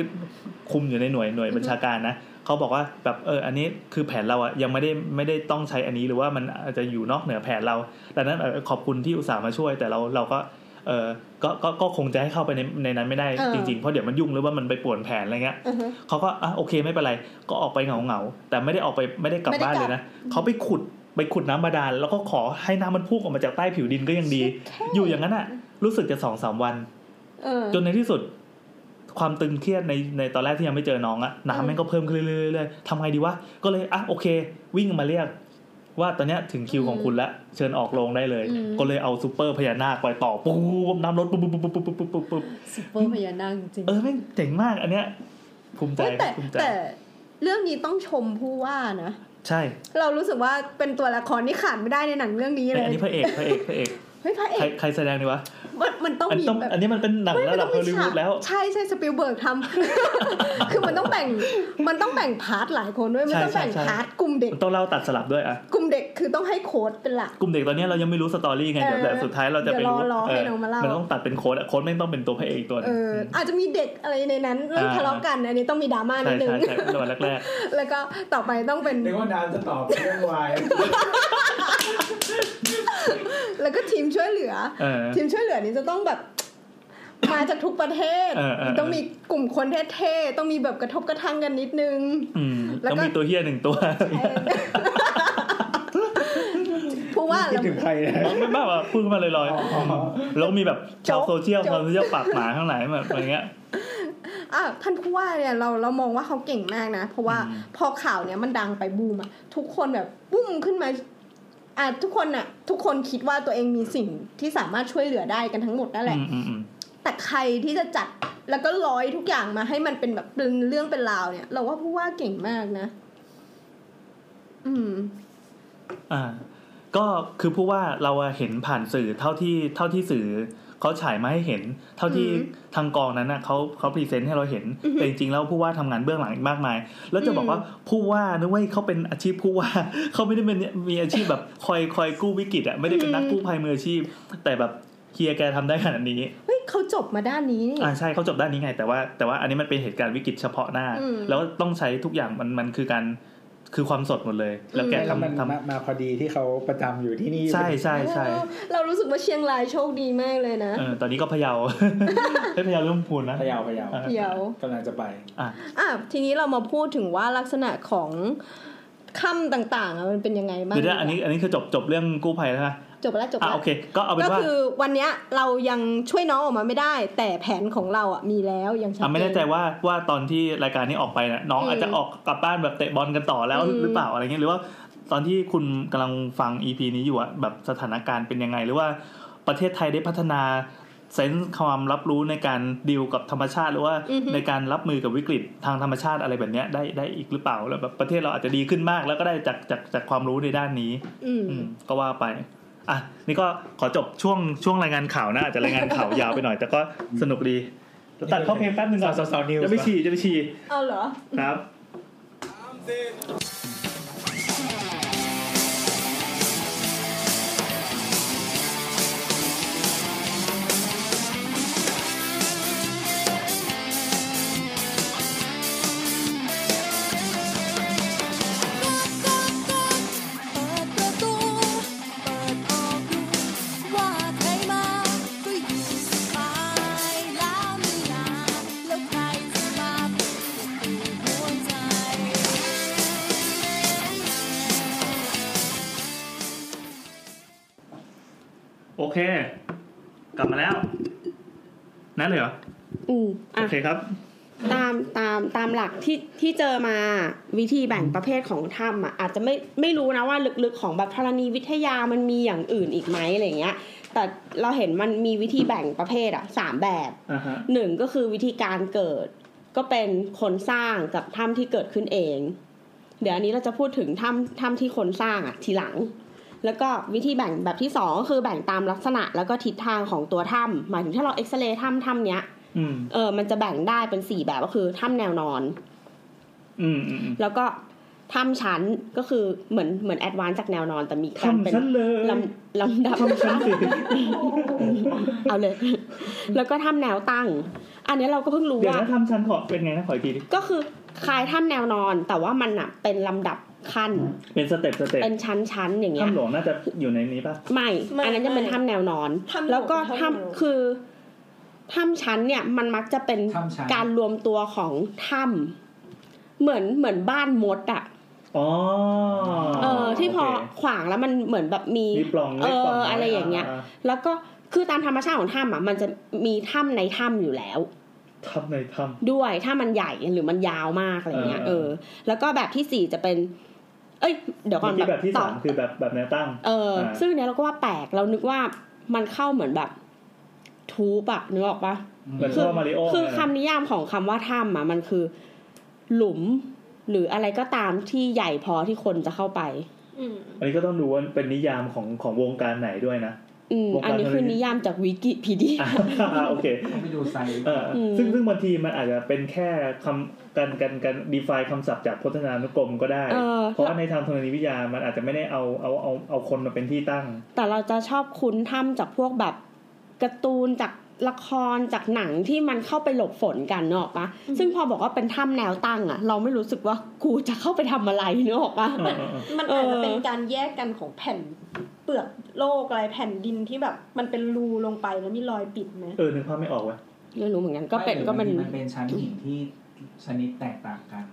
คุมอยู่ในหน่วยหน่วยบัญชาการนะ เขาบอกว่าแบบเอออันนี้คือแผนเราอะยังไม่ได้ไม่ได้ต้องใช้อันนี้หรือว่ามันอาจจะอยู่นอกเหนือแผนเราดังนั้นเออขอบคุณที่อุตส่าห์มาช่วย แต่เราเราก็เออก็ก็ก็คงจะให้เข้าไปในในนั้นไม่ได้เออจริงๆ เพราะเดี๋ยวมันยุ่งหรือว่ามันไปป่วนแผนอะไรเงี้ยอือฮึเขาก็อะโอเคไม่เป็นไร ก็ออกไปเหงาเหงาๆแต่ไม่ได้ออกไปไม่ได้กลับไม่ได้บ้านกลับเลยนะเขาไปขุดไปขุดน้ำบาดาลแล้วก็ขอให้น้ำมันพุ่งออกมาจากใต้ผิวดินก็ยังดีแค่อยู่อย่างนั้นอะ รู้สึกจะสองสามวันเออจนในที่สุด ความตึงเครียดในในตอนแรกที่ยังไม่เจอน้องอะน้ำแม่งก็เพิ่มขึ้นเรื่อยๆทำไงดีวะก็เลยอะโอเค วิ่งมาเรียก ว่าตอนนี้ถึงคิวของคุณแล้วเชิญออกโรงได้เลย ก็เลยเอาซูเปอร์พญานาคไปต่อปุ๊บน้ำลดปุ๊บปุ๊บปุ๊บปุ๊บปุ๊บปุ๊บปุ๊บซูเปอร์พญานาคจริงเออแม่งเจ๋งมากอันเนี้ยภูมิใจภูมิใจแต่เรื่องนี้ต้องชมผู้ว่านะใช่ เรารู้สึกว่าเป็นตัวละครที่ขาดไม่ได้ในหนังเรื่องนี้เลยอันนี้พระเอกพระเอกพระเอก เฮ้ยพระเอกใครใครแสดงดีวะมันมันต้องอันมีต้องแบบอันนี้มันเป็นหนังเฮ้ยระดับมันฮต้อองมีลลีวูดแล้วมันต้องมีฉาก ใช่ใช่สปิลเบิร์กทำคือมันต้องแบ่งมันต้องแบ่ง part หลายคนด้วยมันต้องแบ่งใช่ใช่พาร์ทกลุ่มเด็กมันต้องเล่าตัดสลับด้วยอะกลุ่มเด็กคือต้องให้โค้ชเป็นหลักกลุ่มเด็กตอนนี้เรายังไม่รู้ story ไงเดี๋ยวเออแต่สุดท้ายเราจะไปรู้เดี๋ยวรอรอให้น้องมาเล่ามันต้องตัดเป็นโค้ชอะโค้ชไม่ต้องเป็นตัวพระเอกอีกตัวหนึ่งเอออาจจะมีเด็กอะไรในนั้นเรื่องอ่าทะเลาะกันอันนี้ต้องมีดราม่าใช่นิดนึงใช่ใช่ตอนแรกแล้วก็ต่อไปต้องเป็นนึกว่าน้ำจะตอบเรื่องวายแล้วก็ทีมช่วยเหลือๆเออทีมช่วยเหลือนี้จะต้องแบบมาจากทุกประเทศเออเออเออต้องมีกลุ่มคนเท่ๆ ต้องมีแบบกระทบกระทั่งกันนิดนึงอืมแล้วก็ต้องมีตัวเฮี้ยหนึ่งตัวเพราะว่าคิดเราถึงใครนะไม่บ้าว่าพูดขึ้นมาลอยอ๋อๆแล้วมีแบบชาวโจ๊กโซเชียลโจ๊กชาวโซเชียลปากหมาข้างไหนแบบอะไรเงี้ยอะท่านผู้ว่าเนี่ยเราเรามองว่าเขาเก่งมากนะ เพราะว่าอืมพอข่าวเนี้ยมันดังไปบูมอะทุกคนแบบบุ้มขึ้นมา อะทุกคนอะทุกคนคิดว่าตัวเองมีสิ่งที่สามารถช่วยเหลือได้กันทั้งหมดนั่นแหละอืมอืมอืมแต่ใครที่จะจัดแล้วก็ร้อยทุกอย่างมาให้มันเป็นแบบเป็นเรื่องเป็นราวเนี่ย เราว่าผู้ว่าเก่งมากนะ อืม อ่า ก็คือผู้ว่าเราอะเห็นผ่านสื่อเท่าที่เท่าที่สื่อ เขาฉายมาให้เห็น เท่าที่อืมทางกองนั้นนะเขาเขาพรีเซนต์ให้เราเห็นอือฮึแต่จริงๆแล้วผู้ว่าทำงานเบื้องหลังอีกมากมาย แล้วจะบอกอืมว่าผู้ว่านึกว่าเขาเป็นอาชีพผู้ว่าเขาไม่ได้เป็นมีอาชีพแบบคอยคอยกู้วิกฤตอะไม่ได้เป็นนักกู้ภัยมืออาชีพ แต่แบบเฮียแกทำได้ขนาดนี้เฮ้ยเขาจบมาด้านนี้นี่อ่าใช่เขาจบด้านนี้ไง แต่ว่าแต่ว่าอันนี้มันเป็นเหตุการณ์วิกฤตเฉพาะหน้าอืมแล้วต้องใช้ทุกอย่างมันมันคือการ คือความสดหมดเลย แล้วแกแล้วมันทำทำมามาพอดีที่เขาประจำอยู่ที่นี่ใช่ใช่ใช่เออเรารู้สึกว่าเชียงรายโชคดีมากเลยนะเออตอนนี้ก็พะเยาไม่พะเยาเริ่มพูนนะ พะเยาพะเยาอะเดี๋ยว กำลังจะไป อะ อะทีนี้เรามาพูดถึงว่าลักษณะของค่ำต่างๆอะมันเป็นยังไงบ้าง เดี๋ยวนะอันนี้อันนี้คือจบจบเรื่องกู้ภัยแล้วนะ จบแล้วจบอะแล้วโอเคก็เอาเป็นก็ว่าคือวันเนี้ยเรายังช่วยน้องออกมาไม่ได้ แต่แผนของเราอะมีแล้วยังชัดอะเจไม่แน่ใจนว่าว่าตอนที่รายการนี้ออกไปนะน้องอืมอาจจะออกกลับบ้านแบบเตะบอลกันต่อแล้วอืมหรือเปล่าอะไรเงี้ยหรือว่าตอนที่คุณกำลังฟัง EP นี้อยู่อะแบบสถานการณ์เป็นยังไง หรือว่าประเทศไทยได้พัฒนาเซนส์ความรับรู้ในการดีลกับธรรมชาติ หรือว่าอือฮึในการรับมือกับวิกฤตทางธรรมชาติอะไรแบบเนี้ยได้ได้อีกหรือเปล่าแล้วแบบประเทศเราอาจจะดีขึ้นมาก แล้วก็ได้จากจากจากความรู้ในด้านนี้ อืมอืมก็ว่าไป อะนี่ก็ขอจบช่วงช่วงรายงานข่าวนะอาจจะรายงานข่าวยาวไปหน่อย แต่ก็สนุกดีตัดเข้าเพลงแป๊บนึงก่อนสาวสาวนิวส์จะไปฉี่จะไปฉี่เอาเหรอครับ「 นั่นเลยเหรอ อืมโออะเคครับ ตามตามตามหลักที่ที่เจอมาวิธีแบ่งประเภทของถ้ำอะอาจจะไม่ไม่รู้นะว่าลึกๆของแบบธรณีวิทยามันมีอย่างอื่นอีกไหมอะไรเงี้ย แต่เราเห็นมันมีวิธีแบ่งประเภทอะสามแบบอ่าฮะหนึ่งก็คือวิธีการเกิด ก็เป็นคนสร้างกับถ้ำที่เกิดขึ้นเอง เดี๋ยวอันนี้เราจะพูดถึงถ้ำถ้ำที่คนสร้างอะทีหลัง แล้วก็วิธีแบ่งแบบที่สองก็คือแบ่งตามลักษณะแล้วก็ทิศทางของตัวถ้ำหมายถึงถ้าเราเอ็กซเรย์ถ้ำถ้ำเนี้ยอืมเออ มันจะแบ่งได้เป็นสี่แบบก็คือถ้ำแนวนอนอืมอืมอืมแล้วก็ถ้ำชั้นก็คือเหมือนเหมือน advance จากแนวนอน แต่มีการเป็นถ้ำชั้นเลยลำลำดับถ้ำชั้นสิเอาเลย แล้วก็ถ้ำแนวตั้ง อันนี้เราก็เพิ่งรู้เดี๋ยวว่านะถ้ำชั้นขอเป็นไงนะขออีกทีดิก็คือคล้ายถ้ำแนวนอน แต่ว่ามันอะเป็นลำดับ ขั้น เป็น step step เป็นชั้นชั้นๆอย่างเงี้ยถ้ำหลวงน่าจะอยู่ในนี้ป่ะไม่ไม่ อันนั้นจะเป็นไม่ถ้ำแนวนอนถ้ำหลวงแล้วก็เป็นถ้ำแนวถ้ำคือถ้ำชั้นเนี่ยมันมักจะเป็นถ้ำชั้นการรวมตัวของถ้ำเหมือนเหมือนบ้านมดอะอ๋อเออที่พอโเคขวางแล้วมันเหมือนแบบมีมีปล่องเอล็กปล่งอน้อะไรอย่างเงี้ย แล้วก็คือตามธรรมชาติของถ้ำอะมันจะมีถ้ำในถ้ำอยู่แล้วถ้ำในถ้ด้วยถ้ามันใหญ่หรือมันยาวมากอะไรเงี้ยเอเอออแล้วก็แบบที่สี่จะเป็น เอ้ยเดี๋ยวำก่อนเมื่อกี้แบบที่ต่อสามคือแบบแบบแนวตั้ง เอออ่าซึ่งเนี้ยเราก็ว่าแปลกเรานึกว่ามันเข้าเหมือนแบบทูปอะนึกออกปะเหมือนคืพ่อมาริโอคือเนี่ยนะคำนิยามของคำว่าถ้ำอะมันคือ หลุม หรืออะไรก็ตามที่ใหญ่พอที่คนจะเข้าไปอืมอันนี้ก็ต้องดูว่าเป็นนิยามของของวงการไหนด้วยนะ อืมวงการอันนี้คือธรณีนิยามจากวิกิพีเดียอ่าโอเคต้องไปดูไซส์เอออมซึ่งซึ่งบางทีมันอาจจะเป็นแค่คำการการการ define คำศัพท์จากพจนานุกรมก็ได้เออเพราะว่าในทางธรณีวิทยามันอาจจะไม่ได้เอาเอาเอาเอาคนมาเป็นที่ตั้ง แต่เราจะชอบคุ้นถ้ำจากพวกแบบการ์ตูนจาก ละครจากหนังที่มันเข้าไปหลบฝนกันเนกอะปะซึ่งพอบอกว่าเป็นถ้ำแนวตั้งอะเราไม่รู้สึกว่ากูจะเข้าไปทำอะไรเนกอะปะเออเออเออมันอาจจะเออเป็นการแยกกันของแผ่นเปลือกโลกอะไรแผ่นดินที่แบบ มันเป็นรูลงไปแล้วมีรอยปิดไหมเออนึกภาพไม่ออกเว้ยไม่รู้เหมือนกันก็เป็นไม่ก็เป็นมันเป็นชั้นหินที่ชนิดแตกต่างกันแล้ว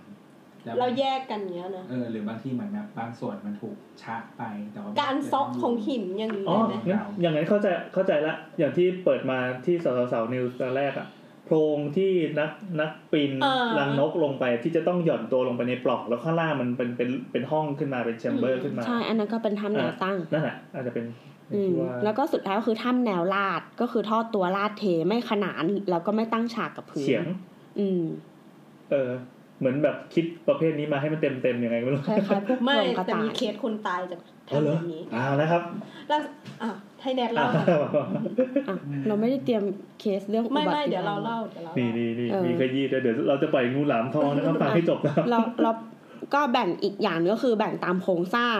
เราแยกกันเนี้ยนะเออหรือบางทีเหมือนแบบบางส่วนมันถูกชะไปแต่ว่าการซอกของหินอย่างนี้อ๋อได้ไหมงั้นอย่างนั้นเข้าใจเข้าใจละอย่างที่เปิดมาที่สาวสาวนิวส์ตอนแรกอะโพรงที่นักนักปีนรังนกลงไปที่จะต้องหย่อนตัวลงไปในปล่องแล้วข้างล่างมันเป็นเป็นเป็นห้องขึ้นมาเป็นแชมเบอร์ขึ้นมาใช่อันนั้นก็เป็นถ้ำแนวตั้งนั่นแหละอาจจะเป็นอืมที่ว่าแล้วก็สุดท้ายก็คือถ้ำแนวลาดก็คือทอดตัวลาดเทไม่ขนานแล้วก็ไม่ตั้งฉากกับพื้นเฉียง อืม เออ เหมือนแบบคิดประเภทนี้มาให้มันเต็มเต็มๆยังไงไม่รู้คล้ายๆพวกไม่โรงกระแต่ต่ามียเคสคนตายจากอ๋อเหรทำอแบบนี้เอ่าแล้วครับแล้วอะให้แนทอ่าเล่าค่ะอะเราไม่ได้เตรียมเคสเรื่องอุไม่บัติไม่เหตุเดี๋ยวเราเล่าเดี๋ยวเรานี่เล่านี่นี่เออมีขยี้ด้วยเดี๋ยวเราจะปล่อยงูหลามทองนะครับฟังให้จบนะเราเราก็แบ่งอีกอย่างหนึงก็คือแบ่งตามโครงสร้าง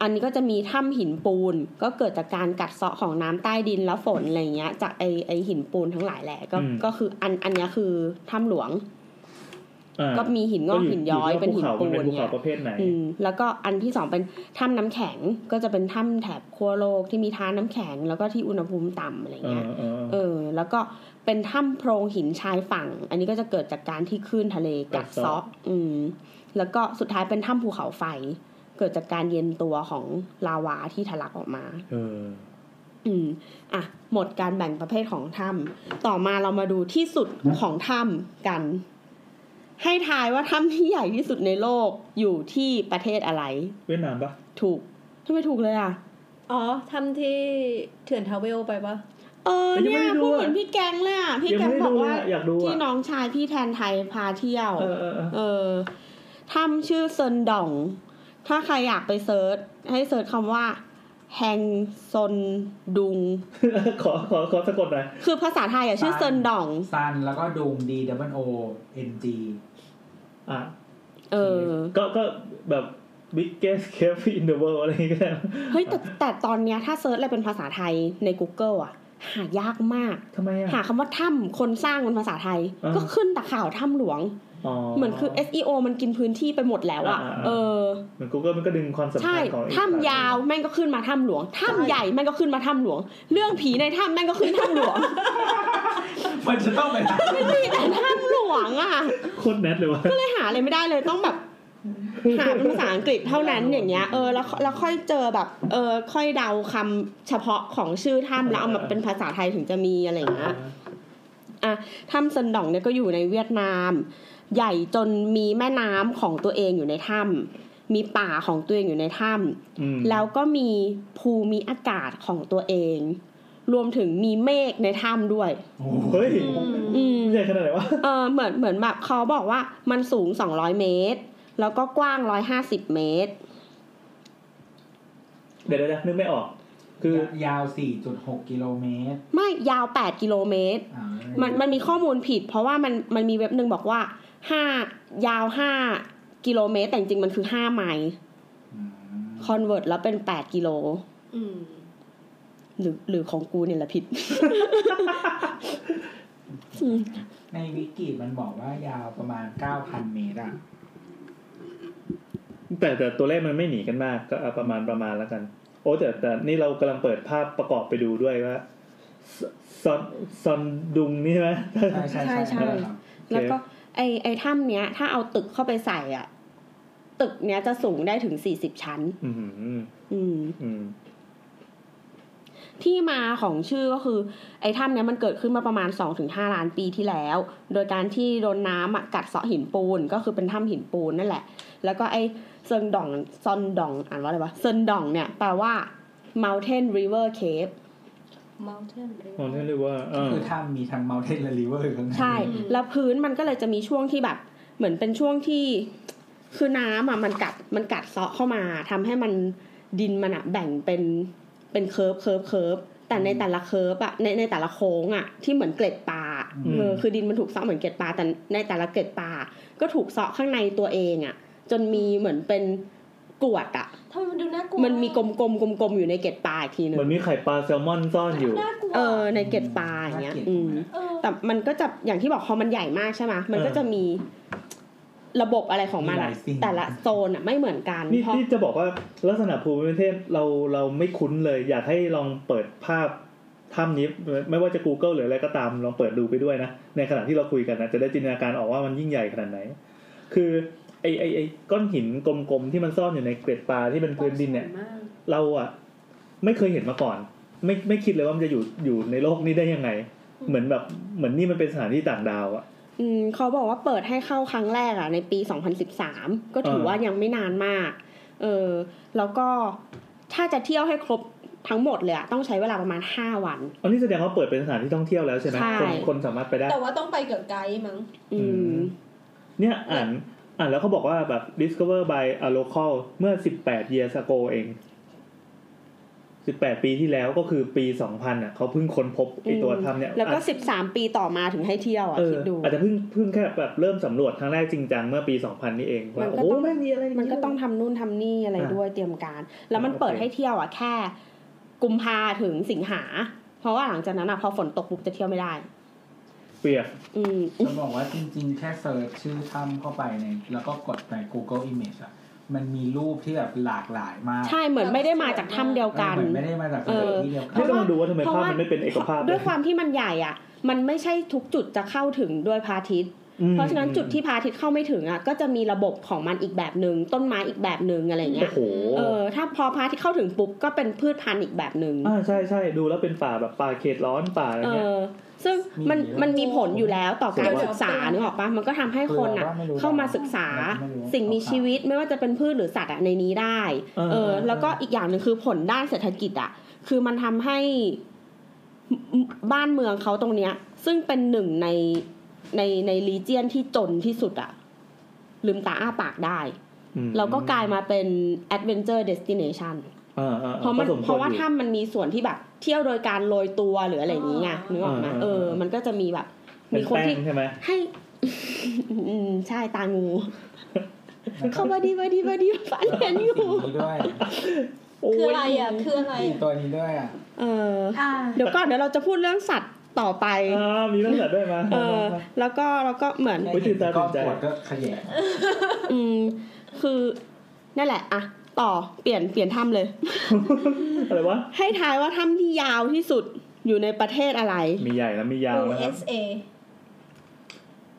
อันนี้ก็จะมีถ้ำหินปูน ก็เกิดจากการกัดเซาะของน้ำใต้ดินแล้วฝนอะไรเงี้ย จากไอไอหินปูนทั้งหลายแหละก็ก็คืออันอันเนี้ยคือถ้ำหลวงอ่า ก็มีหินงอกหินย้อยก็เป็นหินภูปูเขามันนเป็นภูเนี่เขายประเภทไหนอืมแล้วก็อันที่สองเป็นถ้ำน้ำแข็งก็จะเป็นถ้ำแถบขั้วโลกที่มีท้าน้ำแข็ง แล้วก็ที่อุณหภูมิต่ำอะไรเอเงี้อยเออเออ แล้วก็เป็นถ้ำโพรงหินชายฝั่ง อันนี้ก็จะเกิดจากการที่คลื่นทะเลกัดเซาะอืมแล้วก็สุดท้ายเป็นถ้ำภูเขาไฟ เกิดจากการเย็นตัวของลาวาที่ทะลักออกมา เออ อืม อะ หมดการแบ่งประเภทของถ้ำต่อมาเรามาดูที่สุดของถ้ำกัน ให้ทายว่าถ้ำที่ใหญ่ที่สุดในโลกอยู่ที่ประเทศอะไร เวียดนามปะถูกทำไมถูกเลยอะ อ๋อทำที่เถื่อนทาวเวลไปปะเออเนี่ยพูดเหมือนพี่แกงเลยอะ พี่ยังแกงไม่บได้อกดูเลยว่าอะอยากดูที่อะน้องชายพี่แทนไทยพาเที่ยวเออเออเออเออถ้ำชื่อเซินดอง ถ้าใครอยากไป search ให้ search คำว่า Hang Son Doong ขอขอขอสะกดหน่อยคือภาษาไทยอะชื่อเซินดอง Son แล้วก็ Doong D O O N G อะเออ ก็ก็แบบ biggest cave in the world อะไรอย่างเงี้ยก็ได้เฮ้ยแต่แต่ตอนเนี้ยถ้า search อะไรเป็นภาษาไทยใน Google อะ หายากมากทำไมอะหาคำว่าถ้ำคนสร้างเป็นภาษาไทยอ่าก็ขึ้นแต่ข่าวถ้ำหลวงอ๋อ เหมือนคือ SEO มันกินพื้นที่ไปหมดแล้วอะอ่าอ่าเออ เหมือน Google มันก็ดึงความสำคัใช่ญของถ้ำยาวแม่งก็ขึ้นมาถ้ำหลวง ถ้ำใหญ่แม่งก็ขึ้นมาถ้ำหลวง เรื่องผีในถ้ำแม่งก็ขึ้นถ้ำหลวง มันจะต้องเป็นไม่มีแต่ถ้ำหลวงอะโคตรแนทเลยวะก็เลยหาอะไรไม่ได้เลยต้องแบบหาเป็นภาษาอังกฤษเท่านั้นอย่างเงี้ยเออแล้วแล้วค่อยเจอแบบ เออ ค่อยเดาคำเฉพาะของชื่อถ้ำแล้วเอามาเป็นภาษาไทยถึงจะมีอะไรอย่างเงี้ยอะถ้ำซันดองเนี่ยก็อยู่ในเวียดนาม ใหญ่จนมีแม่น้ำของตัวเองอยู่ในถ้ำมีป่าของตัวเองอยู่ในถ้ำอืมแล้วก็มีภูมิอากาศของตัวเอง รวมถึงมีเมฆในถ้ำด้วยเฮ้ยอืมใหญ่ขนาดไหนวะเออเหมือนเหมือนแบบเขาบอกว่ามันสูง200เมตร แล้วก็กว้าง150เมตร เดี๋ยวเดี๋ยวนึกไม่ออก คือยาว 4.6 กิโลเมตร ไม่ยาว 8 กิโลเมตรอ่ามันมันมีข้อมูลผิด เพราะว่ามันมันมีเว็บหนึ่งบอกว่า 5ยาว5กิโลเมตร แต่จริงๆมันคือ5ไมล์อืมคอนเวิร์ตแล้วเป็น8กิโลอืมหรือหรือของกูเนี่ยแหละผิดอืมในวิกิมันบอกว่ายาวประมาณ9,000เมตรอะแต่แต่ตัวเลขมันไม่หนีกันมาก ก็เอาประมาณประมาณแล้วกัน โอ้แต่แต่นี่เรากำลังเปิดภาพประกอบไปดูด้วยว่าซซอนซอนดุงนี่ใช่ไหมใช่ใช่ใช่ใช่ครับแล้วก็ ไอไอถ้ำเนี้ย ถ้าเอาตึกเข้าไปใส่อะ ตึกเนี้ยจะสูงได้ถึง40ชั้น อืมอืมอืมที่มาของชื่อก็คือ ไอ้ถ้ำเนี้ยมันเกิดขึ้นมาประมาณ 2-5 ล้านปีที่แล้ว โดยการที่โดนน้ำอะกัดเซาะหินปูนก็คือเป็นถ้ำหินปูนนั่นแหละ แล้วก็ไอ้เซินดองซอนดองอ่านว่าอะไรวะเซินดองเนี่ยแปลว่า mountain river cave mountain มองเท่เลยว่าเออคือถ้ำมีทั้ง mountain และ river ข้างในใช่อืมแล้วพื้นมันก็เลยจะมีช่วงที่แบบ เหมือนเป็นช่วงที่ คือน้ำอะมันกัดมันกัดเซาะเข้ามาทำให้มันดินมันอะแบ่งเป็นเป็น curve curve curve แต่ในแต่ละ curve อะในในแต่ละโค้งอะที่เหมือนเกล็ดปลาเออคือดินมันถูกเซาะเหมือนเกล็ดปลาแต่ในแต่ละเกล็ดปลาก็ถูกเซาะข้างในตัวเองอะ จนมีเหมือนเป็น กรวดอะทำไมมันดูน่ากลัวมันมีกลมๆกลมๆอยู่ในเกล็ดปลาอีกทีหนึเหมือนงมีไข่ปลาแซลมอนซ่อนอยู่ น่ากลัวเออในเกล็ดปลาอย่างเงี้ย อืม เออแต่มันก็จะอย่างที่บอกพอมันใหญ่มากใช่ไหมมันก็จะมีระบบอะไรของมันมีหอะลายสิ่งอะ แต่ละโซนอะไม่เหมือนกันนี่เพราะ นี่จะบอกว่าลักษณะภูมิประเทศเราเราไม่คุ้นเลย อยากให้ลองเปิดภาพถ้ำนี้ไม่ว่าจะ Google หรืออะไรก็ตามลองเปิดดูไปด้วยนะ ในขณะที่เราคุยกันนะจะได้จินตนาการออกว่ามันยิ่งใหญ่ขนาดไหน คือ ไอไอไอก้อนหินกลมๆที่มันซ่อนอยู่ในเกล็ดปลาที่เป็นพื้นดินเนี่ย เราอะไม่เคยเห็นมาก่อน ไม่ไม่คิดเลยว่ามันจะอยู่อยู่ในโลกนี้ได้ยังไง เหมือนแบบเหมือนนี่มันเป็นสถานที่ต่างดาวอะอืมเขาบอกว่าเปิดให้เข้าครั้งแรกอะในปี 2013 ก็ถือเออว่ายังไม่นานมาก เออแล้วก็ถ้าจะเที่ยวให้ครบทั้งหมดเลยอะต้องใช้เวลาประมาณ 5 วัน อันนี้แสดงว่าเปิดเป็นสถานที่ท่องเที่ยวแล้วใช่ไหมใช่คนคนสามารถไปได้ แต่ว่าต้องไปกับไกด์มั้ง อือืมมเนี่ยอ่าน อ่านแล้วเขาบอกว่าแบบ discover by a local เมื่อ 18 years ago เอง 18 ปีที่แล้วก็คือปี 2000อะเขาเพิ่งค้นพบไอตัวถ้ำเนี่ยแล้วก็อาจ13 ปีต่อมาถึงให้เที่ยวอะเออคิดดูอาจจะเพิ่งเพิ่งแค่แบบเริ่มสำรวจครั้งแรกจริงจังเมื่อปี 2000 นี่เองมัว่านก็โอ้ต้องไม่มีอะไรมันก็ต้องทำนู่นทำนี่อะไรอะด้วยเตรียมการ แล้วมันโอเคเปิดให้เที่ยวอะแค่ กุมภาถึงสิงหา เพราะว่าหลังจากนั้นอะพอฝนตกปุ๊บจะเที่ยวไม่ได้ เปียกอืมจะบอกว่าจริงๆ แค่เซิร์ชชื่อถ้ำเข้าไปในแล้วก็กดใน Google Image อะมันมีรูปที่แบบหลากหลายมาก ใช่เหมือนไม่ได้มาจากถ้ำเดียวกัน เหมือนไม่ได้มาจากสถานที่เดียวกันี่นกำลังดูว่าทำไมเพราะภาพว่ามันไม่เป็นเอกภาพด้วยความที่มันใหญ่อะ มันไม่ใช่ทุกจุดจะเข้าถึงด้วยพระอาทิตย์อืม เพราะฉะนั้นจุดที่พระอาทิตย์เข้าไม่ถึงอะก็จะมีระบบของมันอีกแบบหนึ่งต้นไม้อีกแบบหนึ่งอะไรเงี้โอ้ยโหเออถ้าพอพระอาทิตย์เข้าถึงปุ๊บก็เป็นพืชพันธุ์อีกแบบหนึ่งอ่าใช่ใช่ดูแล้วเป็นป่าแบบป่าเขตร้อนป่าอะไรเอเงี้ยอซึ่งมันมันมีผลอยู่แล้วต่อการศึกษานึกออกปะมันก็ทำให้คนอะเข้ามาศึกษาสิ่งมีชีวิตไม่ว่าจะเป็นพืชหรือสัตว์อะในนี้ได้เออเออแล้วก็อีกอย่างหนึ่งคือผลด้านเศรษฐกิจอะคือมันทำให้บ้านเมืองเขาตรงเนี้ย ซึ่งเป็นหนึ่งใน ในในรีเจียนที่จนที่สุดอะลืมตาอ้าปากได้อืมแล้วก็กลายมาเป็น adventure destination อ่าอ่าเพราะมันก็สคเพราะว่าอยู่ถ้ำมันมีส่วนที่แบบ เที่ยวโดยการโรยตัวหรืออะไรอย่างนี้ไงนึกออกไหมอ่าอ่าเอออ่ามัมันก็จะมีแบบเป็มีนคนแป้ที่งใช่ไหมให้อืมใช่ตางูเข้ามาดีมาดีมาดีฝันเห็นอยู่สีนี้ด้วยคืออะไรอะคืออะไรมีตัวนี้ด้วยอะเอออ่าเดี๋ยวก่อนเดี๋ยวเราจะพูดเรื่องสัตว์ ต่อไปอ่ามีตั้งแต่ด้วยมาเออ แล้วก็แล้วก็เหมือนอุ๊ยตื่นตาตื่นใจก็ปวดก็ขยะอืมคือนั่นแหละอะต่อเปลี่ยนเปลี่ยนถ้ำเลยอะไรวะให้ทายว่าถ้ำที่ยาวที่สุดอยู่ในประเทศอะไร มีใหญ่แล้วมียาวนะครับ USA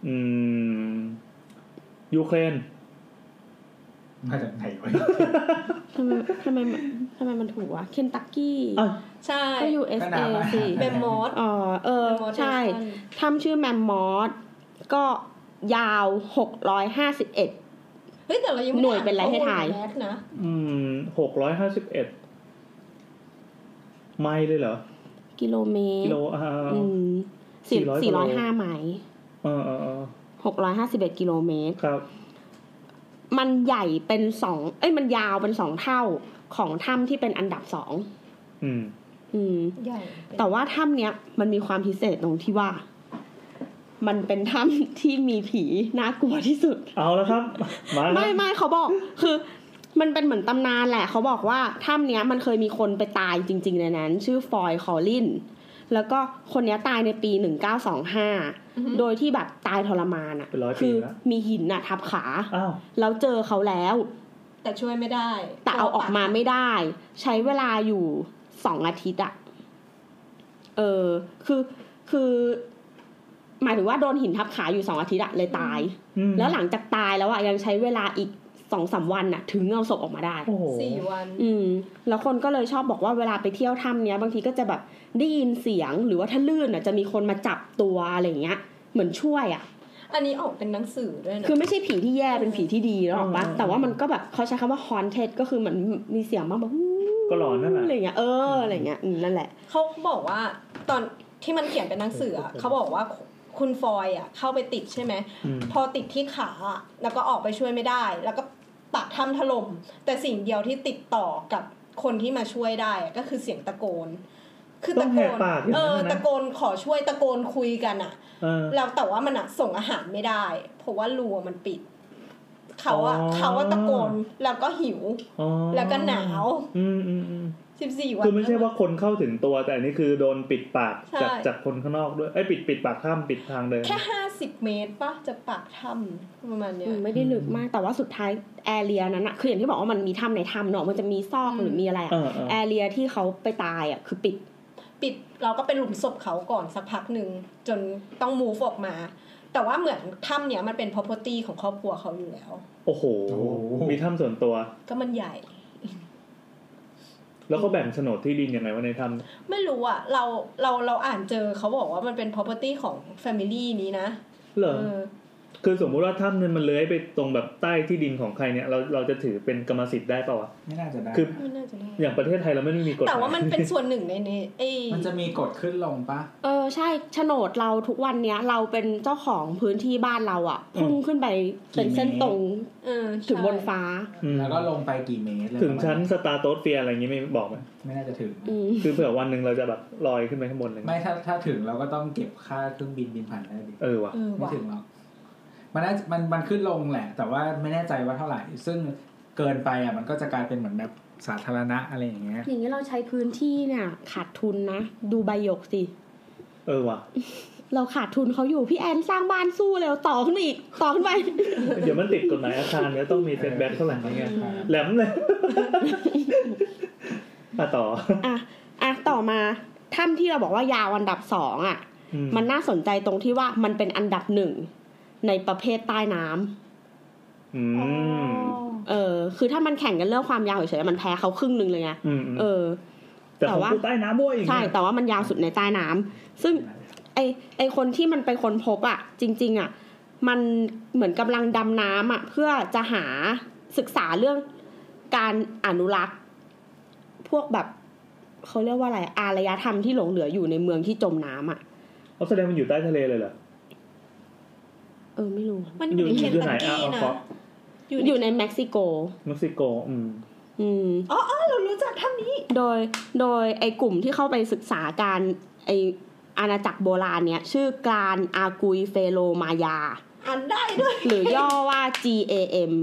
อืมยูเครนมาจากไหนวะทำไมทำไมมันทำไมมันถูกวะเคนตักกี้ อ้าวใช่ ก็ USA สิเบมมอส อ๋อเออ Mammoth ใช่ Nation ถ้ำชื่อแมมมอสก็ยาวหกร้อยห้าสิบเอ็ดเฮ้ยแต่เรายังไม่หน่วยเป็นไรให้ทาย แมสนะอืมหกร้อยห้าสิบเอ็ดไมล์เลยเหรอ กิโลเมตกิร โลอ่า อืมสี่400 สี่ร้อยกิโลห้าไมล์เออเออเออหกร้อยห้าสิบเอ็ดกิโลเมตร ครับ มันใหญ่เป็นสอง เอ้ย มันยาวเป็นสองเท่าของถ้ำที่เป็นอันดับสอง อืม อืมใหญ่แต่ว่าถ้ำเนี้ยมันมีความพิเศษตรงที่ว่า มันเป็นถ้ำที่มีผีน่ากลัวที่สุด เอาแล้วครับมาครับไม่ไม่เขาบอก คือ มันเป็นเหมือนตำนานแหละ เขาบอกว่าถ้ำเนี้ยมันเคยมีคนไปตายจริง ๆ ในนั้น ชื่อฟอยคอลลินแล้วก็คนเนี้ยตายในปีหนึ่งเก้าสองห้า โดยที่แบบตายทรมานอะเป็นร้อยปีคืแล้วมีหินอะ ทับขาอ้าวแล้วเจอเขาแล้ว แต่ช่วยไม่ได้ แต่เอาออกมาไม่ได้ ใช้เวลาอยู่ สองอาทิตย์อะเออ คือ คือ หมายถึงว่าโดนหินทับขาอยู่สองอาทิตย์อะเลยตายอืมแล้วหลังจากตายแล้วอะยังใช้เวลาอีกสองสามวันอะถึงเอาศพออกมาได้โอ้โหสี่วัน อืม แล้วคนก็เลยชอบบอกว่าเวลาไปเที่ยวถ้ำเนี้ย บางทีก็จะแบบได้ยินเสียงหรือว่าถ้าลื่นอะจะมีคนมาจับตัวอะไรอย่างเงี้ย เหมือนช่วยอะ อันนี้ออกเป็นหนังสือด้วยนะ คือไม่ใช่ผีที่แย่เป็นผีที่ดีแล้วหรอกปะอืมแต่ว่ามันก็แบบเขาใช้คำว่า haunted ก็คือเหมือนมีเสียงบ้างแบบก็หลอนนั่นแหละอะไรเงี้ยเอออะไรเงี้ยอืมนั่นแหละเขาบอกว่าตอนที่มันเขียนเป็นหนังสืออะเขาบอกว่าคุณฟอยอะเข้าไปติดใช่ไหมอืมพอติดที่ขาอะแล้วก็ออกไปช่วยไม่ได้ แล้วก็ปากถ้ำถล่มแต่สิ่งเดียวที่ติดต่อกับคนที่มาช่วยได้อะก็คือเสียงตะโกน คือต้อตะงโกแหกนปากอย่างเอนั้นอนะตะโกนขอช่วยตะโกนคุยกันอะเออแล้วแต่ว่ามันอะส่งอาหารไม่ได้ เพราะว่ารูอะมันปิดเขาอะอ๋อเขาว่าตะโกนแล้วก็หิวอ๋อแล้วก็หนาวอืมอืมอืมสิบสี่วันคือไม่ใช่ว่าคนเข้าถึงตัว แต่อันนี้คือโดนปิดปากใช่จากจากคนข้างนอกด้วยไอ้ยปิดปิดปากถ้ำปิดทางเดินแค่ห้าสิบเมตรปะจากปากถ้ำประมาณเนี้ยอืมไม่ได้ลึกมากแต่ว่าสุดท้ายแอเรียนั้นอะคืออย่างที่บอกว่ามันมีถ้ำในถ้ำเนอะมันจะมีซอกอืมหรือมีอะไรอะเออเออแอเรียที่เขาไปตายอะคือปิด ปิดเราก็เป็นหลุมศพเขาก่อนสักพักหนึ่งจนต้อง move ออกมา แต่ว่าเหมือนถ้ำเนี้ยมันเป็น property ของครอบครัวเขาอยู่แล้ว โอ้โหโอ้โหมีถ้ำส่วนตัว ก็มันใหญ่ แล้วก็แบ่งโฉนดที่ดินยังไงว่าในถ้ำไม่รู้อะเราเราเราอ่านเจอเขาบอกว่ามันเป็น property ของ family นี้นะ เหรอเออ คือสมมุติว่าถ้ำนึงมันเลื้อยไปตรงแบบใต้ที่ดินของใครเนี่ยเราเราจะถือเป็นกรรมสิทธิ์ได้ป่าวะไม่น่าจะได้คือไม่น่าจะได้อย่างประเทศไทยเราไม่ได้มีกฎหแต่มายว่ามันเป็นส่วนหนึ่งในในไอ้มันจะมีกฎขึ้นลงปะเออใช่โฉนดเราทุกวันเนี้ยเราเป็นเจ้าของพื้นที่บ้านเราอะพุ่งขึ้นไปเป็นเส้นตรงเออถึงบนใช่ฟ้าอืมแล้วก็ลงไปกี่เมตรอะไรถึงชั้นประสมาณตาร์โตสเฟียร์อะไรอย่างงี้ไม่บอกไหมไม่น่าจะถึงอืมคือเผื่อวันหนึ่งเราจะแบบลอยขึ้นไปข้างบนเลยไม่ถ้าถ้าถึงเราก็ต้องเก็บค่าเครื่องบินบินผ่านได้ดิเออว่ะเออไม่ว่ะถึงหรอก มันน่ามันมันขึ้นลงแหละ แต่ว่าไม่แน่ใจว่าเท่าไหร่ ซึ่งเกินไปอะมันก็จะกลายเป็นเหมือนแบบสาธารณะอะไรอย่างเงี้ย อย่างนี้เราใช้พื้นที่เนี่ย ขาดทุนนะ ดูใบหยกสิ เออว่ะ เราขาดทุนเขาอยู่ พี่แอนสร้างบ้านสู้เร็วต่อขึ้นมาอีก ต่อขึ้นไป เดี๋ยวมันติดกฎหมายอาคารเนี่ยต้องมี setback เท่าไหร่เงี้ยแหลมเลยมาต่อ อะ อะ ต่อมาถ้ำที่เราบอกว่ายาวอันดับสองอะอืมันน่าสนใจตรงที่ว่ามันเป็นอันดับหนึ่ง ในประเภทใต้น้ำอืมเออ คือถ้ามันแข่งกันเรื่องความยาวเฉยๆมันแพ้เขาครึ่งหนึ่งเลยไงอืมอืมเออ แต่แต่ของว่ากูใต้น้ำด้วยอย่างใช่เงี้ยแต่ว่ามันยาวสุดในใต้น้ำซึ่ง ไอไอคนที่มันไปค้นพบอะ จริง ๆ อะ มันเหมือนกำลังดำน้ำอะ เพื่อจะหาศึกษาเรื่องการอนุรักษ์ พวกแบบเขาเรียกว่าอะไรอารยธรรมที่หลงเหลืออยู่ในเมืองที่จมน้ำอะเขาแสดงมันอยู่ใต้ทะเลเลยเหรอเออไม่รู้ มันออยู่ยู่ในอเคนยู่ตัไหนกอะกี้เอานะขออยู่ในเม็กซิโกเม็กซิโก อืมอืมอ๋ออ๋อเรารู้จักถ้ำนี้ โดยโดยไอกลุ่มที่เข้าไปศึกษาการไออาณาจักรโบราณเนี้ยชื่อกรานอากุยเฟโลมายา อ่านได้ด้วย หรือย่อว่า GAM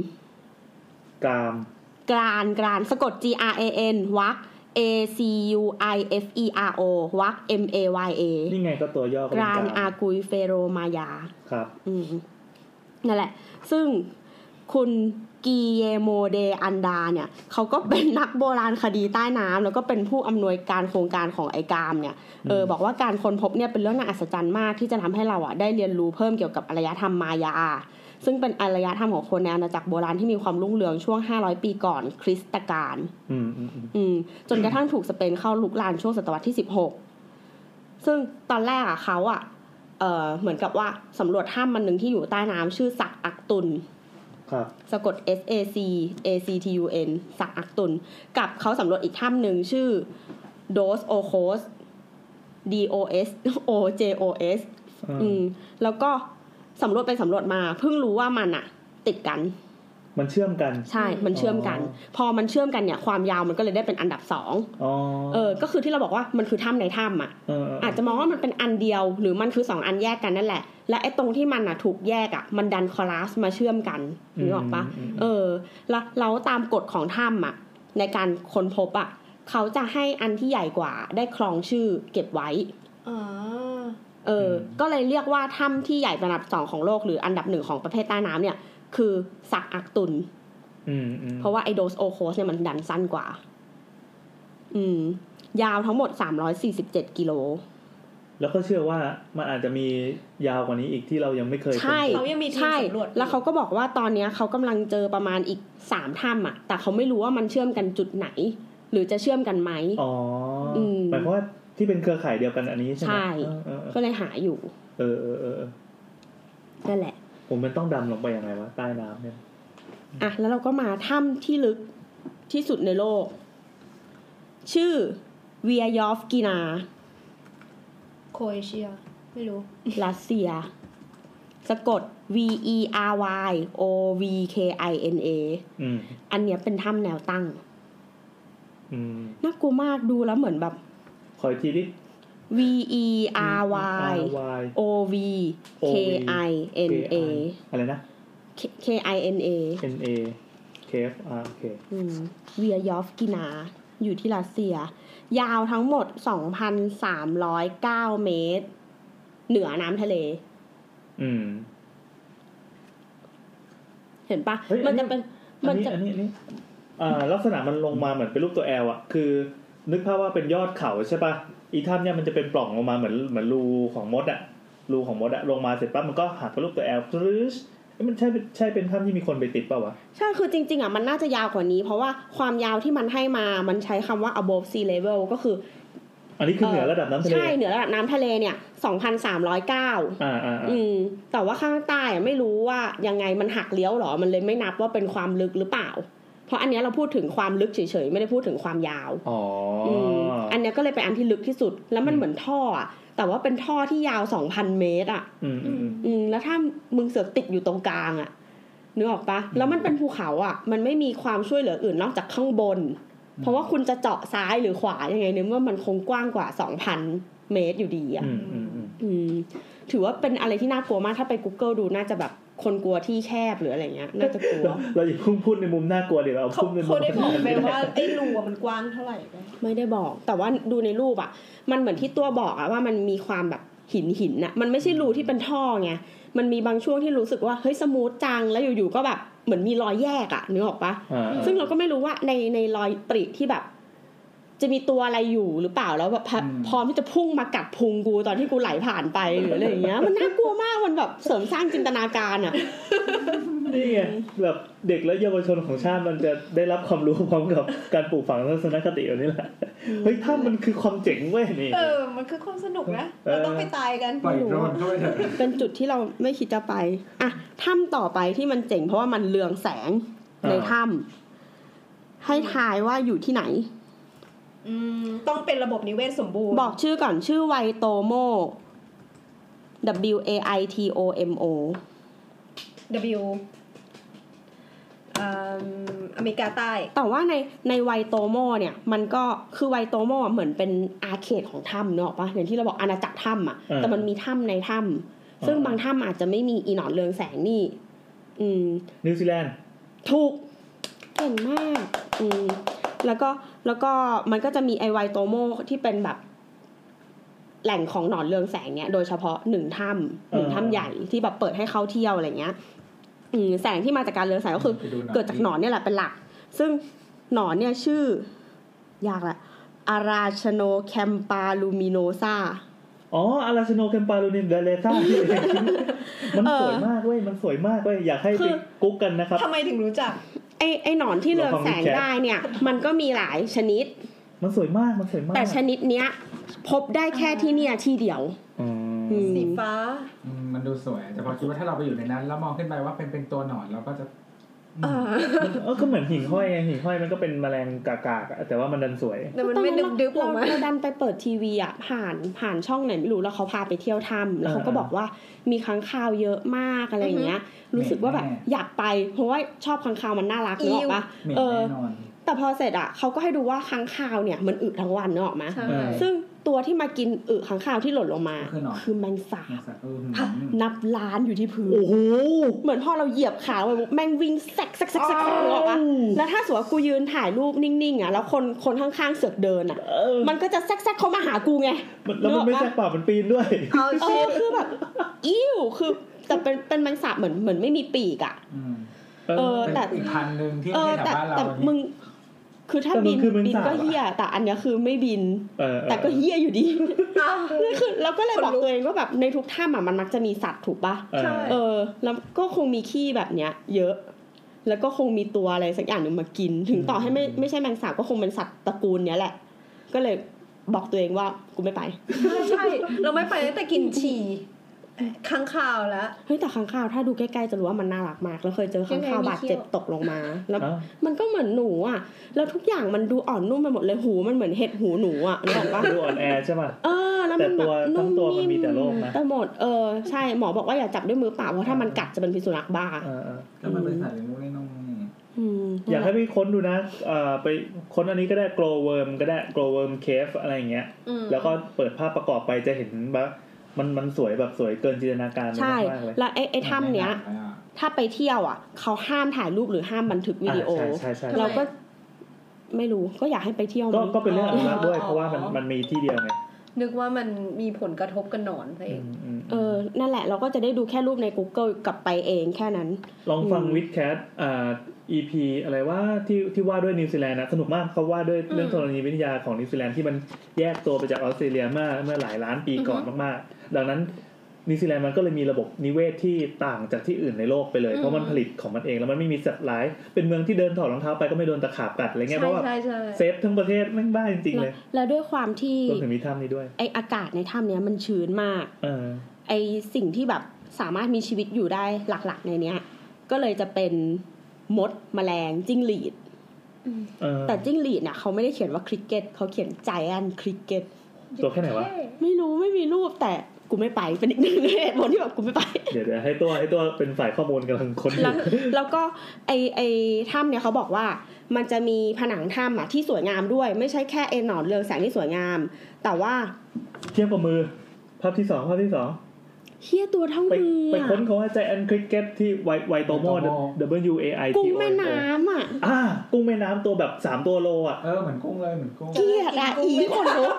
กามกรานกรานสะกด G R A N วัก A C U I F E R O วัก M A Y A นี่ไงก็ตัวย่อก็กเป็นรานกาอามกุยเฟโรมายา ครับ อืมนั่นแหละ ซึ่งคุณกีเยโมเดอันดาเนี่ยเขาก็เป็นนักโบราณคดีใต้น้ำแล้วก็เป็นผู้อำนวยการโครงการของไอกามเนี่ยเออบอกว่าการค้นพบเนี่ยเป็นเรื่องน่าอัศจรรย์มากที่จะทำให้เราอะได้เรียนรู้เพิ่มเกี่ยวกับอารยธรรมมายา ซึ่งเป็นอารยธรรมของคนในอาณาจักรโบราณที่มีความรุ่งเรืองช่วง 500 ปีก่อนคริสตกาลอืมอืมอืมอืมจนกระทั่งถูกสเปนเข้าลุกลานช่วงศตวรรษที่ 16 ซึ่งตอนแรกอะเขาอะเออเหมือนกับว่าสำรวจถ้ำมันหนึ่งที่อยู่ใต้น้ำชื่อสักอักตุนครับสะกด S A C A C T U N สักอักตุน กับเขาสำรวจอีกถ้ำหนึ่งชื่อ Dos Ojos D O S O J O S อืมแล้วก็ สำรวจไปสำรวจมาเพิ่งรู้ว่ามันอะติดกัน มันเชื่อมกัน ใช่ มันเชื่อมกันอ๋อพอมันเชื่อมกันเนี่ยความยาวมันก็เลยได้เป็นอันดับสองอ๋อเออ ก็คือที่เราบอกว่ามันคือถ้ำในถ้ำอะเออเอออาจจะมองว่ามันเป็นอันเดียว หรือมันคือสองอันแยกกันนั่นแหละ และไอ้ตรงที่มันอะถูกแยกอะมันดันคอลาสมาเชื่อมกันนึกออกปะมมเออ แล้วเราตามกฎของถ้ำอะ ในการค้นพบอะเขาจะให้อันที่ใหญ่กว่าได้ครองชื่อเก็บไว้อ๋อ เออ ก็เลยเรียกว่าถ้ำที่ใหญ่เป็นอันดับสองของโลกหรืออันดับหนึ่งของประเทศใต้น้ำเนี่ย คือสักอักตุนอืมอืมเพราะว่าไอโดสโอโคสเนี่ยมันดันสั้นกว่า อืม ยาวทั้งหมด347กิโล แล้วก็เชื่อว่ามันอาจจะมียาวกว่านี้อีกที่เรายังไม่เคยค้นพบใช่เขายังมีทีมใช่สำรวจอยู่แล้วเขาก็บอกว่าตอนเนี้ยเขากำลังเจอประมาณอีกสามถ้ำอะ แต่เขาไม่รู้ว่ามันเชื่อมกันจุดไหน หรือจะเชื่อมกันไหมอ๋ออมหมายความว่า ที่เป็นเครือข่ายเดียวกันอันนี้ใช่ไหมใช่เออเออก็เลยหาอยู่เออเออเออเออนั่นแหละผมมันต้องดำลงไปยังไงวะใต้น้ำเนี่ยอะแล้วเราก็มาถ้ำที่ลึกที่สุดในโลก ชื่อเวียยอฟกินาโครเอเชีย ไม่รู้ รัสเซีย สะกด V E R Y O V K I N A อืมอันเนี้ยเป็นถ้ำแนวตั้งอืมน่ากลัวมากดูแล้วเหมือนแบบ ขออีกทีดิ V E R Y R Y O V K I N A อะไรนะ K I N A N A K F R โอเคเวียยอฟกินา อยู่ที่รัสเซีย ยาวทั้งหมด 2,309 เมตร เหนือน้ำทะเล อืม เห็นปะเฮ้ยมันจะเป็นอัมันนนี้จะอันนี้อันนี้อ่าลักษณะมันลงมาเหมือนเป็นรูปตัวแอลอะคือ นึกภาพว่าเป็นยอดเขาใช่ปะอีถ้ำเนี่ยมันจะเป็นปล่องลงมาเหมือนเหมือนรูของมดอะรูของมดอะลงมาเสร็จปั๊บมันก็หักเป็นรูปตัวแอลปรึ๊ดเอ้ยมันใช่เป็นใช่เป็นถ้ำที่มีคนไปติดเปล่าวะ ใช่คือจริง ๆอะมันน่าจะยาวกว่านี้ เพราะว่าความยาวที่มันให้มามันใช้คำว่า above sea level ก็คือ อันนี้คือเหนือระดับน้ำทะเล ใช่เหนือระดับน้ำทะเลเนี่ย2,309อ่าอ่าอ่าอืมแต่ว่าข้างใต้อะไม่รู้ว่ายังไงมันหักเลี้ยวหรอ มันเลยไม่นับว่าเป็นความลึกหรือเปล่า เพราะอันเนี้ยเราพูดถึงความลึกเฉยๆไม่ได้พูดถึงความยาวอ๋อออืมอันเนี้ยก็เลยเป็นอันที่ลึกที่สุด แล้วมันเหมือนท่ออะแต่ว่าเป็นท่อที่ยาว2,000เมตรอะอืมอืมอืมอืมแล้วถ้ามึงเสือกติดอยู่ตรงกลางอะนึกออกปะแล้วมันเป็นภูเขาอะ มันไม่มีความช่วยเหลืออื่นนอกจากข้างบน เพราะว่าคุณจะเจาะซ้ายหรือขวายังไงเนี่ยเมื่อมันคงกว้างกว่า2,000เมตรอยู่ดีอะอืมอืมอืมอืมถือว่าเป็นอะไรที่น่ากลัวมากถ้าไป Google ดูน่าจะแบบ คนกลัวที่แคบหรืออะไรเงี้ยน่าจะกลัว เราเราอย่าเพิ่งพูดในมุมน่ากลัวเดี๋ยวเราเขาพูดในมุเขามได้บอกไหมว่าไอ้รูอะมันกว้างเท่าไหร่ไหมไม่ได้บอก แต่ว่าดูในรูปอะ มันเหมือนที่ตัวบอกอะว่ามันมีความแบบหินหินอะมันไม่ใช่รูที่เป็นท่อไงมันมีบางช่วงที่รู้สึกว่าเฮ้ยสมูทจังแล้วอยู่ๆก็แบบเหมือนมีรอยแยกอะนึกออกปะอ่าซึ่งเราก็ไม่รู้ว่าในในรอยปริที่แบบ จะมีตัวอะไรอยู่หรือเปล่าแล้วแบบพะอืมพร้อมที่จะพุ่งมากัดพุงกูตอนที่กูไหลผ่านไปหรืออะไรอย่างเงี้ย มันน่ากลัวมากมันแบบเสริมสร้างจินตนาการอะนี่ไงแบบเด็กและเยาวชนของชาติมันจะได้รับความรู้พร้อมกับการปลูกฝังทัศนคติแบบนี้แหละเฮ้ยถ้ามันคือความเจ๋งเว้ยนี่เออมันคือความสนุกนะเออเราต้องไปตายกันปล่อยโดรนเข้าไปเถอะเป็นจุดที่เราไม่คิดจะไปอะถ้ำต่อไปที่มันเจ๋งเพราะว่ามันเรืองแสงในถ้ำให้ทายว่าอยู่ที่ไหนอืม ต้องเป็นระบบนิเวศสมบูรณ์ บอกชื่อก่อนชื่อไวโตโม W A I T O M O W อืมอเมริกาใต้ แต่ว่าในในไวโตโมเนี่ย มันก็คือไวโตโมอะเหมือนเป็นอาเขตของถ้ำเนกอะปะอย่างที่เราบอกอาณาจักรถ้ำอะอ่าแต่มันมีถ้ำในถ้ำซึ่งอ่าบางถ้ำอาจจะไม่มีอีหนอนเรืองแสงนี่ อืม นิวซีแลนด์ ถูก เก่งมากอืมแล้วก็แล้วก็มันก็จะมีไอไวโตโมที่เป็นแบบ แหล่งของหนอนเรืองแสงเนี่ย โดยเฉพาะหนึ่งถ้ำหนึ่งถ้ำใหญ่ที่แบบเปิดให้เข้าเที่ยวอะไรเงี้ยอืมแสงที่มาจากการเรืองแสงก็คือไปดูหนังเกิดจากหนอนเนี่ยแหละเป็นหลัก ซึ่งหนอนเนี่ยชื่อยากละ Arachnocampa luminosaอ๋อ Arachnocampa ลูนินเดเลซ่าที่เองมันสวยมากเว้ย มันสวยมากเว้ย อยากให้คืไปอกุ๊กกันนะครับทำไมถึงรู้จัก ไอไอหนอนที่เรืองแสงได้เนี่ย มันก็มีหลายชนิด มันสวยมากมันสวยมาก แต่ชนิดเนี้ย พบได้แค่ที่เนี่ยที่เดียวอืมอืมสีฟ้าอืมมันดูสวย แต่พอคิดว่าถ้าเราไปอยู่ในนั้น แล้วมองขึ้นไปว่าเป็นเป็นตัวหนอนเราก็จะ เออเออก็เหมือนหิ่งห้อยไงหิ่งห้อยมันก็เป็นแมลงกากๆอะแต่ว่ามันดันสวย แต่มันไม่ดึบดึบๆออกมาเราดันไปเปิดทีวีอะผ่านผ่านช่องไหนไม่รู้แล้วเขาพาไปเที่ยวถ้ำแล้วเขาก็อ่าบอกว่ามีค้างคาวเยอะมากอะไรอย่างเงี้ย รู้สึกว่าแบบแน่อยากไปเพราะว่าชอบค้างคาวมันน่ารักอิ๊เนวกอะปะเหม็นเออ แน่นอนแต่พอเสร็จอะเขาก็ให้ดูว่าค้างคาวเนี่ยมันอึทั้งวันเนกอะปะใช่เออซึ่งตัวที่มากินอึค้างคาวที่หล่นลงมา คือหนอน คือแมงสาเนี่ยบสัตว์เออนับล้านอยู่ที่พื้น โอ้โห เหมือนพอเราเหยียบขาไปแม่งวิ่งแซกแซกแซกแซกนึกออกปะแล้วถ้าสมมติว่ากูยืนถ่ายรูปนิ่งๆอะแล้วคนคนข้างๆเสือกเดินอะเออมันก็จะแซกแซกเขามาหากูไงมันแล้วมันไม่แทรกปากมันปีนด้วย เอาเอชิอดคือแบบอิ่วคือแต่เป็นเป็นแมงสาบเหมือนเหมือนไม่มีปีกอะอืมเออเป็นแต่ อีกพันหนึ่งที่เอไม่อใช่แถแต่วบ้านเราแต่เนี่ยมึง คือถ้าแต่มันบินคือแมงบินสาบก็อะเฮียแต่อันเนี้ยคือไม่บินเออเออแต่ก็เฮียอยู่ดีอ้าวนี่คือเราก็เลยบอกขนลุกตัวเองว่าแบบในทุกถ้ำอะมันมักจะมีสัตว์ถูกปะเออใช่เออ แล้วก็คงมีขี้แบบเนี้ย เยอะ แล้วก็คงมีตัวอะไรสักอย่างหนึ่งมากิน ถึงต่อให้ไม่ไม่ใช่แมงสาบก็คงเป็นสัตว์ตระกูลเนี้ยแหละ ก็เลยบอกตัวเองว่ากูไม่ไป ใช่ใช่เราไม่ไปตั้งแต่กินฉี่ ค้างคาวแล้วเฮ้ยแต่ค้างคาวถ้าดูใกล้ๆจะรู้ว่ามันน่ารักมากแล้วเคยเจอค้างคาวยังไงมีบาดเจ็บเขี้ยวตกลงมา แล้วอ้าวมันก็เหมือนหนูอะ แล้วทุกอย่างมันดูอ่อนนุ่มไปหมดเลยหูมันเหมือนเห็ดหูหนูอะนึกออกปะดูอ่อนแอใช่ป่ะเออแล้วมันแต่แบตับวนุ่ทั้งตัวมันมีแต่โรคนะไปหมดเออใช่หมอบอกว่าอย่าจับด้วยมือเปล่าเพราะถ้ามันกัดจะเป็นพิษสุนัขบ้าเออเออก็มันเป็นสัตว์เลี้ยงลูกเล่นน้องนี่อืมอยากให้ไปค้นดูนะเอ่อไปค้นอันนี้ก็ได้ grow worm ก็ได้ grow worm cave อะไรอย่างเงี้ยอืมแล้วก็เปิดภาพประกอบไปจะเห็นว่า มันมันสวยแบบสวยเกินจินตนาการใช่มากๆเลยแล้วไอ้ไอ้ถ้ำเนี้ยไม่ได้อะถ้าไปเที่ยวอะ เขาห้ามถ่ายรูปหรือห้ามบันทึกวิดีโออ่าใช่ใช่ใช่เราก็ไม่รู้ก็อยากให้ไปเที่ยวก็มั้งก็เป็นเรื่องอนุรักษ์ด้วยอ๋อเพราะว่ามันมันมีที่เดียวไง นึกว่ามันมีผลกระทบกับหนอนซะเองอืมอืมเออ นั่นแหละเราก็จะได้ดูแค่รูปใน Google กลับไปเองแค่นั้น ลองฟังอืม WiTcast อ่า EP อะไรว่าที่ที่ว่าด้วยนิวซีแลนด์นะสนุกมากเขาว่าด้วยเรื่องธรณีวิทยาของนิวซีแลนด์ที่มันแยกตัวไปจากออสเตรเลียเมื่อเมื่อหลายล้านปีก่อนมากๆ ดังนั้น นิวซีแลนด์มันก็เลยมีระบบนิเวศที่ต่างจากที่อื่นในโลกไปเลย เพราะมันผลิตของมันเองแล้วมันไม่มีสัตว์ร้าย เป็นเมืองที่เดินถอดรองเท้าไปก็ไม่โดนตะขาบกัดอะไรเงี้ยเพใช่ราะว่าใช่ใช่เซฟทั้งประเทศแม่งบ้าจริงๆเลยแล้วด้วยความที่รวมถึงมีถ้ำนี้ด้วยไออากาศในถ้ำเนี้ยมันชื้นมากเออไอสิ่งที่แบบสามารถมีชีวิตอยู่ได้หลักๆ ในเนี้ย ก็เลยจะเป็นมดแมลงจิ้งหรีดเออแต่จิ้งหรีดน่ะเขาไม่ได้เขียนว่า cricket เขาเขียน giant cricket ตัวแค่ไหนวะไม่รู้ไม่มีรูปแต่ กูไม่ไปเป็นอีกหนึ่งเหตุผลที่แบบกูไม่ไป เดี๋ยวเดี๋ยวให้ตัวให้ตัวเป็นฝ่ายข้อมูลกำลังค้นอแล้วยู่แล้วก็ไอไอถ้ำเนี่ยเขาบอกว่ามันจะมีผนังถ้ำอะที่สวยงามด้วย ไม่ใช่แค่เอหนอนเรืองแสงที่สวยงาม แต่ว่าเทียบกับมือ ภาพที่สองภาพที่สองเฮียตัวเท่าไปมือไปอะค้นเขาว่าใจแอนคริกเก็ตที่ไวไวโตโม W A I T กุ้ง O แม่น้ำอะอ่ากุ้งแม่น้ำตัวแบบสามตัวโลอะเออเหมือนกุ้งเลยเหมือนกุ้งเกลียดอะอีคนลุก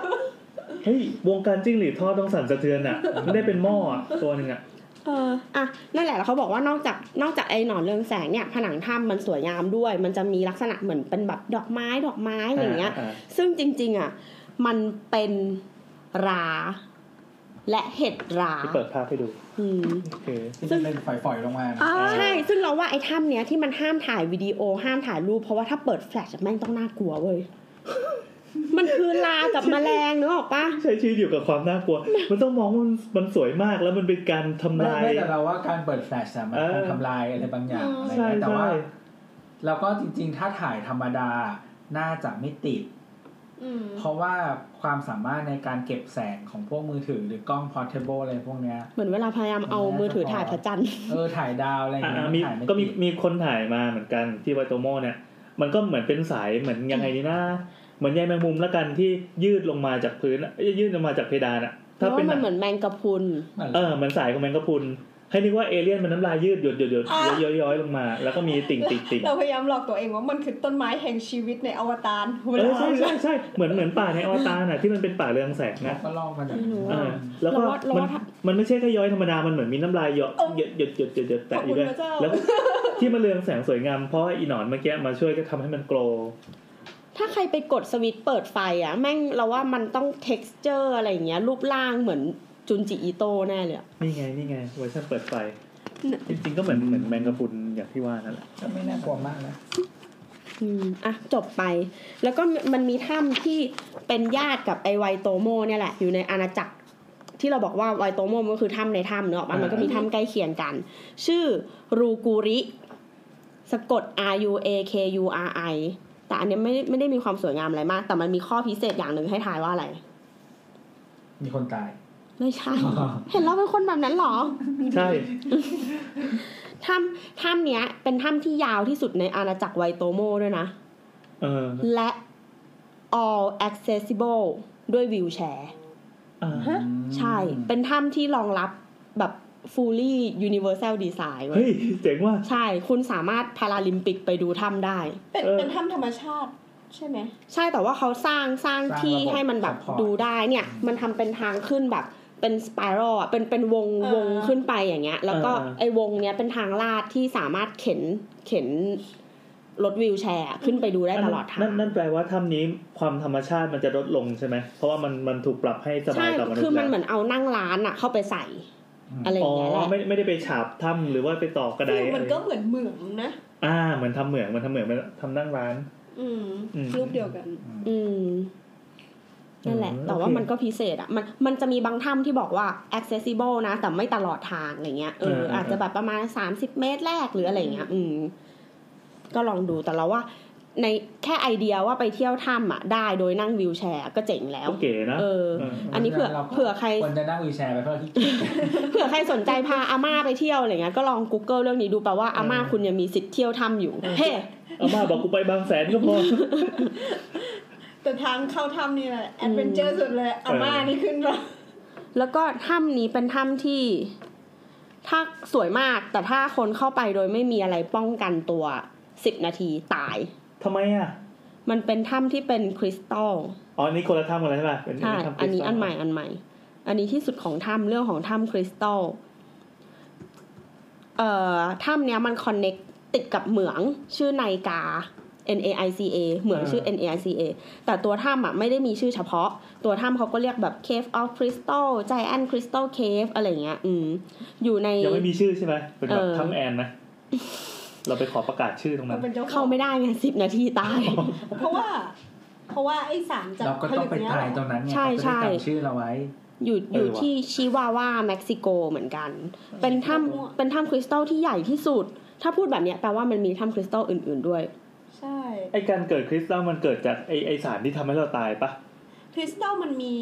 เฮ้ยวงการจิ้งหรีดทอดต้องสั่นสะเทือนอะไม่ได้เป็นหม้ออะตัวหนึ่งอะเอออะนั่นแหละแล้วเขาบอกว่านอกจากนอกจากไอหนอนเรืองแสงเนี่ยผนังถ้ำมันสวยงามด้วย มันจะมีลักษณะเหมือนเป็นแบบดอกไม้ดอกไม้อะไรอย่างเงี้ยอ่าซึ่งจริง ๆ อะ มันเป็นรา และเห็ดราที่เปิดภาพให้ดูอืมโอเคที่มันเป็นฝอยๆลงมานะอ่าใช่ ซึ่งเราว่าไอ้ถ้ำเนี้ยที่มันห้ามถ่ายวิดีโอห้ามถ่ายรูปเพราะว่าถ้าเปิดแฟลชอะแม่งต้องน่ากลัวเว้ย มันคือลากับแมลงนึกออกปะใช้ชีวิตอยู่กับความน่ากลัว มันต้องมองว่ามันมันสวยมากแล้วมันเป็นการทำไม่ลาย ไม่แต่เราว่าการเปิดแฟลชอะมันเออคงทำลายอะไรบางอย่างอะไรใช่เงี้ยแต่ว่า ใช่ เราก็จริง ๆ ถ้าถ่ายธรรมดาน่าจะไม่ติด อืมเพราะว่าความสามารถในการเก็บแสงของพวกมือถือหรือกล้อง portable อะไรพวกเนี้ย เหมือนเวลาพยายามเอามือถือถ่ายพระจันทร์ เออถ่ายดาวอะไรอย่างอ่าเงี้ยมีถ่ายไม่ก็มีติดมีคนถ่ายมาเหมือนกันที่ไวโตโมเนี่ย มันก็เหมือนเป็นสายเหมือนยังไงดีนะ เหมือนใยแมงมุมแล้วกันที่ยืดลงมาจากพื้นอะเอ้ยยืดลงมาจากเพดานอะเพถ้าราะเป็ว่านมันเหมือนแมงกะพรุนเออเหมือนสายของแมงกะพรุนให้นึกว่าเอเลี่ยนมันน้ำลายยืดหยดหยดหยดอะย้อยย้อยลงมา แล้วก็มีติ่งติ่งติ่งเราพยายามหลอกตัวเองว่ามันคือต้นไม้แห่งชีวิตในอวตารเวเอลาอใช่ใช่ใช่เหมือนเหมือนป่าในอวตารน่ะที่มันเป็นป่าเรืองแสงเขานะก็ลอกมาจากไม่รู้เออะอแล้วก็เราว่าเรามันว่าถ้ามันไม่ใช่แค่ย้อยธรรมดา มันเหมือนมีน้ำลายหยดหยดหยดหยดหยดหยดแตะอยู่ด้วยขอบคุณพระเจ้าแล้วที่มันเรืองแสงสวยงามเพราะอีหนอนเมื่อกี้มาช่วยก็ทำให้มันโกลว์ ถ้าใครไปกดสวิตช์เปิดไฟอะแม่งเราว่ามันต้อง texture อะไรอย่างเงี้ยรูปร่างเหมือนจุนจิอิโตแน่เลยอะนี่ไงนี่ไงเวอร์ชันเปิดไฟ จริงๆก็เหมือนเหมือนแมงกะพรุนอย่างที่ว่านั่นแหละก็ไม่น่ากลัวมากนะอืมอะจบไป แล้วก็มันมีถ้ำที่เป็นญาติกับไอไวโตโมเนี่ยแหละ อยู่ในอาณาจักรที่เราบอกว่าไวโตโมมันก็คือถ้ำในถ้ำเนอะมันมันก็มีถ้ำใกล้เคียงกัน ชื่อรูกูริ สะกด R U A K U R I แต่อันเนี้ยไม่ได้ไม่ได้มีความสวยงามอะไรมาก แต่มันมีข้อพิเศษอย่างหนึ่งให้ทายว่าอะไร มีคนตาย ไม่ใช่ เห็นเราเป็นคนแบบนั้นเหรอ ใช่ถ้ำถ้ำเนี้ย เป็นถ้ำที่ยาวที่สุดในอาณาจักรไวโตโมด้วยนะเออและ all accessible ด้วยวิวแชร์อ่าใช่ เป็นถ้ำที่รองรับแบบ fully universal design เว้เฮ้ยยเจ๋งว่ะใช่คุณสามารถพาราลิมปิกไปดูถ้ำได้ เป็นเออเป็นถ้ำธรรมชาติใช่ไหมใช่แต่ว่าเขาสร้างสร้างที่ให้มันแบบดูได้เนี่ย มันทำเป็นทางขึ้นแบบเป็นสไปรัลอะเป็นเป็นวงเออวงขึ้นไปอย่างเงี้ย แล้วก็เออไอ้วงเนี้ยเป็นทางลาดที่สามารถเข็นเข็นรถวิวแชร์อะขึ้นไปดูได้ตลอดทางนั่นนั่นแปลว่าถ้ำนี้ความธรรมชาติมันจะลดลงใช่ไหมเพราะว่ามันมันถูกปรับให้สบาใช่ยต่อมนุษย์คือมันแล้วเหมือนเอานั่งร้านอะเข้าไปใส่ อะไรออ๋อย่างเงี้ยแหละไม่ไม่ได้ไปฉาบถ้ำหรือว่าไปต่อกระไดคือมันก็อะไรเหมือนเหมืองนะ อ่า เหมือนทำเหมืองมันทำเหมืองมันทำนั่งร้านอืมอืมรูปเดียวกัน อืมนั่นแหละอืมแต่ว่าโอเคมันก็พิเศษอะ มัน มันจะมีบางถ้ำที่บอกว่า accessible นะ แต่ไม่ตลอดทางอะไรเงี้ย เออเออเอออาจจะแบบประมาณสามสิบเมตรแรกหรืออะไรเงี้ย อืม ก็ลองดู แต่เราว่า ในแค่ไอเดียว่าไปเที่ยวถ้ำอะได้โดยนั่งวิวแชร์ก็เจ๋งแล้ว ก็เก๋นะเออเอออันนี้เผื่อราก็เผื่อใครควรจะนั่งวีลแชร์ไปเพราะที่เกียจเผื่อใครสนใจพาอาม่าไปเที่ยวอะไรเงี้ยก็ลอง Google เรื่องนี้ดูแปลว่าอาม่าเออคุณยังมีสิทธิ์เที่ยวถ้ำอยู่เฮ้เอามาบอกกูไปบางแสนก็พอแต่ทางเข้าถ้ำนี่แหละแอดเวนเจอร์สุดเลยอาม่านี่ขึ้นมาแล้วก็ถ้ำนี้เป็นถ้ำที่ ถ้าสวยมากแต่ถ้าคนเข้าไปโดยไม่มีอะไรป้องกันตัวสิบนาทีตาย ทำไมอะ มันเป็นถ้ำที่เป็นคริสตัลอ๋ออันนี้คนละถ้ำกันเลยใช่ป่ะเป็นใช่ถ้ำคอันริสนี้ตัลอันใหม่อันใหม่ อันนี้ที่สุดของถ้ำเรื่องของถ้ำคริสตัลเอ่อถ้ำเนี้ยมันคอนเน็กติดกับเหมืองชื่อไนกา N A I C A เหมืองชื่อ N A I C A แต่ตัวถ้ำอะไม่ได้มีชื่อเฉพาะ ตัวถ้ำเขาก็เรียกแบบ Cave of Crystal Giant Crystal Cave อะไรเงี้ย อืม อยู่ใน ยังไม่มีชื่อใช่ไหมเป็นแบบเออถ้ำแอนนะ เราไปขอประกาศชื่อตรงนั้มันนเป็นเจ้าของเข้าไม่ได้ไงสิบนาทีตาย เพราะว่า เพราะว่าไอ้สารจากเราก็ผต้อลึงกไปเนี้ยตายตรงนั้นไงใช่เราจะได้ใช่จำชื่อเราไว้ อยู่เอออยู่ว่ะที่ชิวาวาเม็กซิโกเหมือนกัน เป็นถ้ำเป็นถ้ำคริสตัลที่ใหญ่ที่สุด ถ้าพูดแบบเนี้ยแปลว่ามันมีถ้ำคริสตัลอื่น ๆด้วย ใช่ ไอการเกิดคริสตัลมันเกิดจากไอไอสารที่ทำให้เราตายปะคริสตัลมันมี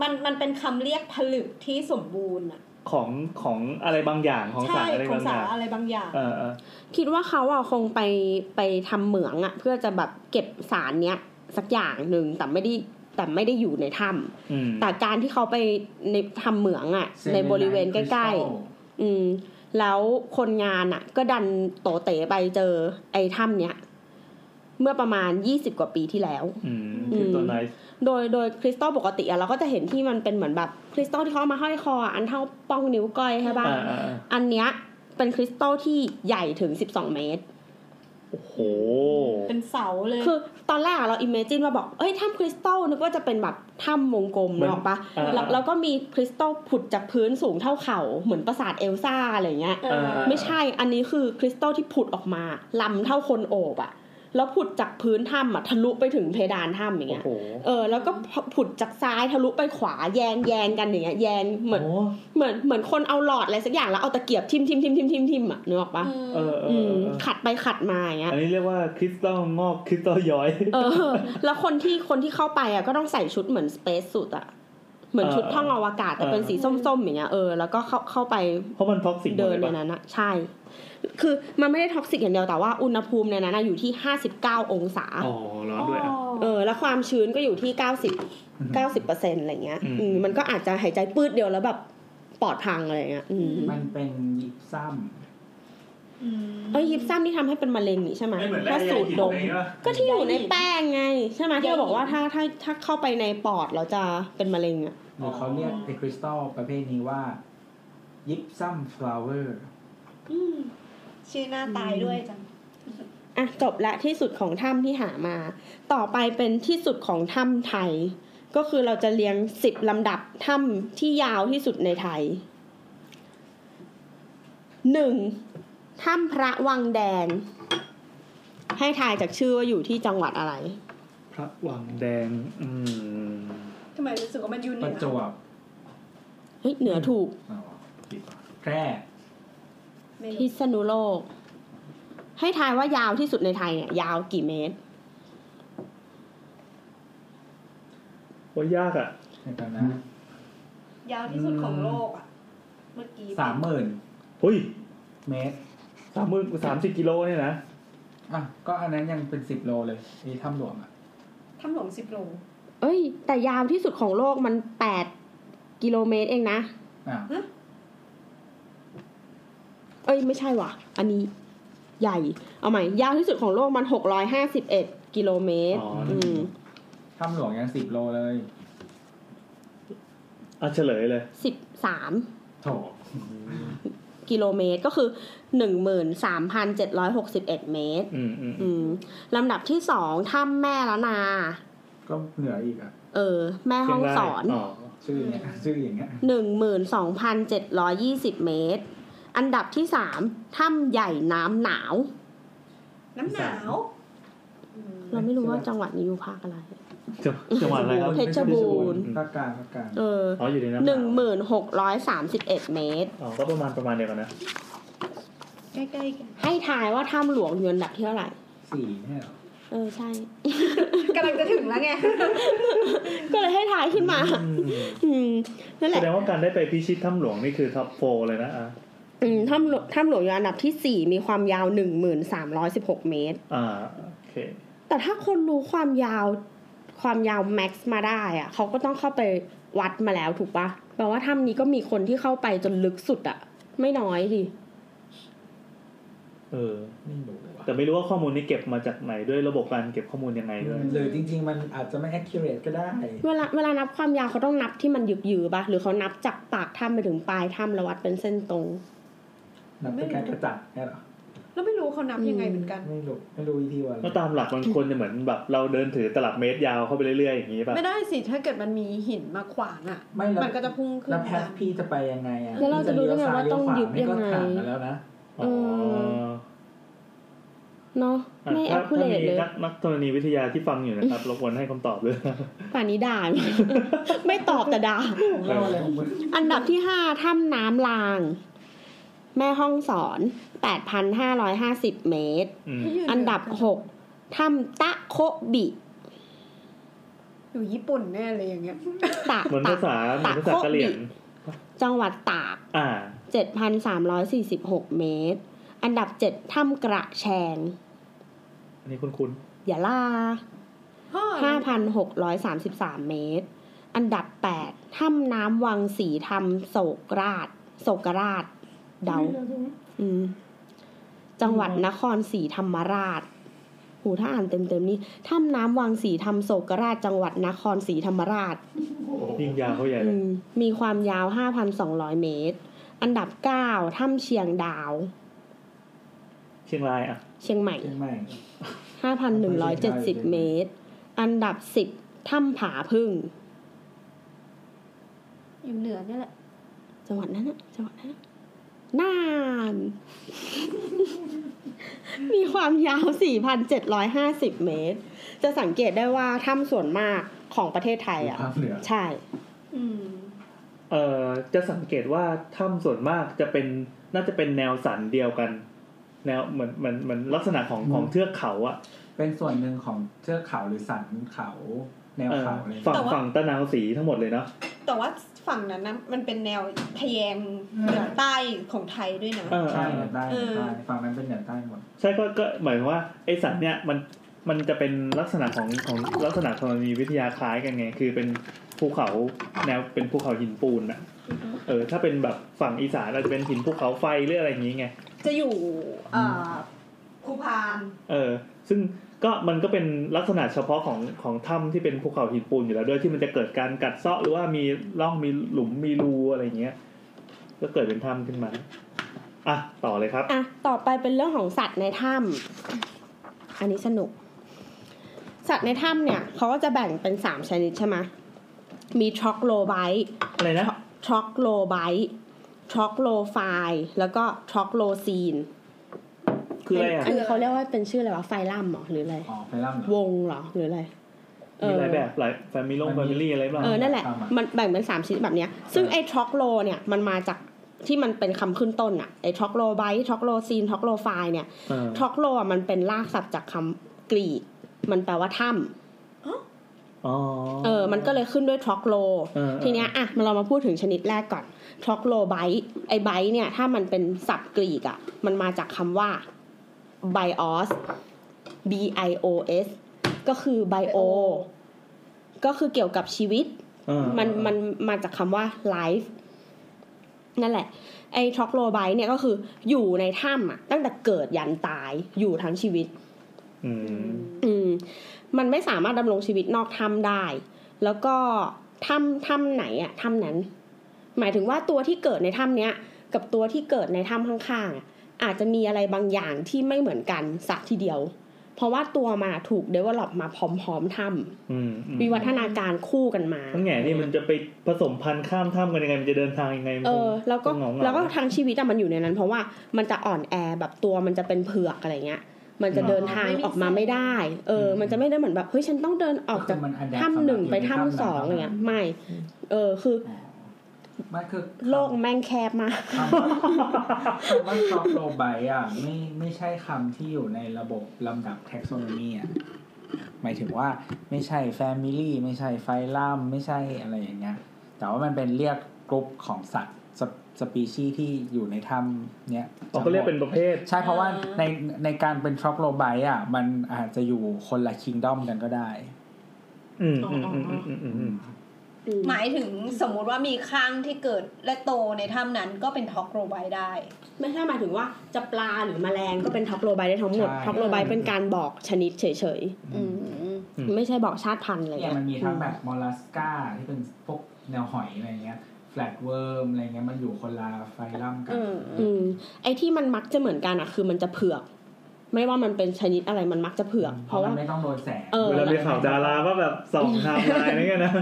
มันมันเป็นคำเรียกผลึกที่สมบูรณ์อะ ของของอะไรบางอย่างของใช่สารอะไรของบางอสาย่างรอะไรบางอย่างเออเออคิดว่าเขาอะคงไปไปทำเหมืองอะเพื่อจะแบบเก็บสารเนี้ยสักอย่างหนึ่งแต่ไม่ได้แต่ไม่ได้อยู่ในถ้ำอืมแต่การที่เขาไปในทำเหมืองอะในบริเวณใกล้ๆอืม แล้วคนงานอะก็ดันโตเต๋ไปเจอไอ้ถ้ำเนี้ยเมื่อประมาณยี่สิบกว่าปีที่แล้ว อืมอืมคือตัวไนท์ โดยโดยคริสตัลปกติอะเราก็จะเห็นที่มันเป็นเหมือนแบบคริสตัลที่เขาเอามาห้อยคออะอันเท่าป้องนิ้วก้อยใช่ปะอ่าอ่าอ่าอันเนี้ยเป็นคริสตัลที่ใหญ่ถึง12เมตรโอ้โห เป็นเสาเลย คือตอนแรกอะเรา imagine ว่าบอก เอ้ยถ้ำคริสตัลนึกว่าจะเป็นแบบถ้ำวงกลมเหมือนนึกออกปะอ่าแล้วแล้วก็มีคริสตัลผุดจากพื้นสูงเท่าเข่า เหมือนปราสาทเอลซ่าอะไรเงี้ยเอออ่าไม่ใช่ อันนี้คือคริสตัลที่ผุดออกมาลำเท่าคนโอบอะ แล้วผุดจากพื้นถ้ำอะทะลุไปถึงเพดานถ้ำอย่างโอ้เงี้ยโหเออ แล้วก็ผุดจากซ้ายทะลุไปขวาแยงแยงกันอย่างเงี้ยแยงเหมือนโอ้เหมือนเหมือนคนเอาหลอดอะไรสักอย่างแล้วเอาตะเกียบทิ่มทิ่มทิ่มทิ่มทิ่มทิ่มอะนึกออกปะเออเออือมเออขัดไปขัดมาอย่างเงี้ย อันนี้เรียกว่าคริสตัลงอกคริสตัลย้อย เออ แล้วคนที่คนที่เข้าไปอะก็ต้องใส่ชุดเหมือน space suit อะเหมือนชุดเออท่องอวกาศแต่เป็นเออสีส้มๆอย่างเงี้ยเออแล้วก็เข้าเข้าไปเพราะมัน toxic หมเดินลยในปะนั้นนะใช่ คือมันไม่ได้ toxic อย่างเดียวแต่ว่าอุณหภูมิในนั้นนะอยู่ที่ห้าสิบเก้าองศา อ๋อร้อนด้วยอะ เออ แล้วความชื้นก็อยู่ที่เก้าสิบเก้าสิบเปอร์เซ็นต์อะไรเงี้ยอืมอืมมันก็อาจจะหายใจปืดเดียวแล้วแบบปอดพังอะไรเงี้ยอืมมันเป็นยิปซัมอืมเอ้ยยิปซัมที่ทำให้เป็นมะเร็งนี่ใช่ไหมไม่เหมือนแร่ถ้าสูดดมใยหินอะไรอย่างเงี้ยปะก็ที่อยู่ในแป้งไง ใช่ไหมที่เราบอกว่าใยหินถ้าถ้าถ้าเข้าไปในปอดเราจะเป็นมะเร็งอะหรือเขาเรียกไอ้คริสตัลประเภทนี้ว่า gypsum flower อืม ชื่อหน้าตายด้วยจังอะจบละที่สุดของถ้ำที่หามา ต่อไปเป็นที่สุดของถ้ำไทย ก็คือเราจะเรียงสิบลำดับถ้ำที่ยาวที่สุดในไทยหนึ่งถ้ำพระวังแดง ให้ทายจากชื่อว่าอยู่ที่จังหวัดอะไร พระวังแดง อืมทำไมรู้สึกว่ามันยูปเนีระจวบเฮ้ยเหนือถูกอ๋อผิดว่ะแพร่ พิษณุโลก ให้ทายว่ายาวที่สุดในไทยเนี่ยยาวกี่เมตร โอ้ยยากอะเห็นกันนะยาวที่สุดของโลกอะ เมื่อกี้สามหมื่นเฮ้ยเมตร สามหมื่นสามสิบกิโลเนี่ยนะ อะ ก็อันนั้นยังเป็นสิบโลเลยนี่ถ้ำหลวงอะ ถ้ำหลวงสิบโลเอ้ย แต่ยาวที่สุดของโลกมันแปดกิโลเมตรเองนะอะ เอ้ยไม่ใช่ว่ะ อันนี้ใหญ่ เอาใหม่ ยาวที่สุดของโลกมันหกร้อยห้าสิบเอ็ดกิโลเมตร อ๋ออื อืมถ้ำหลวงยังสิบโลเลยอะเฉลยเลยสิบสามโถกิโลเมตรก็คือหนึ่งหมื่นสามพันเจ็ดร้อยหกสิบเอ็ดเมตร อืมอืมอืมลำดับที่สองถ้ำแม่ละนา ก็เหนืออีกอะ เออ แม่ห้องสอนอ๋อชื่อเนี้ยชื่ออย่างเงี้ยหนึ่งหมื่นสองพันเจ็ดร้อยี่สิบเมตร อันดับที่สามถ้ำใหญ่น้ำหนาว น้ำหนาวเราไม่รู้ว่าจังหวัดนี้อยู่ภาคอะไร จังจังหวัดอะไรครับเพชรบูรณ์ ภาคกลางภาคกลางเอออ๋ออยู่ในน้ำหนึ่งหมื่นหกร้อยสามสิบเอ็ดเมตรอ๋อก็ประมาณประมาณเดียวกันนะใกล้ๆกันให้ทายว่าถ้ำหลวงอยู่อันดับที่เท่าไหร่ สี่เนี่ยเหรอเออใช่ กำลังจะถึงแล้วไง ก็เลยให้ทายขึ้นมา อืมนั่นแหแสละดงว่าการได้ไปพิชิตถ้ำหลวงนี่คือท็อปโฟเลยนะอะอืม ถ้ำหลวงถ้ำหลวงอยู่อันดับที่สี่มีความยาวหนึ่งหมื่นสามร้อยสิบหกเมตร อ่าโอเค แต่ถ้าคนรู้ความยาวความยาวแม็กซ์มาได้อะเขาก็ต้องเข้าไปวัดมาแล้วถูกปะแปลว่าถ้ำนี้ก็มีคนที่เข้าไปจนลึกสุดอะไม่น้อยดิเออ ไม่รู้อะแต่ไม่รู้ว่าข้อมูลนี้เก็บมาจากไหนด้วยระบบการเก็บข้อมูลยังไงด้วยหรือจริง ๆ มันอาจจะไม่ accurate ก็ได้ เวลาเวลานับความยาวเขาต้องนับที่มันหยึกยือปะหรือเขานับจากปากถ้ำไปถึงปลายถ้ำแล้ววัดเป็นเส้นตรง นับเป็นการกระจัดแค่เหรอแล้วไม่รู้เขานับยังไงเหมือนกัน ไม่รู้ไม่รู้วิธีว่าก็ตามหลักมันควรจะเหมือนแบบเราเดินถือตลับเมตรยาวเข้าไปเรื่อยๆอย่างนี้ป่ะไม่ได้สิถ้าเกิดมันมีหินมาขวางอะไม่แล้วมันก็จะพุ่งขึ้นแล้วแพทตามพี่จะไปยังไงอะแล้วเราจะรู้ได้ไงว่าต้องยึดยังไงพี่จะเลี้วซ้าเลี้วขวานี่ก็ห่างกันแล้วนะอ๋อเนาะอะไม่แอถ้าคคูถ้าเรตมีเลยนักนักธรณีวิทยาที่ฟังอยู่นะครับรบกวนให้คำตอบด้วยป่านนี้ด่าไม่ตอบแต่ด่าเล่าอะไรของมึงอันดับที่ห้าถ้ำน้ำลาง แม่ห้องสอนแปดพันห้าร้อยห้าสิบเมตรอืมอันดับหกถ้ำตะโคะบิ อยู่ญี่ปุ่นแน่เลยอย่างเงี้ยตะเหมือนตะภาษาเหมือนภาษากะเหรี่ยงจังหวัดตากอ่าเจ็ดพันสามร้อยสี่สิบหกเมตร อันดับเจ็ดถ้ำกระแชง อันนี้คุณคุณยะลาห้าพันหกร้อยสามสิบสามเมตร อันดับแปดถ้ำน้ำวังสีธรรมโศกราชโศกราช เดาอืม จังหวัดนครศรีธรรมราชหูถ้าอ่านเต็มๆนี่ถ้ำน้ำวังสีธรรมโศกราชจังหวัดนครศรีธรรมราชยิ่งยาวเขาใหญ่เลอืยมมีความยาว5,200เมตร อันดับ9ถ้ำเชียงดาว เชียงรายอะ เชียงใหม่เชียงใหม่5,170เมตร อันดับ10ถ้ำผาพึ่งอยู่เหนือเนี่ยแหละ จังหวัดนั้นนะจังหวัดนั้น นะน่าน มีความยาว 4,750 เมตร จะสังเกตได้ว่าถ้ำส่วนมากของประเทศไทยอยู่อะภาคเหนือใช่อืมเอ่อจะสังเกตว่าถ้ำส่วนมากจะเป็นน่าจะเป็นแนวสันเดียวกัน แนวเหมือนเหมือนเหมือนลักษณะของของเทือกเขาอะ เป็นส่วนหนึ่งของเทือกเขาหรือสันเขาแนวเออเขาอะไรอย่างฝั่งเงี้ยแต่ว่า ฝั่งตะนาวสีทั้งหมดเลยเนาะแต่ว่า ฝั่งนั้นนะมันเป็นแนวทะแยงเหนือใต้ของไทยด้วยนะ เออใช่เอเหนืออใต้เหเอนืออใต้ฝั่งนั้นเป็นเหนือใต้หมดใช่ก็ก็หมายความว่าไอสัตว์เนี่ยมันมันจะเป็นลักษณะของของลักษณะธรณีวิทยาคล้ายกันไง คือเป็นภูเขาแนวเป็นภูเขาหินปูนอะเออ ถ้าเป็นแบบฝั่งอีสานเราจะเป็นหินภูเขาไฟหรืออะไรอย่างงี้ไงจะอยู่เอ่อ ภูพานเออ ซึ่งก็มันก็เป็นลักษณะเฉพาะของของถ้ำที่เป็นภูเขาหินปูนอยู่แล้วด้วยที่มันจะเกิดการกัดเซาะหรือว่ามีร่องมีหลุมมีรูอะไรอย่างเงี้ย ก็เกิดเป็นถ้ำขึ้นมาอะต่อเลยครับ อะ ต่อไปเป็นเรื่องของสัตว์ในถ้อันนี้สนุก สัตว์ในถ้ำเนี่ยเขาก็จะแบ่งเป็นสามชนิดใช่ไหมมีทรอกโลไบต์อะไรนะทรอกโลไบต์troglophile แล้วก็ trogloxene คืออะไรอะอันนี้เขาเรียกว่าเป็นชื่ออะไรวะไฟลัมเหรอหรืออะไรอ๋อไฟลัมเหรอวงเหรอหรืออะไรเอมีอหลายแบบหลาย family มัน family อะไรบ้างเออนั่นแหละทำอะมันแบ่งเป็นสามชนิดแบบเนี้ย ซึ่งไอ้ troglo เนี่ยมันมาจากที่มันเป็นคำขึ้นต้นอะไอ้ troglobite trogloxene troglophile เนี่ยเออ troglo อะมันเป็นรากศัพท์จากคำกรีกมันแปลว่าถ้ำอ๋อเออ มันก็เลยขึ้นด้วย trogloเออทีเนี้ยอะมาเรามาพูดถึงชนิดแรกก่อนทรอกโลไบต์ไอ้ไบต์เนี่ย ถ้ามันเป็นศัพท์กรีกอะมันมาจากคำว่า bios b i o s ก็คือ bio ก็คือเกี่ยวกับชีวิตเออมันมันมาจากคำว่า life นั่นแหละ ไอ้ทรอกโลไบต์เนี่ยก็คืออยู่ในถ้ำอะตั้งแต่เกิดยันตายอยู่ทั้งชีวิตอืมอืมมันไม่สามารถดำรงชีวิตนอกถ้ำได้ แล้วก็ถ้ำถ้ำไหนอะถ้ำนั้น หมายถึงว่าตัวที่เกิดในถ้ำเนี้ย กับตัวที่เกิดในถ้ำข้างๆ อะอาจจะมีอะไรบางอย่างที่ไม่เหมือนกันสักทีเดียว เพราะว่าตัวมาถูกเดเวล็อปมาพร้อมๆถ้อืมอืมำวิวัฒนาการคู่กันมาทั้งแง่นี่มันจะไปผสมพันธุ์ข้ามถ้ำกันยังไงมันจะเดินทางยังไงมันเอคงอแล้วก็คงเหงาๆแล้วก็ทั้งชีวิตอะมันอยู่ในนั้น เพราะว่ามันจะอ่อนแอแบบตัวมันจะเป็นเผือกอะไรเงี้ยมันจะเดินทางออกมาไม่ได้ เออ มันจะไม่ได้เหมือนแบบเฮ้ยฉันต้องเดินออกจากมัน adapt ถ้ำหนึ่งไปสำหรับอยู่ในถ้ำสองถ้ำอะไรเงี้ยนั้นไม่ เออ คือ อ๋อมันคือโลกแม่งแคบมากคำว่าคำว่าทรอปโลไบอะไม่ไม่ใช่คำที่อยู่ในระบบลำดับ taxonomy อะหมายถึงว่าไม่ใช่ family ไม่ใช่ไฟลัมไม่ใช่อะไรอย่างเงี้ย แต่ว่ามันเป็นเรียกกลุ่มของสัตว์สปีชีส์ที่อยู่ในถ้ำเนี้ยเขาก็เรียกเป็นประเภท ใช่เพราะว่าอ่าในในการเป็น troglobite อะ มันอาจจะอยู่คนละ kingdom กันก็ได้ อืมอืมอืมอืมอืมอืมอืม หมายถึงสมมุติว่ามีครั้งที่เกิดและโตในถ้ำนั้นก็เป็น troglobite ได้ ไม่ใช่หมายถึงว่าจะปลาหรือแมลงก็เป็น troglobite ได้ทั้งหมด ใช่ troglobite เป็นการบอกชนิดเฉยอืมๆ ไม่ใช่บอกชาติพันธุ์อะไรเนี่ยเงี้ยมันมีทั้งแบบมอลลัสกาที่เป็นพวกแนวหอยอะไรเงี้ยแฟลตเวิร์มอะไรเงี้ยมันอยู่คนละไฟลัมกัน อืม อืมไอ้ที่มันมักจะเหมือนกันอะคือมันจะเผือก ไม่ว่ามันเป็นชนิดอะไรมันมักจะเผือก เพเพราะราะมัว่านไม่ต้องโดนแสงเออเวลามีข่าวดาราก็แบบส่องไทำลายอะไรเงี้ยนะ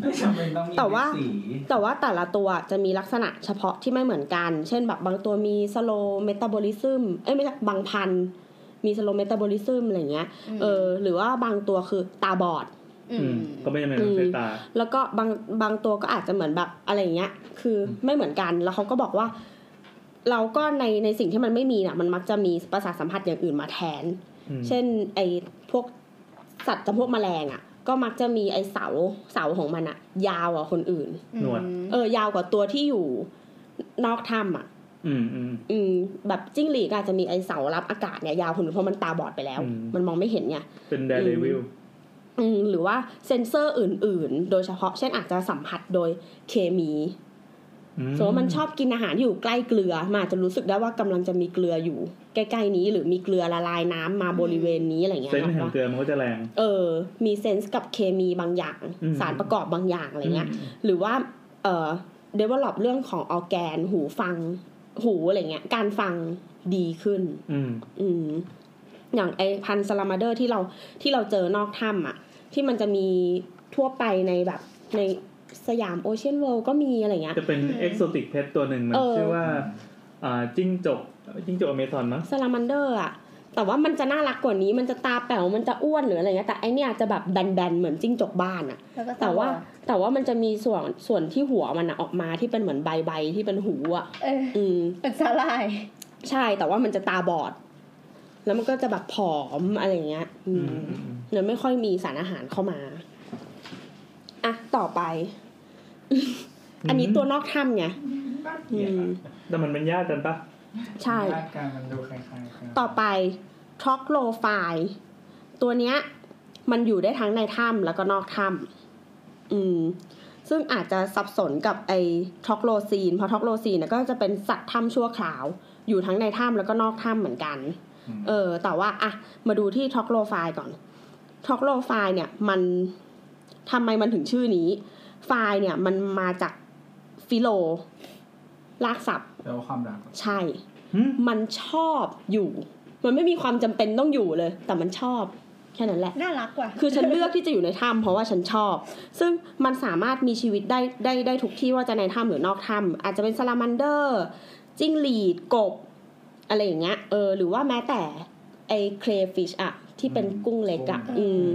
ไม่จำเป็นต้องมีแต่ว่าสีแต่ว่าแต่ละตัวจะมีลักษณะเฉพาะที่ไม่เหมือนกัน เช่นแบบบางตัวมีสโลเมตาบอลิซึมเอ้ยไม่ใช่บางพันธุ์มีสโลเมตาบอลิซึมอะไรเงี้ยเออหรือว่าบางตัวคือตาบอดอือืมมก็ไม่จำเป็นต้องใช้ตา แล้วก็บางบางตัวก็อาจจะเหมือนแบบอะไรอย่างเงี้ย คือไม่เหมือนกันแล้วเขาก็บอกว่า เราก็ในในสิ่งที่มันไม่มีน่ะ มันมักจะมีประสาทสัมผัสอย่างอื่นมาแทนอืมเช่น ไอ้พวกสัตว์จำพวกแมลงอะ ก็มักจะมีไอ้เสาเสาของมันอะ ยาวกว่าคนอื่นหนวดเออ ยาวกว่าตัวที่อยู่นอกถ้ำอะ อืมอืมอืมแบบจิ้งหรีดก็อาจจะมีไอ้เสารับอากาศเนี่ยยาวคนอื่นเพราะมันตาบอดไปแล้วอืมมันมองไม่เห็นไงเป็นแดร์เดวิลอืมหรือว่าเซนเซอร์อื่น ๆ โดยเฉพาะเช่นอาจจะสัมผัสโดยเคมี สมมติว่ามันชอบกินอาหารที่อยู่ใกล้เกลือมันอาจจะรู้สึกได้ว่ากำลังจะมีเกลืออยู่ ใกล้ๆนี้ หรือมีเกลือละลายน้ำมาบริเวณนี้อะไรเงี้ยเซนส์แห่งเนาะเกลือมันก็จะแรงเออ มี sense กับเคมีบางอย่างอืมสารประกอบบางอย่างอะไรเงี้ยอืมหรือว่าเอ่อ develop เรื่องของออแกน หูฟัง หูอะไรเงี้ย การฟังดีขึ้น อืมอืมอย่างไอพันธุ์ซาลามาเดอร์ที่เราที่เราเจอนอกถ้ำอะ ที่มันจะมีทั่วไปในแบบใน สยามโอเชียนเวิลด์ก็มีอะไรเงี้ย จะเป็นเอ็กโ tic pet ตัวหนึ่งมันเออชื่อว่าอ่าจิ้งจกจิ้งจกอเมซอนมั้งซาลามันเดอร์อะแต่ว่ามันจะน่ารักกว่านี้มันจะตาแป๋วมันจะอ้วนหรืออะไรเงี้ยแต่ไอเนี้ยจะแบบแบนๆเหมือนจิ้งจกบ้านอะแล้วก็แต่ว่าแต่ว่ามันจะมีส่วนส่วนที่หัวมันอะออกมาที่เป็นเหมือนใบใบๆที่เป็นหูอะเอออืมเป็นสาลาย ใช่แต่ว่ามันจะตาบอด แล้วมันก็จะแบบผอมอะไรเงี้ย อืมแล้วไม่ค่อยมีสารอาหารเข้ามา อะต่อไป อันนี้ตัวนอกถ้ำไงอืมแต่มันเป็นญาติกันปะใช่ญาติกันมันดูคล้ายๆกันต่อไปทรอกโลไฟตัวเนี้ย มันอยู่ได้ทั้งในถ้ำแล้วก็นอกถ้ำอืม ซึ่งอาจจะสับสนกับไอ้ trogloxene เพราะ trogloxene เนี่ยก็จะเป็นสัตว์ถ้ำชั่วคราว อยู่ทั้งในถ้ำแล้วก็นอกถ้ำเหมือนกัน เออ แต่ว่าอะมาดูที่ troglophile ก่อน troglophile เนี่ย มัน ทำไมมันถึงชื่อนี้ phile เนี่ยมันมาจาก philo รากศัพท์แปลว่าความรัก ใช่หึมันชอบอยู่ มันไม่มีความจำเป็นต้องอยู่เลย แต่มันชอบแค่นั้นแหละ น่ารักว่ะคือฉันเลือกที่จะอยู่ในถ้ำเพราะว่าฉันชอบ ซึ่งมันสามารถมีชีวิตได้ได้ได้ทุกที่ว่าจะในถ้ำหรือนอกถ้ำอาจจะเป็นซาลามันเดอร์ จิ้งหรีดกบ อะไรอย่างเงี้ย เออ หรือว่าแม้แต่ไอ้เครฟิชอะที่เป็นกุ้งเล็กอะอืม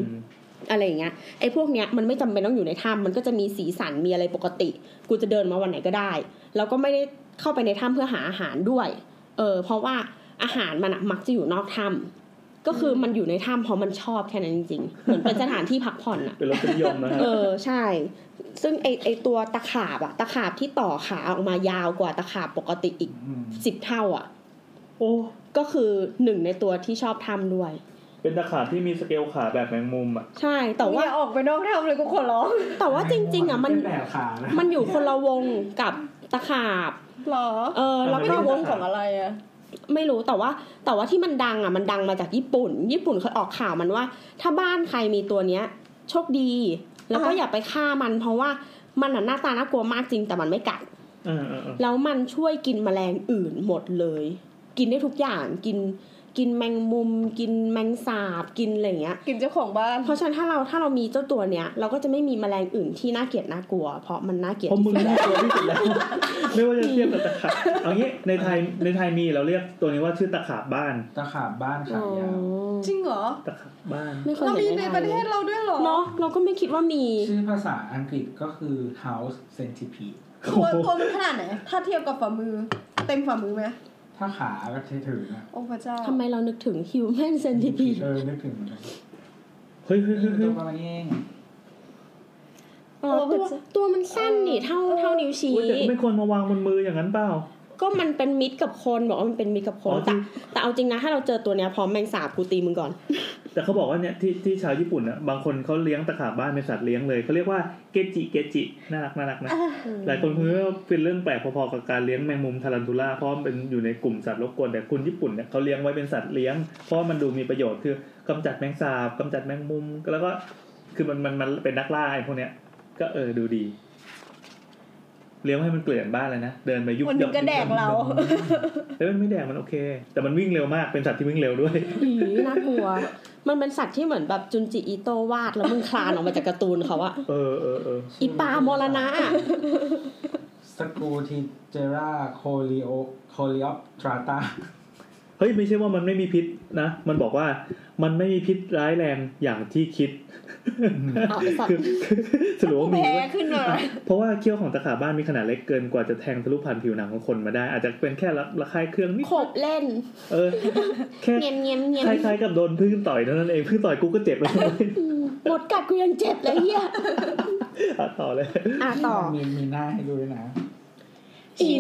อะไรอย่างเงี้ยไอ้พวกเนี้ยมันไม่จำเป็นต้องอยู่ในถ้ำมันก็จะมีสีสันมีอะไรปกติ กูจะเดินมาวันไหนก็ได้ แล้วก็ไม่ได้เข้าไปในถ้ำเพื่อหาอาหารด้วย เออเพราะว่าอาหารมันอะมักจะอยู่นอกถ้ำก็คือมันอยู่ในถ้ำเพราะมันชอบแค่นั้นจริงๆเหมือนเป็นสถานที่พักผ่อนอะเป็นรสนิยมนะฮะเออใช่ ซึ่งไอไอตัวตะขาบอะตะขาบที่ต่อขาออกมายาวกว่าตะขาบปกติอีกอืมสิบเท่าอะโอ้ก็คือหนึ่งในตัวที่ชอบทำด้วย เป็นตะขาบที่มีสเกลขาแบบแมงมุมอะ ใช่ แต่ว่าอย่าออกไปนอกถ้ำเลยกูขอร้อง แต่ว่าจริง ๆอะมันเป็นแบบขานะมันอยู่คนละวงกับตะขาบหรอ เออแล้วไม่ก็ได้วงของอะไรอะไม่รู้แต่ว่าแต่ว่าที่มันดังอะมันดังมาจากญี่ปุ่น ญี่ปุ่นเคยออกข่าวมันว่า ถ้าบ้านใครมีตัวเนี้ย โชคดี แล้วก็อย่าไปฆ่ามัน เพราะว่ามันน่ะหน้าตาน่ากลัวมากจริงแต่มันไม่กัดเออเออเออแล้วมันช่วยกินแมลงอื่นหมดเลย กินได้ทุกอย่างกิน กินแมงมุม กินแมงสาบกินอะไรอย่างเงี้ย กินเจ้าของบ้าน เพราะฉะนั้นถ้าเราถ้าเรามีเจ้าตัวเนี้ยเราก็จะไม่มีแมลงอื่นที่น่าเกลียดน่ากลัว เพราะมันน่าเกลียดเพราะที่มึงสุดน่ากลัวที่สุดแล้ว ไม่ว่าจะเทียบกับตะขาบเอางี้ในไทยในไทยมีเราเรียกตัวนี้ว่าชื่อตะขาบบ้าน ตะขาบบ้านขาอ๋อยาวจริงเหรอตะขาบบ้านไม่เคยเราเห็นมีในประเทศเราด้วยเหรอเนาะเราก็ไม่คิดว่ามีชื่อภาษาอังกฤษก็คือ house centipede ตัวตัวมันขนาดไหนถ้าเทียบกับฝ่ามือ เต็มฝ่ามือไหม ถ้าขาก็ใช้ถือนะโอ้พระเจ้าทำไมเรานึกถึง human centipede เออนึกถึงเหมือนกันเฮ้ยเฮ้ยเฮ้ยตัเฮ้วยประมาณนี้เองอ๋อตัวตัวมันสั้นนี่เท่าเท่านิ้วชี้โอ้ยแต่ก็ไม่ควรมาวางบนมืออย่างนั้นเปล่าก็มันเป็นมิตรกับคนบอกว่ามันเป็นมิตรกับคนอ๋อจริแต่งแต่เอาจริงนะถ้าเราเจอตัวเนี้ยพร้อมแมงสาบกูตีมึงก่อน แต่เขาบอกว่าเนี่ยที่ที่ชาวญี่ปุ่นอะบางคนเขาเลี้ยงตะขาบบ้านเป็นสัตว์เลี้ยงเลยเขาเรียกว่าเกจิเกจิน่ารักน่ารักนะหลายคนคิดว่าเป็นเรื่องแปลกพอๆกับการเลี้ยงแมงมุมทารันทูล่าเพราะมันเป็นอยู่ในกลุ่มสัตว์รบกวนแต่คนญี่ปุ่นเนี่ยเขาเลี้ยงไว้เป็นสัตว์เลี้ยง เพราะว่ามันดูมีประโยชน์คือกำจัดแมงสาบกำจัดแมงมุมแล้วก็คือมันมันมันเป็นนักล่าไอ้พวกเนี้ยก็เออดูดี เลี้ยงให้มันเกลื่อนบ้านเลยนะเดินไปยุบมันถึงกระแดกเราเอ้ยมันไม่แดกมันโอเค แต่มันวิ่งเร็วมากเป็นสัตว์ที่วิ่งเร็วด้วยอีน่ากลัว มันเป็นสัตว์ที่เหมือนแบบจุนจิอิโตวาดแล้วมึงคลานออกมาจากการ์ตูนเขาอะเออเออเอออีปลามรณะอะสกูทีเจราโคลิโอโคลิออทราตาเฮ้ยไม่ใช่ว่ามันไม่มีพิษนะ มันบอกว่ามันไม่มีพิษร้ายแรงอย่างที่คิดเอาไอ้ สัตคือว์คือสรุปว่ามีแพ้เว้ยขึ้นมาเพราะว่าเขี้ยวของตะขาบบ้านมีขนาดเล็กเกินกว่าจะแทงทะลุผ่านผิวหนังของคนมาได้ อาจจะเป็นแค่ระระคายเครื่องนิดขบเล่น เออแค่เงียบเงียบเงียบคล้ายๆกับโดนพึ่งต่อยเท่านั้นเองพึ่งต่อยกูก็เจ็บแล้วเว้ยหมดกัดกูยังเจ็บเลยเฮียอะต่อเลย อะต่อมีมีหน้าให้ดูด้วยนะอี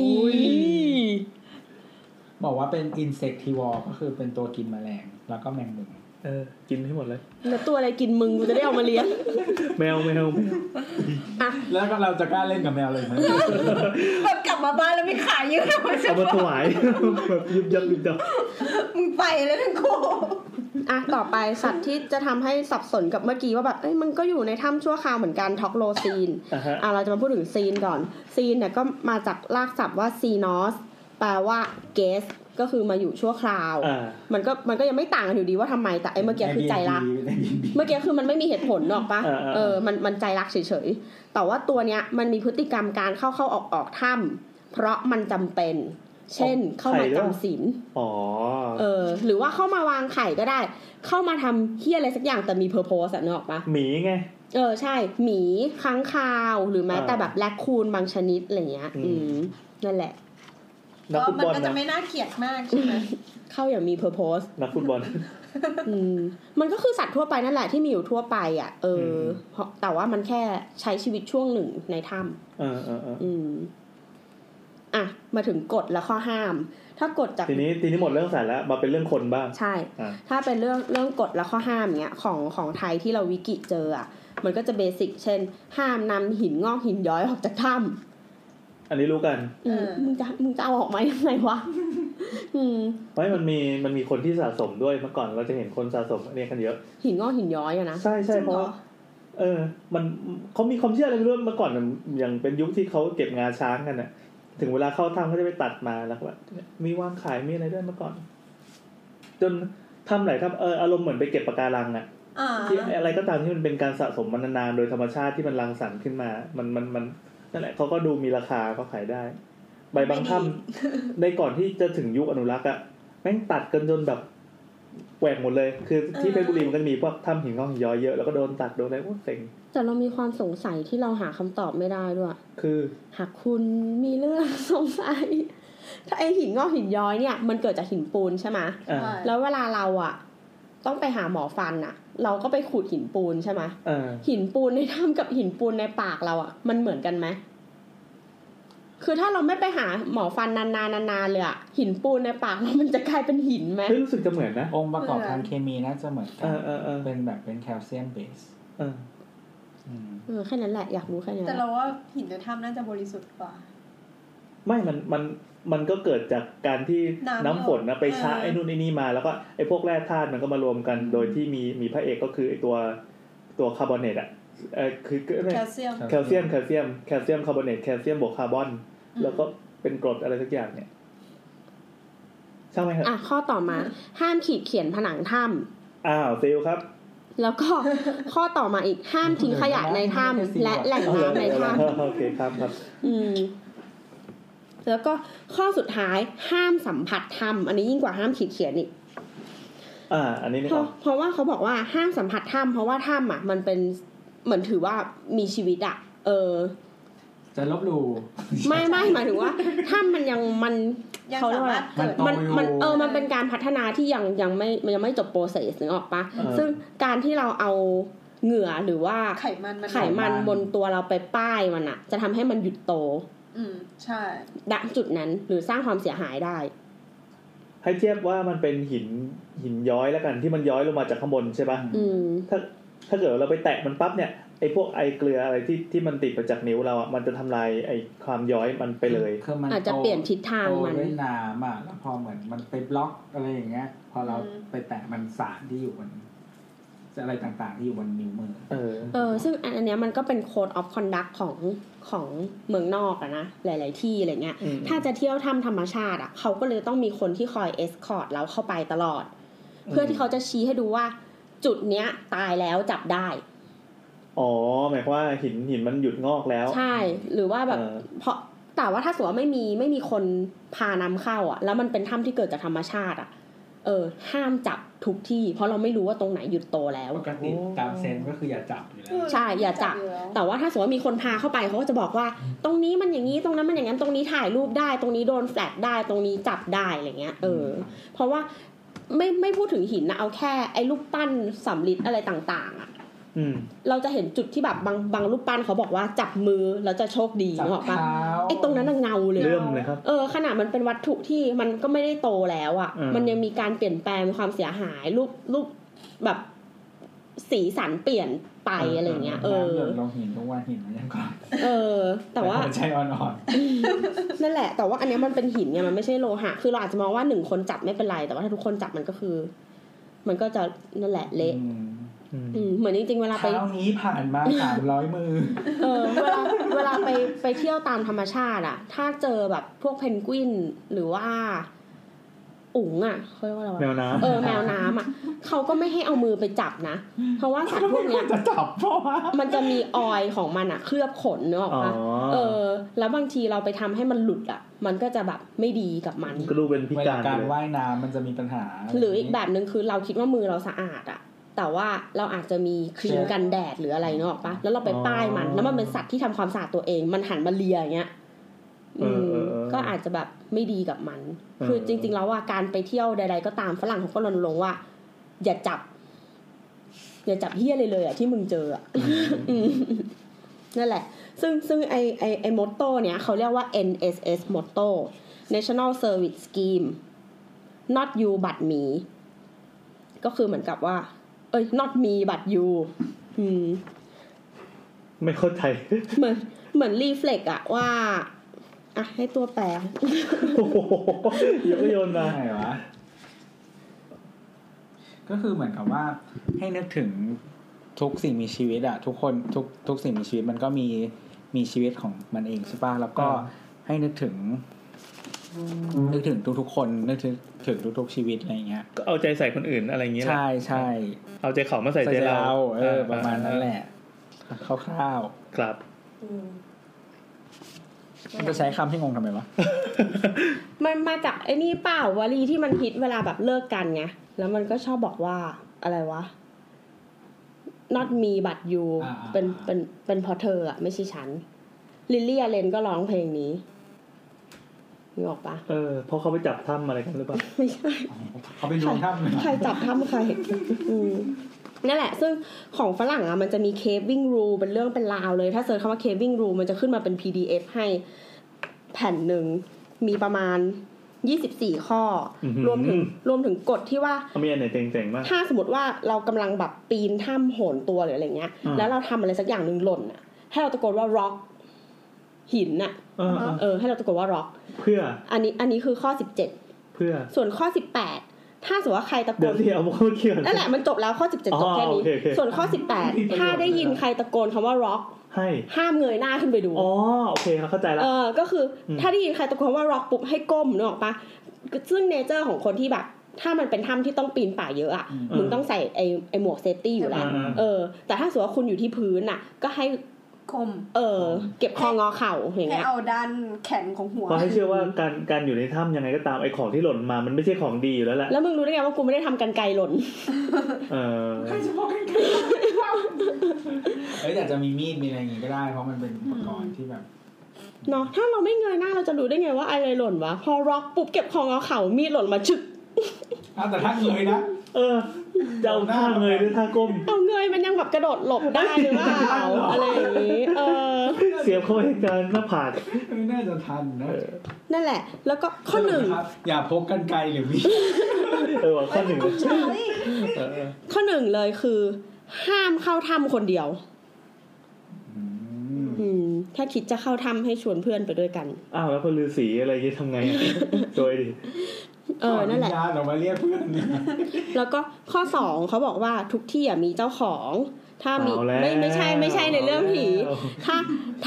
บอกว่าเป็น insectivore ก็คือเป็นตัวกินแมลงแล้วก็แมงมุม เออ กินให้หมดเลยแล้วตัวอะไรกินมึงกูจะได้เอามาเลี้ยง แมวแมวแมวแล้วก็เราจะกล้าเล่นกับแมวเลยไหมแบบกลับมาบ้านแล้วไม่ขายเยอะเอามาถวายแบบยุบยับยุบยับมึงไปแล้วทั้งคู่อะต่อไปสัตว์ที่จะทำให้สับสนกับเมื่อกี้ว่าแบบเอ้ยมันก็อยู่ในถ้ำชั่วคราวเหมือนกัน trogloxene อะฮะอะเราจะมาพูดถึง xene ก่อน xene เนี่ยก็มาจากรากศัพท์ว่า xenos แปลว่า guest ก็คือมาอยู่ชั่วคราวอ่ามันก็มันก็ยังไม่ต่างกันอยู่ดีว่าทำไมแต่ไอ้เมื่อกี้คือใจรักใน D&D เมื่อกี้คือมันไม่มีเหตุผลหรอกปะเออเออเออมันมันใจรักเฉยๆแต่ว่าตัวเนี้ยมันมีพฤติกรรมการเข้าเข้าออกออกถ้ำเพราะมันจำเป็น เช่น เข้ามาจำศีลอ๋อเออ หรือว่าเข้ามาวางไข่ก็ได้ เข้ามาทำเหี้ยอะไรสักอย่างแต่มี purpose อะนึกออกปะหมีไงเออใช่ หมีค้างคาวหรือแม้แต่อ่าแบบแรคคูนบางชนิดอะไรเงี้ย อืมอืมนั่นแหละ นักก็ฟุตมันบอลก็จะนะไม่น่าเกลียดมากใช่ไหมเข้าอย่างมี purpose นักฟุตบอลอืมมันก็คือสัตว์ทั่วไปนั่นแหละที่มีอยู่ทั่วไป อะ เอออมเพราะแต่ว่ามันแค่ใช้ชีวิตช่วงหนึ่งในถ้ำเออเออเอออืมอะ มาถึงกฎและข้อห้าม ถ้ากฎจากทีนี้ทีนี้หมดเรื่องสัตว์แล้วมาเป็นเรื่องคนบ้างใช่อะถ้าเป็นเรื่องเรื่องกฎและข้อห้ามเนี้ยของของไทยที่เราวิกิเจออะมันก็จะเบสิกเช่น ห้ามนำหินงอกหินย้อยออกจากถ้ อันนี้รู้กันำอืมมึงจะมึงจะเอาออกมายังไงวะอืมเพราะมันมีมันมีคนที่สะสมด้วยเมื่อก่อนเราจะเห็นคนสะสมอันนี้กันเยอะ หินงอกหินย้อยอะนะใช่ใช่เพราะว่าเออ มันเขามีความเชื่ออะไรไม่รู้เมื่อก่อนน่ะอย่างเป็นยุคที่เขาเก็บงาช้างกันน่ะถึงเวลาเข้าถ้ำเขาจะไปตัดมาแล้วก็แบบมีวางขายมีอะไรด้วยเมื่อก่อน จนทำไหนทำเอออารมณ์เหมือนไปเก็บปะการังอะอ่าที่อะไรก็ตามที่มันเป็นการสะสมมานานๆโดยธรรมชาติที่มันรังสรรค์ขึ้นมา มันมันมัน นั่นแหละเขาก็ดูมีราคาก็ขายได้ ใบบางถ้ำในก่อนที่จะถึงยุคอนุรักษ์อะแม่งตัดกันจนแบบแหวกหมดเลย คือที่เพชรบุรีมันก็จะมีพวกถ้ำหินงอกหินย้อยเยอะแล้วก็โดนตัดโดนอะไรพวกเซ็งแต่เรามีความสงสัยที่เราหาคำตอบไม่ได้ด้วย คือหากคุณมีเรื่องสงสัย ถ้าไอหินงอกหินย้อยเนี่ย มันเกิดจากหินปูนใช่ไหมอ่าใช่แล้วเวลาเราอะ ต้องไปหาหมอฟันอะเราก็ไปขูดหินปูนใช่ไหมอ่าหินปูนในถ้ำกับหินปูนในปากเราอะมันเหมือนกันไหมคือถ้าเราไม่ไปหาหมอฟันนานๆนานๆเลยอะหินปูนในปากเรามันจะกลายเป็นหินไหมเฮ้ยรู้สึกจะเหมือนนะ องค์ประกอบทางเคมีน่าจะเหมือนกัเอนอเออเออเป็นแบบเป็นแคลเซียมเบสเออเออแค่นั้นแหละอยากรู้แค่นั้นแต่เราว่าหินในถ้ำน่าจะบริสุทธิ์กว่า ไม่มันมัน มันก็เกิดจากการที่น้ำน้ำฝนนะไปชะเออไอ้นู่นไอ้นี่มา แล้วก็ไอ้พวกแร่ธาตุมันก็มารวมกัน โดยที่มีมีพระเอกก็คือไอ้ตัวตัวคาร์บอเนตอะเออคือคือแคลเซียมแคลเซียมแคลเซียมแคลเซียมคาร์บอเนตแคลเซียมบวกคาร์บอน แล้วก็เป็นกรดอะไรสักอย่างเนี่ยช่างไหมครับอะข้อต่อมา ห้ามขีดเขียนผนังถ้ำอ้าวซิลครับ แล้วก็ข้อต่อมาอีกห้ามทิ้งขยะในถ้ำและแหล่งน้ำในถ้ำโอเคครับครับ อืม แล้วก็ข้อสุดท้ายห้ามสัมผัสถ้ำอันนี้ยิ่งกว่าห้ามขีดเขียนอีกอ่า อันนี้นี่เพก่อราะนเพราะว่าเขาบอกว่าห้ามสัมผัสถ้ำเพราะว่าถ้ำอะ มันเป็นเหมือนถือว่ามีชีวิตอะ เออ จะลบหลู่ไม่ไม่หมายถึงว่าถ้ำมันยังมันยังเขาเรียสากว่ามารถมันเกิดโตมันอยู่มันเออมันเป็นการพัฒนาที่ยังยังไม่มันยังไม่จบโปรเซสนึกออกปะซึ่งการที่เราเอาเหงื่อหรือว่าไขมันมันไขมันบนตัวเราไปป้ายมันอะจะทำให้มันหยุดโต อืมใช่ณจุดนั้นหรือสร้างความเสียหายได้ ให้เทียบว่ามันเป็นหินหินย้อยแล้วกันที่มันย้อยลงมาจากข้างบนใช่ปะอืมถ้าถ้าเกิดเราไปแตะมันปั๊บเนี่ยไอ้พวกไอเกลืออะไรที่ที่มันติดมาจากนิ้วเราอะมันจะทำลายไอ้ความย้อยมันไปเลยคือมันอาจจะเปลี่ยนทิศทางโตมันด้วยน้ำอะแล้วพอเหมือนมันไปบล็อกอะไรอย่างเงี้ย พอเราไปแตะมันสารที่อยู่บน อะไรต่างๆ ที่อยู่บนนิ้วมือ เออ เออ ซึ่งอันเนี้ยมันก็เป็น code of conduct ของของเมืองนอกอะนะ หลาย ๆ ที่อะไรเงี้ยอืมถ้าจะเที่ยวทำธรรมชาติอะเขาก็เลยต้องมีคนที่คอย escort เราเข้าไปตลอด เพื่อที่เขาจะชี้ให้ดูว่าจุดเนี้ยตายแล้วจับได้ อ๋อ หมายความว่าหินหินมันหยุดงอกแล้ว ใช่ หรือว่าแบบเออเพราะแต่ว่าถ้าสมมติว่าไม่มีไม่มีคนพานำเข้าอะ แล้วมันเป็นถ้ำที่เกิดจากธรรมชาติอะ เออห้ามจับทุกที่ เพราะเราไม่รู้ว่าตรงไหนหยุดโตแล้วปกติตามเซนก็คืออย่าจับอยู่แล้วใช่อย่าจับอยู่แล้วแต่ว่าถ้าสมมติว่ามีคนพาเข้าไปเขาก็จะบอกว่า ตรงนี้มันอย่างนี้ตรงนั้นมันอย่างนั้นตรงนี้ถ่ายรูปได้ ตรงนี้โดนแฟลชได้ตรงนี้จับได้อะไรเงี้ย เออ เพราะว่าไม่ไม่พูดถึงหินนะเอาแค่ไอ้รูปปั้นสำลิดอะไรต่าง ๆอะอืม เราจะเห็นจุดที่แบบบางบางรูปปั้นเขาบอกว่าจับมือแล้วจะโชคดีจับนึกออกปะเท้าไอ้ตรงนั้นน่ะเงาเลยเลื่อมเลยครับเออขนาดมันเป็นวัตถุที่มันก็ไม่ได้โตแล้วอะ่ะอืมมันยังมีการเปลี่ยนแปลงมีความเสียหายรูปรูปแบบสีสันเปลี่ยนไปอะไรเงี้ย เออน้ำหยดลงหินทุกวันหินมันยังก่อนเออ แต่ว่ามันใช้อ่อนนั่นแหละ แต่ว่าอันเนี้ยมันเป็นหินไงมันไม่ใช่โลหะ คือเราอาจจะมองว่าหนึ่งคนจับไม่เป็นไร แต่ว่าถ้าทุกคนจับมันก็คือ มันก็จะนั่นแหละๆเละอืมอืมอืม เหมือนจริงๆเวลาไปเท้านี้ผ่านมาสามร้อยมือ เออเวลาเวลาไปไปเที่ยวตามธรรมชาติอะถ้าเจอแบบพวกเพนกวินหรือว่าอุ๋งอะเขาเรียกว่าอะไรแมวะวน้ำเออแมวน้ำอะเขาก็ไม่ให้เอามือไปจับนะ เพราะว่าสัตว์พวกเนี้ยจะจับเพราะว่ามันจะมีออยล์ของมันอะเคลือบขนเนกอะอ๋อปะเออ แล้วบางทีเราไปทำให้มันหลุดอะมันก็จะแบบไม่ดีกับมันก็ดูเป็นพิเวกาลารการเลยว่ายน้ำมันจะมีปัญหา หรืออีกแบบหนึ่งคือเราคิดว่ามือเราสะอาดอะ แต่ว่าเราอาจจะมีครีมกันแดดหรืออะไรเนกอะปะแล้วเราไปป้ายมัน แล้วมันเป็นสัตว์ที่ทำความสะอาดตัวเอง มันหันมาเลียอย่างเงี้ยอืมก็อาจจะแบบไม่ดีกับมัน คือจริง ๆ แล้วว่าการไปเที่ยวใด ๆ ก็ตามฝรั่งเขาก็รณรงค์ว่า อย่าจับ อย่าจับเฮี้ยเลยเลยอะที่มึงเจออะอืมนั่นแหละ ซึ่งซึ่งไอไอไอมอตโต้เนี้ยเขาเรียกว่า NSS motto National Service Scheme not you but me ก็คือเหมือนกับว่าเอ้ย not me but you อืม ไม่เข้าใจ เหมือนเหมือนรีเฟล็กอะว่าอะให้ตัวแปรโอ้โหเดี๋ยวก็โยนมาใช่วะ ก็คือเหมือนกับว่าให้นึกถึงทุกสิ่งมีชีวิตอะทุกคนทุกทุกสิ่งมีชีวิตมันก็มีมีชีวิตของมันเองใช่ปะแล้วก็อ่าให้นึกถึง นึกถึงทุกๆคนนึกถึงถึงทุกๆชีวิตอะไรเงี้ยก็เอาใจใส่คนอื่นอะไรอย่างเงี้ยแหละใช่ใช่เอาใจเขามาใส่ใส่ใจใจเราเราเออ ประมาณนั้นแหละคร่าวครับอืมๆมันจะใช้คำที่งงทำไมวะ มันมาจากไอ้นี่เปล่าวลีที่มันฮิตเวลาแบบเลิกกันไง แล้วมันก็ชอบบอกว่าอะไรวะ not me but you อ่าๆเป็นเป็นเป็นเพอเธออะไม่ใช่ฉัน ลิลลี่อเลนก็ร้องเพลงนี้ นึกออกปะเออเพราะเขาไปจับถ้ำอะไรกันหรือเปล่าไม่ใช่เขาไปดูถ้ำเลยใครจับทำใครอืมนั่นแหละ ซึ่งของฝรั่งอะมันจะมีเคฟวิ่งรูเป็นเรื่องเป็นราวเลย ถ้าเซิร์ชคำว่าเคฟวิ่งรูมันจะขึ้นมาเป็น PDF ให้แผ่นหนึ่งมีประมาณ24ข้อออหือรวมถึงรวมถึงกฎที่ว่าเขามีอันไหนเจ๋งๆมากถ้าสมมติว่าเรากำลังแบบปีนถ้ำโหนตัวหรืออะไรเงี้ยอ่าแล้วเราทำอะไรสักอย่างหนึ่งหล่นอะ ให้เราตะโกนว่า rock หินอะ เออเออเออให้เราตะโกนว่า rock เพื่อ อันนี้อันนี้คือข้อ17เพื่อ ส่วนข้อ18ถ้าสมมติว่าใครตะโกเดี๋ยวนที่เอาพวกเกี่ยวนั่นแหละมันจบแล้วข้อ17จบแค่นี้อ๋อโอเคโอเคส่วนข้อ18ถ้าได้ยินใครตะโกนคำว่า rock ให้ห้ามเงยหน้าขึ้นไปดู อ๋อ โอเคเราเข้าใจละเออ ก็คืออมถ้าได้ยินใครตะโกนว่า rock ปุ๊บให้ก้มนึกออกปะซึ่ง nature ของคนที่แบบ ถ้ามันเป็นถ้ำที่ต้องปีนป่ายเยอะอะ มึงต้องใส่ไอไอหมวก safety อยู่แล้วอ่าๆเออ แต่ถ้าสมมติว่าคุณอยู่ที่พื้นอะ ก็ให้ คมเออ เก็บคองอเข่าอย่างให้เงี้ยเอาด้านแขนของหัวเพราะให้เชื่อว่าการการอยู่ในถ้ำยังไงก็ตามไอ้ของที่หล่นมามันไม่ใช่ของดีอยู่แล้วแหละแล้วมึงรู้ได้ไงว่ากูไม่ได้ทำกันไกลหล่น เออเอ้ยแต่จะมีมีดมีอะไรอย่างงี้ก็ได้ เพราะมันเป็นอุปกรณ์ที่แบบ เนาะถ้าเราไม่เงยหน้าเราจะรู้ได้ไงว่าอะไรหล่นวะ พอ rock ปุ๊บเก็บคองอเข่ามีดหล่นมาชึก อ้าวแต่ถ้าเงยนะ เออ จะเอาท่าเงยหรือท่าก้ม เอาเงยมันยังแบบกระโดดหลบได้หรือเปล่าอะไรอย่างนี้ เออ เสียบเข้าไปกลางหน้าผากไม่น่าจะทันนะนั่นแหละ แล้วก็ข้อหนึ่งครับอย่าพกกันไกลหรือมีดเออว่ะข้อหนึ่งเลยใช่เออเออข้อหนึ่งเลยคือ ห้ามเข้าถ้ำคนเดียวอืมอืมถ้าคิดจะเข้าถ้ำให้ชวนเพื่อนไปด้วยกัน อ้าวแล้วพอฤาษีอะไรจะทำไงอะโดยดิ เออนั่นแหละขวิญญาณออกมาเรียกเพื่อนเนี่ยแล้วก็ข้อสองเขาบอกว่าทุกที่อะมีเจ้าของ ถ้ามีเอาแล้วไม่ไม่ใช่ไม่ใช่ในเรื่องผีเอาแล้วถ้า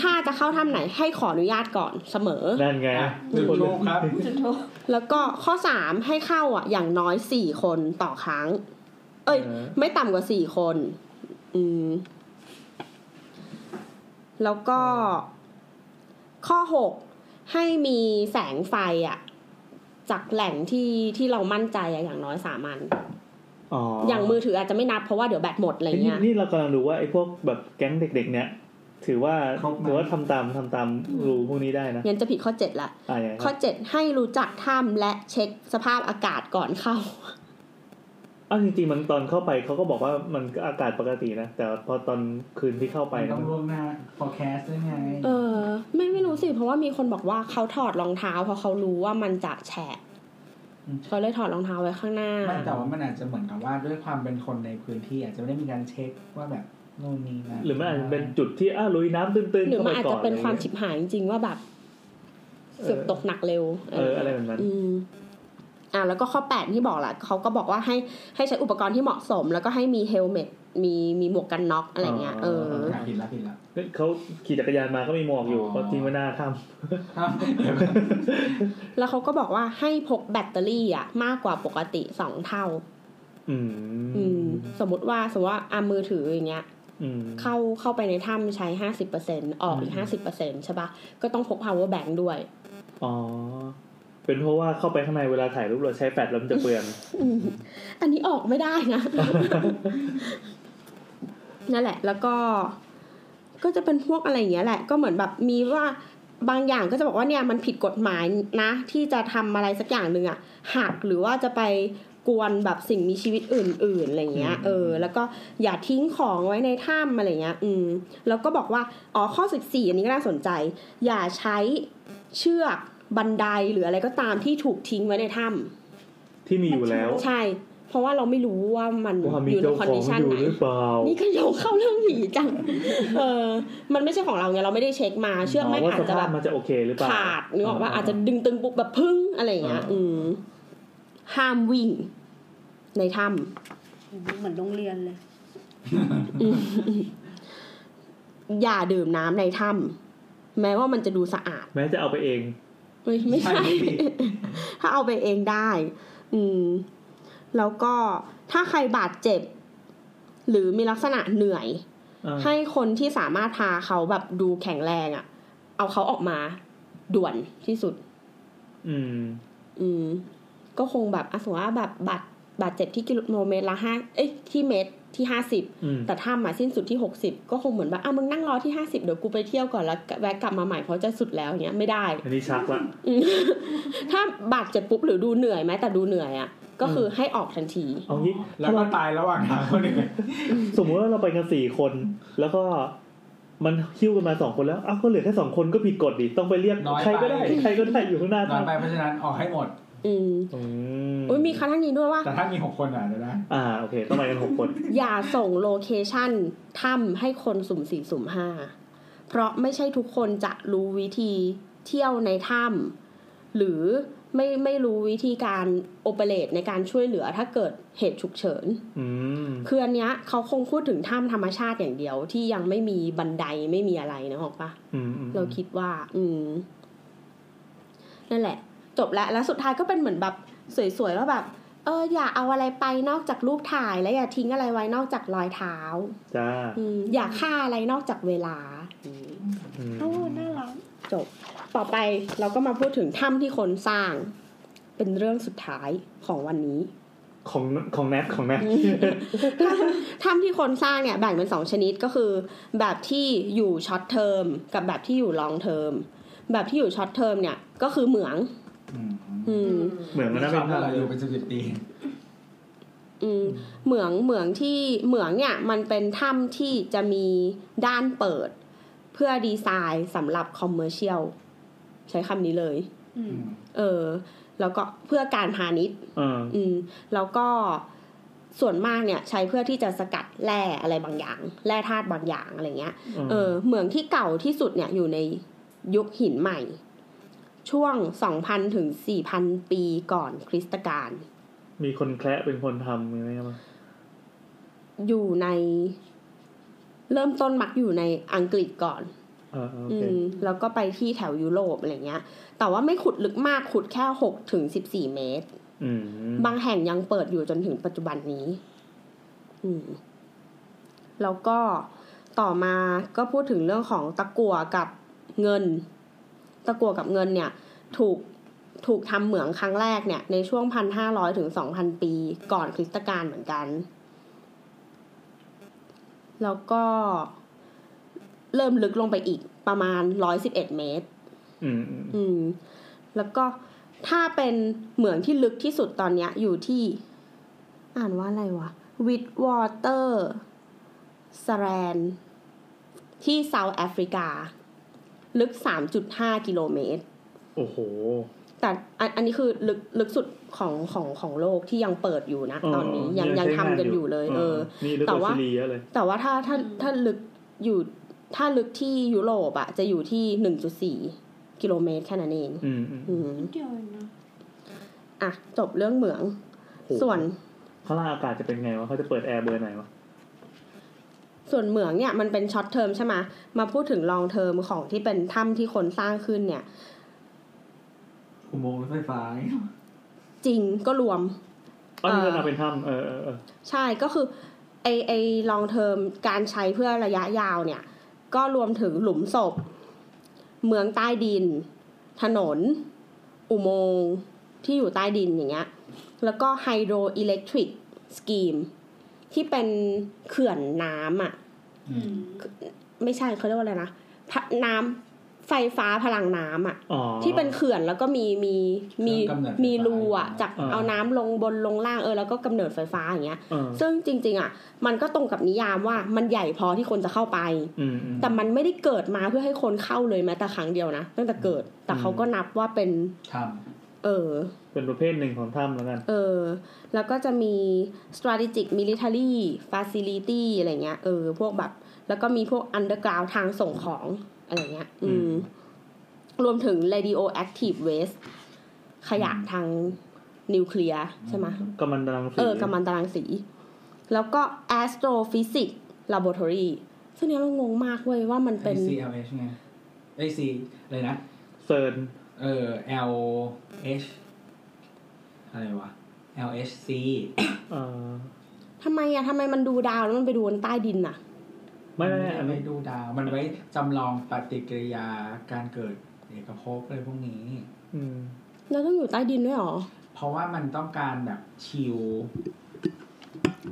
ถ้าจะเข้าถ้ำไหนให้ขออนุญาตก่อนเสมอนั่นไงอะจุดทูบครับจุดโทษแล้วก็ข้อสามให้เข้าอะ อย่างน้อยสี่คนต่อครั้ง เอ้ยเออไม่ต่ำกว่าสี่คน อืม แล้วก็ข้อหกให้มีแสงไฟอะ จากแหล่งที่ที่เรามั่นใจอะอย่างน้อยสามอันอ๋อออย่างมือถืออาจจะไม่นับเพราะว่าเดี๋ยวแบตหมดอะไรนี่เงี้ยนี่เรากำลังดูว่าไอ้พวกแบบแก๊งเด็ก ๆ เนี่ย ถือว่าครบไหมถือว่าทำตามทำตามรูพวกนี้ได้นะงั้นจะผิดข้อเจ็ดละอ่าอย่างไรคข้อรับเจ็ดให้รู้จักถ้ำและเช็คสภาพอากาศก่อนเข้า อ้าวจริงๆมันตอนเข้าไปเขาก็บอกว่ามันก็อากาศปกตินะ แต่พอตอนคืนที่เข้าไปต้นะองมันล่วงหน้า forecast ด้วยไง เออ ไม่ไม่รู้สิ เพราะว่ามีคนบอกว่าเขาถอดรองเท้าเพราะเขารู้ว่ามันจะแฉะอืมเขาเลยถอดรองเท้าไว้ข้างหน้าไม่แต่ว่ามันอาจจะเหมือนกับว่าด้วยความเป็นคนในพื้นที่อาจจะไม่ได้มีการเช็คว่าแบบนู่นนี่นะหรือมันอาจจะเป็นจุดที่อ้าวลุยน้ำตื้นๆหรือเข้ามันไปอาจก่อจะนเป็นความอะไรฉิเงี้ยบหายจริงๆว่าแบบสึกตกหนักเร็ว เอออะไรแบบนั้น อืมอ่าแล้วก็ข้อแปดที่บอกแหละเขาก็บอกว่าให้ให้ใช้อุปกรณ์ที่เหมาะสม แล้วก็ให้มีเฮลเมตมีมีหมวกกันน็อกอะไรเงี้ยเอออะผิดละผิดละเฮ้ยเขาขี่จักรยานมาก็มีหมวกอยู่อ๋อเขาทิ้งไว้หน้าถ้อ้าวเดี๋ยวก่อนแล้วเขาก็บอกว่าให้พกแบตเตอรี่อะมากกว่าปกติสองเท่าำอืมอืมสมมติว่าสมมติว่าอามือถืออย่างเงี้ยอืมเข้าเข้าไปในถ้ำใช้ห้าสิบเปอร์เซ็นออกอีกห้าสิบเปอร์เซ็นใช่ปะก็ต้องพก power bank ด้วย อ๋อ เป็นเพราะว่าเข้าไปข้างในเวลาถ่ายรูปเราใช้แฟลชแล้วมันจะเปลืองอืมอันนี้ออกไม่ได้นะ นั่นแหละ แล้วก็ ก็จะเป็นพวกอะไรอย่างเงี้ยแหละ ก็เหมือนแบบมีว่าบางอย่างก็จะบอกว่าเนี่ยมันผิดกฎหมายนะ ที่จะทำอะไรสักอย่างหนึ่งอะหักหรือว่าจะไปกวนแบบสิ่งมีชีวิตอื่นๆอะไรเงี้ยอืมเออ แล้วก็อย่าทิ้งของไว้ในถ้ำอะไรเงี้ย อืม แล้วก็บอกว่า อ๋อข้อสิบสี่อันนี้ก็น่าสนใจ อย่าใช้เชือก บันไดหรืออะไรก็ตามที่ถูกทิ้งไว้ในถ้ำที่มีอยู่แล้วใช่ เพราะว่าเราไม่รู้ว่ามันว่ามีอยู่ในเจ้าคอนของดิชันอยู่ไหนหรือเปล่านี่ก็โยงเข้าเรื่องผีจังเออมันไม่ใช่ของเราไงเราไม่ได้เช็คมา เชือกไม่งว่าอาสจจะภาแบพบมันจะโอเคหรือเปล่าขาดนึกออกว่าอาจจะดึงตึงปุ๊บแบบพึ่งอะไรอย่างเงี้ยอืมห้ามวิ่ง ในถ้เหมือนโรงเรียนเลยำอืมอย่าดื่มน้ำในถ้ำแม้ว่ามันจะดูสะอาด แม้จะเอาไปเองเอ้ย ไม่ใช่ใช่ไม่ผิดถ้าเอาไปเองได้ อืม แล้วก็ถ้าใครบาดเจ็บ หรือมีลักษณะเหนื่อยอ่าให้คนที่สามารถพาเขาแบบดูแข็งแรงอะ่ะ เอาเขาออกมาด่วนที่สุด อืม อืม ก็คงแบบอะสมมติว่าแบบบาดบาดเจ็บที่กิโลเมตรละห้าเอ้ยที่เมตร ที่ห้าสิบอืมแต่ถ้ามาสิ้นสุดที่หกสิบก็คงเหมือนแบบอะมึงนั่งรอที่ห้าสิบเดี๋ยวกูไปเที่ยวก่อนแล้วแวะกลับมาใหม่เพราะจะสุดแล้วอย่างเงี้ยไม่ได้อันนี้ชักละอืมถ้าบาดเจ็บปุ๊บหรือดูเหนื่อยไหมแต่ดูเหนื่อยอะก็คือให้ออกทันทีเอางี้แล้วก็ตายระหว่างทางคนหนึ่งสมมติว่าเราไปกันสี่คน แล้วก็มันคิ้วกันมาสองคนแล้วอ้าวก็เหลือแค่สองคนก็ผิดกฎดิต้องไปเรียกใครก็ได้ใครก็ได้อยู่ข้างหน้าน้อยไปเพราะฉะนั้นออกให้หมด อืมอืมอุ้ยมีครั้งนี้ด้วยว่าแต่ถ้ามีหกคนอะเดี๋ยวนะอ่าโอเคต้องไปกันหกคน อย่าส่ง location ถ้ำให้คนสุ่มสี่สุ่มห้าเพราะไม่ใช่ทุกคนจะรู้วิธีเที่ยวในถ้ำหรือไม่ไม่รู้วิธีการ operate ในการช่วยเหลือถ้าเกิดเหตุฉุกเฉินอืมคืออันเนี้ยเขาคงพูดถึงถ้ำธรรมชาติอย่างเดียวที่ยังไม่มีบันไดไม่มีอะไรนะหรอกปะอืมอืมเราคิดว่า อืมนั่นแหละ จบแล้ว แล้วสุดท้ายก็เป็นเหมือนแบบสวยๆว่าแบบเอออย่าเอาอะไรไปนอกจากรูปถ่ายและอย่าทิ้งอะไรไว้นอกจากรอยเท้าจ้าอืมอย่าฆ่าอะไรนอกจากเวลาอืมอืมโอ้น่ารักจบ ต่อไปเราก็มาพูดถึงถ้ำที่คนสร้าง เป็นเรื่องสุดท้ายของวันนี้ ของของแนทของแนทถ้ำที่คนสร้างเนี่ยแบ่งเป็นสองชนิดก็คือ แบบที่อยู่ short term กับแบบที่อยู่ long term แบบที่อยู่ short term เนี่ยก็คือเหมืองอืมอืม เหมือนมันน่าชเป็อบนถ้าเราอยู่เป็นสิบสิบปีอืมเหมืองเหมืองที่เหมืองเนี่ย มันเป็นถ้ำที่จะมีด้านเปิด เพื่อดีไซน์สำหรับ commercial ใช้คำนี้เลยอืมเออ แล้วก็เพื่อการพาณิชย์เอออืม แล้วก็ส่วนมากเนี่ยใช้เพื่อที่จะสกัดแร่อะไรบางอย่างแร่ธาตุบางอย่างอะไรเงี้ย เออเหมืองที่เก่าที่สุดเนี่ยอยู่ในยุคหินใหม่ ช่วง 2,000 ถึง 4,000 ปีก่อนคริสตกาลมีคนแคระเป็นคนทำไหมครับอยู่ใน เริ่มต้นมักอยู่ในอังกฤษก่อนเออโออืเคมแล้วก็ไปที่แถวยุโรปอะไรเงี้ย แต่ว่าไม่ขุดลึกมากขุดแค่6ถึง14เมตรอืมบางแห่งยังเปิดอยู่จนถึงปัจจุบันนี้ อืม แล้วก็ต่อมาก็พูดถึงเรื่องของตะกั่วกับเงิน ตะกั่วกับเงินเนี่ยถูกถูกทำเหมืองครั้งแรกเนี่ยในช่วงพันห้าร้อยถึงสองพันปี ก่อนคริสตกาลเหมือนกัน แล้วก็เริ่มลึกลงไปอีกประมาณร้อยสิบเอ็ดเมตร อืมอืมอืมแล้วก็ถ้าเป็นเหมืองที่ลึกที่สุดตอนเนี้ย อยู่ที่ อ่านว่าอะไรวะ Witwatersrand ที่ South Africa ลึก 3.5 กิโลเมตร โอ้โห แต่อันอันนี้คือลึกลึกสุดของของของโลกที่ยังเปิดอยู่นะ ตอนนี้ยังยังใช้ทำกันอยู่เลย เออนี่ลึกกแต่ว่าว่าชิลีเยอะเลยแต่ว่าถ้าถ้าถ้าลึกอยู่ถ้าลึกที่ยุโรปอะจะอยู่ที่1.4กิโลเมตรแค่นั้นเองอืมอืมอืมเดียวเองนะอะ จบเรื่องเหมืองโอ้โหส่วนข้างล่างอากาศจะเป็นไงวะเขาจะเปิดแอร์เบอร์ไหนวะ ส่วนเหมืองเนี่ยมันเป็น short-term ใช่ไหมมาพูดถึง long-term ของที่เป็นถ้ำที่คนสร้างขึ้นเนี่ยอุโมงค์รถไฟฟ้าจริงก็รวมอ๋อนี่ก็เอ่อนับเป็นถ้ำเออเออเออใช่ก็คือไอไอลองเทอมการใช้เพื่อระยะยาวเนี่ย ก็รวมถึงหลุมศพ เมืองใต้ดิน ถนน อุโมงค์ที่อยู่ใต้ดินอย่างเงี้ยแล้วก็ไฮโดรอิเล็กทริกสกีม ที่เป็นเขื่อนน้ำอะอืมไม่ใช่เขาเรียกว่าอะไรนะพะน้ำไฟฟ้าพลังน้ำอะอ๋อที่เป็นเขื่อนแล้วก็มีมีมีเครื่องกำเนิดไฟฟ้ามีรูอะจากอ่าเอาน้ำลงบนลงล่างเออแล้วก็กำเนิดไฟฟ้าอย่างเงี้ยเออซึ่งจริง ๆ อะ มันก็ตรงกับนิยามว่ามันใหญ่พอที่คนจะเข้าไปอืมอืมแต่มันไม่ได้เกิดมาเพื่อให้คนเข้าเลยแม้แต่ครั้งเดียวนะตั้งแต่เกิด แต่เขาก็นับว่าเป็นทเออ เป็นประเภทหนึ่งของถ้ำแล้วกัน เออ แล้วก็จะมี strategic military facility อะไรเงี้ย เออ พวกแบบ แล้วก็มีพวก underground ทางส่งของ อะไรเงี้ย อืม รวมถึง radioactive waste ขยะทางนิวเคลียร์ใช่ไหมก็มันกำลังสี เออกำมันตารางสี แล้วก็ astrophysics laboratory ซึ่งเนี้ยเรางงมากเว้ยว่ามันำเป็น CLH ไงไอซีอะไรนะเซิร์นเออ L H อะไรวะ L H C อ่าทำไมอะทำไมมันดูดาวแล้วมันไปดูบนใต้ดินอะไม่ไม่ไม่อันไว้นี้ดูดาว มันไว้จำลองปฏิกิริยาการเกิดเอกภพอะไรพวกนี้ อืม เราต้องอยู่ใต้ดินด้วยเหรอ เพราะว่ามันต้องการแบบชิล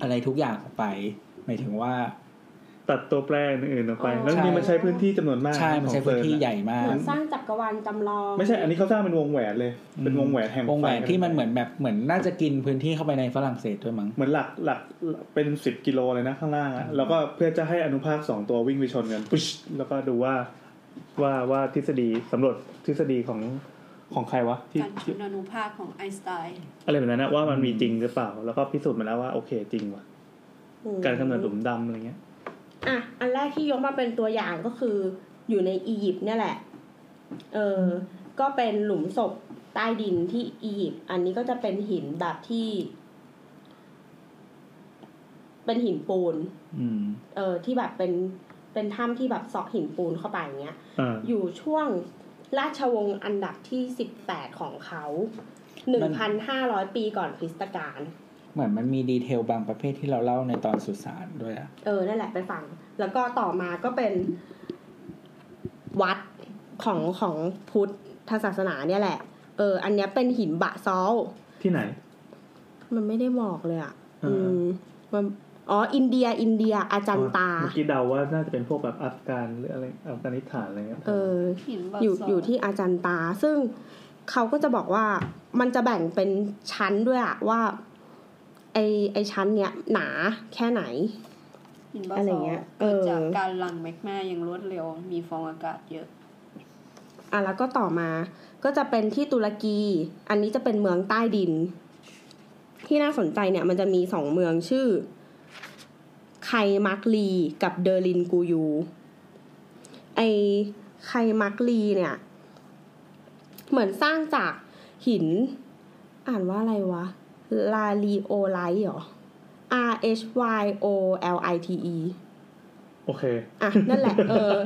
อะไรทุกอย่างออกไป หมายถึงว่า ตัดตัวแปรอื่นๆออกไปอ๋อแล้วนี่มันใช้พื้นที่จำนวนมากใช่มันใช้ของพื้นเฟิร์ที่อะใหญ่มาเหกมือนสร้างจักรวาลจำลองไม่ใช่อันนี้เขาสร้างเป็นวงแหวนเลย เป็นวงแหวนแห่งวงแหวนไฟที่มันเหมือนแบบเหมือนน่าจะกินพื้นที่เข้าไปในฝรั่งเศสด้วยมั้งเหมือนหลักหลักเป็นสิบกิโลเลยนะข้างล่างอะแล้วก็เพื่อจะให้อนุภาคสองตัววิ่งไปชนกันปุ๊ชแล้วก็ดูว่าว่าว่าทฤษฎีสำรวจทฤษฎีของของใครวะที่การชที่นอนุภาคของไอน์สไตน์อะไรแบบนั้นนะว่ามันมีจริงหรือเปล่า แล้วก็พิสูจน์มาแล้วว่าโอเคจริงว่ะอืมการกำเนิดหลุมดำอะไรเงี้ย อะอันแรกที่ยกมาเป็นตัวอย่างก็คืออยู่ในอียิปต์เนี่ยแหละ เออก็เป็นหลุมศพใต้ดินที่อียิปต์อันนี้ก็จะเป็นหินแบบที่ เป็นหินปูนอืมเออที่แบบเป็นเป็นถ้ำที่แบบเซาะหินปูนเข้าไปอย่างเงี้ยอ่าอยู่ช่วงราชวงศ์อันดับที่สิบแปดของเขาหนึ่งพันห้าร้อยปีก่อนคริสตกาล เหมือนมันมีดีเทลบางประเภทที่เราเล่าในตอนสุสานด้วยอะเออนั่นแหละไปฟัง แล้วก็ต่อมาก็เป็นวัดของของพุทธศาสนาเนี่ยแหละ เออ อันเนี้ยเป็นหินบะซอลที่ไหน มันไม่ได้บอกเลยอะอ่าอืมมันอ๋อ อินเดีย อินเดีย อาจันตา เมื่อกี้เดาว่าน่าจะเป็นพวกแบบอัฟกานหรืออะไร อัฟกานิสถานอะไรเงี้ย เออหินบาอยู่ซลอยู่ที่อาจันตา ซึ่งเขาก็จะบอกว่ามันจะแบ่งเป็นชั้นด้วยอะว่า ไอไอชั้นเนี้ยหนาแค่ไหนหินบาอะไรซอลเงี้ยเกิดเออจากการหลั่งแมกมาอย่างรวดเร็ว มีฟองอากาศเยอะอะแล้วก็ต่อมาก็จะเป็นที่ตุรกี อันนี้จะเป็นเมืองใต้ดิน ที่น่าสนใจเนี่ยมันจะมีสองเมืองชื่อไคมักลีกับเดอร์ลินกูยู ไอไคมักลีเนี่ย เหมือนสร้างจากหิน อ่านว่าอะไรวะ ลาลีโอไลท์เหรอ R H Y O L I T E โอเค อะ นั่นแหละ เออ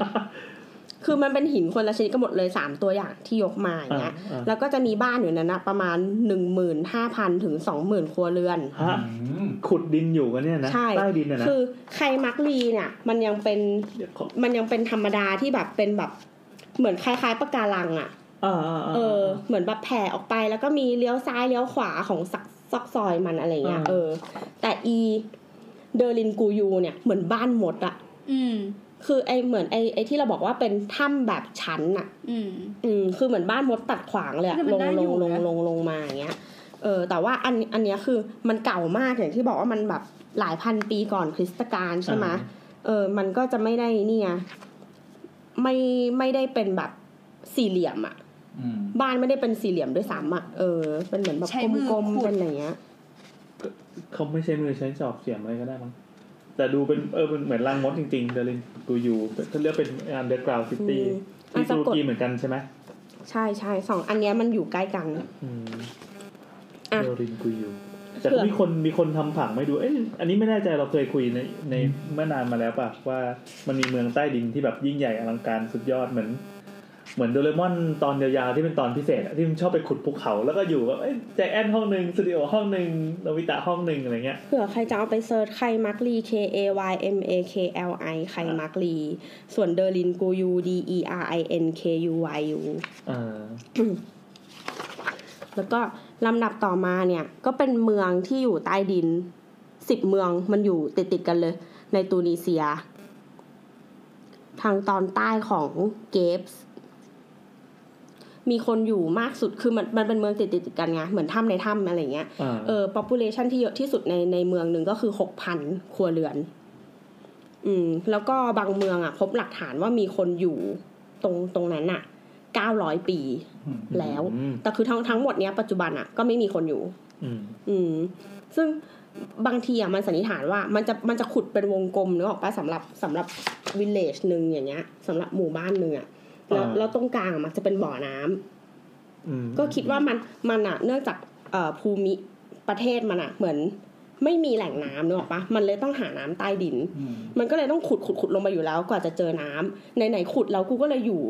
คือมันเป็นหินคนละชนิดกันหมดเลยสามตัวอย่างที่ยกมาอย่างเงี้ยอ่าอ่าแล้วก็จะมีบ้านอยู่นั้นนะประมาณหนึ่งหมื่นห้าพันถึงสองหมื่นครัวเรือนฮะขุดดินอยู่กันเนี่ยนะใช่ใต้ดินเนี่ยนะ คือไคมักลีเนี่ย มันยังเป็นเดี๋ยวขอมันยังเป็นธรรมดาที่แบบเป็นแบบ เหมือนคล้ายๆปะการังอะ่ะอ่าอ่าาเออ เหมือนแบบแผ่ออกไปแล้วก็มีเลี้ยวซ้ายเลี้ยวขวาของซัก ซอกซอยมันอะไรเงี้ยอ่าเออ แต่อีเดอร์ลินกูยูเนี่ยเหมือนบ้านหมดอะอืมคือไอเหมือนไอไอที่เราบอกว่าเป็นถ้ำแบบชั้นอะอืม อืม คือเหมือนบ้านมดตัดขวางเลยอะแต่มันลงน่าลอยู่งลงนะลงลงมาอย่างเงี้ย เออ แต่ว่าอันอันเนี้ยคือมันเก่ามากอย่างที่บอกว่ามันแบบหลายพันปีก่อนคริสตกาลใช่ไหมเออ มันก็จะไม่ได้นี่ไงไม่ไม่ได้เป็นแบบสี่เหลี่ยมอะอืม บ้านไม่ได้เป็นสี่เหลี่ยมด้วยซ้ำอะเออเป็นเหมือนแบบใช้มือกลมขุๆดเป็นอะไรเงี้ยเขาไม่ใช้มือใช้จอบเสียมอะไรก็ได้มั้งแต่ดูเป็นเออเป็นเหมือนรังมดจริงๆเดลินกูอยู่เขาเรียกเป็น underground city อืมที่อะสะตุรกดกีเหมือนกันใช่ไหมใช่ใช่สองอันเนี้ยมันอยู่ใกล้กันอืมอะเดลินกูอยู่แต่เผื่ก็อมีคนมีคนทำผังไม่ดูเอ้ยอันนี้ไม่แน่ใจเราเคยคุยในในเมื่อนานมาแล้วป่ะว่ามันมีเมืองใต้ดินที่แบบยิ่งใหญ่อลังการสุดยอดเหมือน เหมือนโดเรมอนตอนยาวๆที่เป็นตอนพิเศษอะที่มันชอบไปขุดภูเขาแล้วก็อยู่แบบเอ้ยไจแอนท์ห้องหนึ่งซูเนโอะห้องหนึ่งโนบิตะห้องหนึ่งอะไรเงี้ยเผื่อใครจะเอาไป search ไคมักลี K A Y M A K L I ไคมักลี ส่วนเดอร์ลินกูยู D E R I N K U Y U อ่าแล้วก็ลำดับต่อมาเนี่ย ก็เป็นเมืองที่อยู่ใต้ดินสิบเมืองมันอยู่ติดติดๆกันเลย ในตูนิเซีย ทางตอนใต้ของเกฟส์ มีคนอยู่มากสุดคือมันมันเป็นเมืองติดติดๆกันไงเหมือนถ้ำในถ้ำอะไรเงี้ยอ่าเออ population ที่เยอะที่สุดในในเมืองหนึ่งก็คือหกพันครัวเรือน อืม แล้วก็บางเมืองอะ พบหลักฐานว่ามีคนอยู่ตรงตรงนั้นอะเก้าร้อยปีอืมแล้วอืมแต่คือทั้งทั้งหมดเนี้ยปัจจุบันอะก็ไม่มีคนอยู่อืมอืม ซึ่งบางทีอะมันสันนิษฐานว่ามันจะมันจะขุดเป็นวงกลมนึกออกปะสำหรับสำหรับวิลเลจหนึ่งอย่างเงี้ยสำหรับหมู่บ้านหนึ่งอะ แล้วอ่าแล้วตรงกลางอะมันจะเป็นบ่อน้ำอืมก็คิดว่ามันมันอะเนื่องจากเอ่อภูมิประเทศมันอะเหมือนไม่มีแหล่งน้ำนึกออกปะมันเลยต้องหาน้ำใต้ดินอืมมันก็เลยต้องขุดขุดขุดลงไปอยู่แล้ว กว่าจะเจอน้ำไหนๆขุดแล้วกูก็เลยอยู่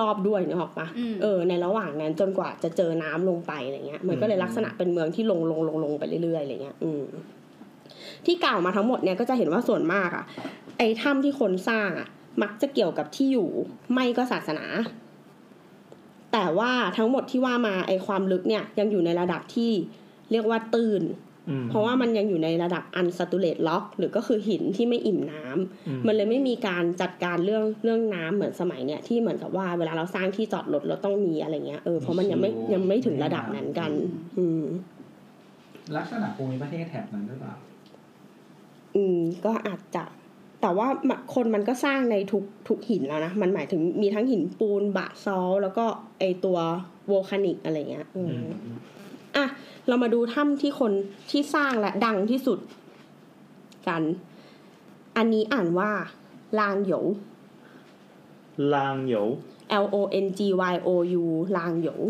รอบๆด้วยนึกออกปะอืมเออในระหว่างนั้นจนกว่าจะเจอน้ำลงไปอะไรเงี้ย มันก็เลยลักษณะเป็นเมืองที่ลงลงลงลงไปเรื่อยๆอะไรเงี้ย อืมที่กล่าวมาทั้งหมดเนี่ยก็จะเห็นว่าส่วนมากอะไอ้ถ้ำที่คนสร้างอะ มักจะเกี่ยวกับที่อยู่ไม่ก็ศาสนา แต่ว่าทั้งหมดที่ว่ามาไอ้ความลึกเนี่ยยังอยู่ในระดับที่เรียกว่าตื้นอืมเพราะว่ามันยังอยู่ในระดับ unsaturated rock หรือก็คือหินที่ไม่อิ่มน้ำอืมันเลยไม่มีการจัดการเรื่องเรื่องน้ำเหมือนสมัยเนี้ยที่เหมือนกับว่าเวลาเราสร้างที่จอดรถเราต้องมีอะไรเงี้ยเออเพราะมันยังไม่ยังไม่ถึงระดับนั้นกัน อืมลักษณะภูมิประเทศแถบนั้นหรือเปล่า อืม ก็อาจจะ แต่ว่าคนมันก็สร้างในทุกทุกหินแล้วนะ มันหมายถึงมีทั้งหินปูนบะซอลแล้วก็ไอตัวโวลคานิกอะไรเงี้ยอืมอืมอะ เรามาดูถ้ำที่คนที่สร้างและดังที่สุดกัน อันนี้อ่านว่าลางโหยวลางเหยว L O N G Y O U ลางโหยว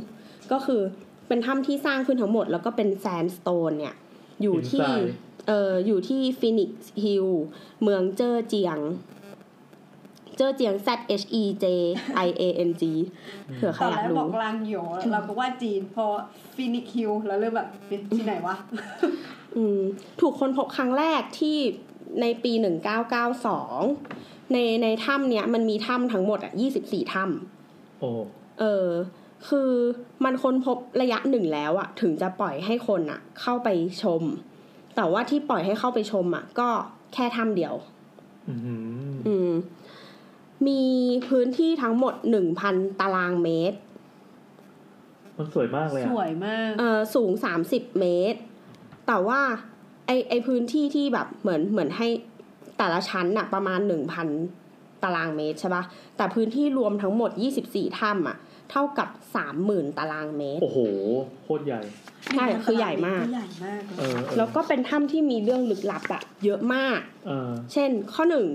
ก็คือเป็นถ้ำที่สร้างขึ้นทั้งหมด แล้วก็เป็นแซนสโตนเนี่ย อยู่ที่หินทราย เอ่ออยู่ที่ฟินิกซ์ฮิลเมืองเจอเจียง เจอเจียง Z H E J I A N G เผื่อใครตอนอแรยากกรู้บอกลางโหยเราก็ว่าจีน พอฟินิกฮิลแล้วเริ่มแบบเป็นที่ไหนวะอืมถูกค้นพบครั้งแรกที่ในปี 1992 ในในถ้ำเนี้ยมันมีถ้ำทั้งหมดอะ 24 ถ้ำโอ้เออ คือมันค้นพบระยะหนึ่งแล้วอะถึงจะปล่อยให้คนอะเข้าไปชม แต่ว่าที่ปล่อยให้เข้าไปชมอะก็แค่ถ้ำเดียวอืมอืมมีพื้นที่ทั้งหมดหนึ่งพันตารางเมตร มันสวยมากเลยสอะวยมาก เอ่อสูงสามสิบเมตร แต่ว่าไอไอพื้นที่ที่แบบเหมือนเหมือนให้แต่ละชั้นน่ะประมาณหนึ่งพันตารางเมตรใช่ปะแต่พื้นที่รวมทั้งหมดยี่สิบสี่ถ้ำอะ เท่ากับสามหมื่นตารางเมตร โอ้โหโคตรใหญ่ ใช่คือใหญ่มาก ใหญ่มากเลยเออเออแล้วก็เป็นถ้ำที่มีเรื่องลึกลับอะเยอะมาก เออเช่นข้อหนึ่ง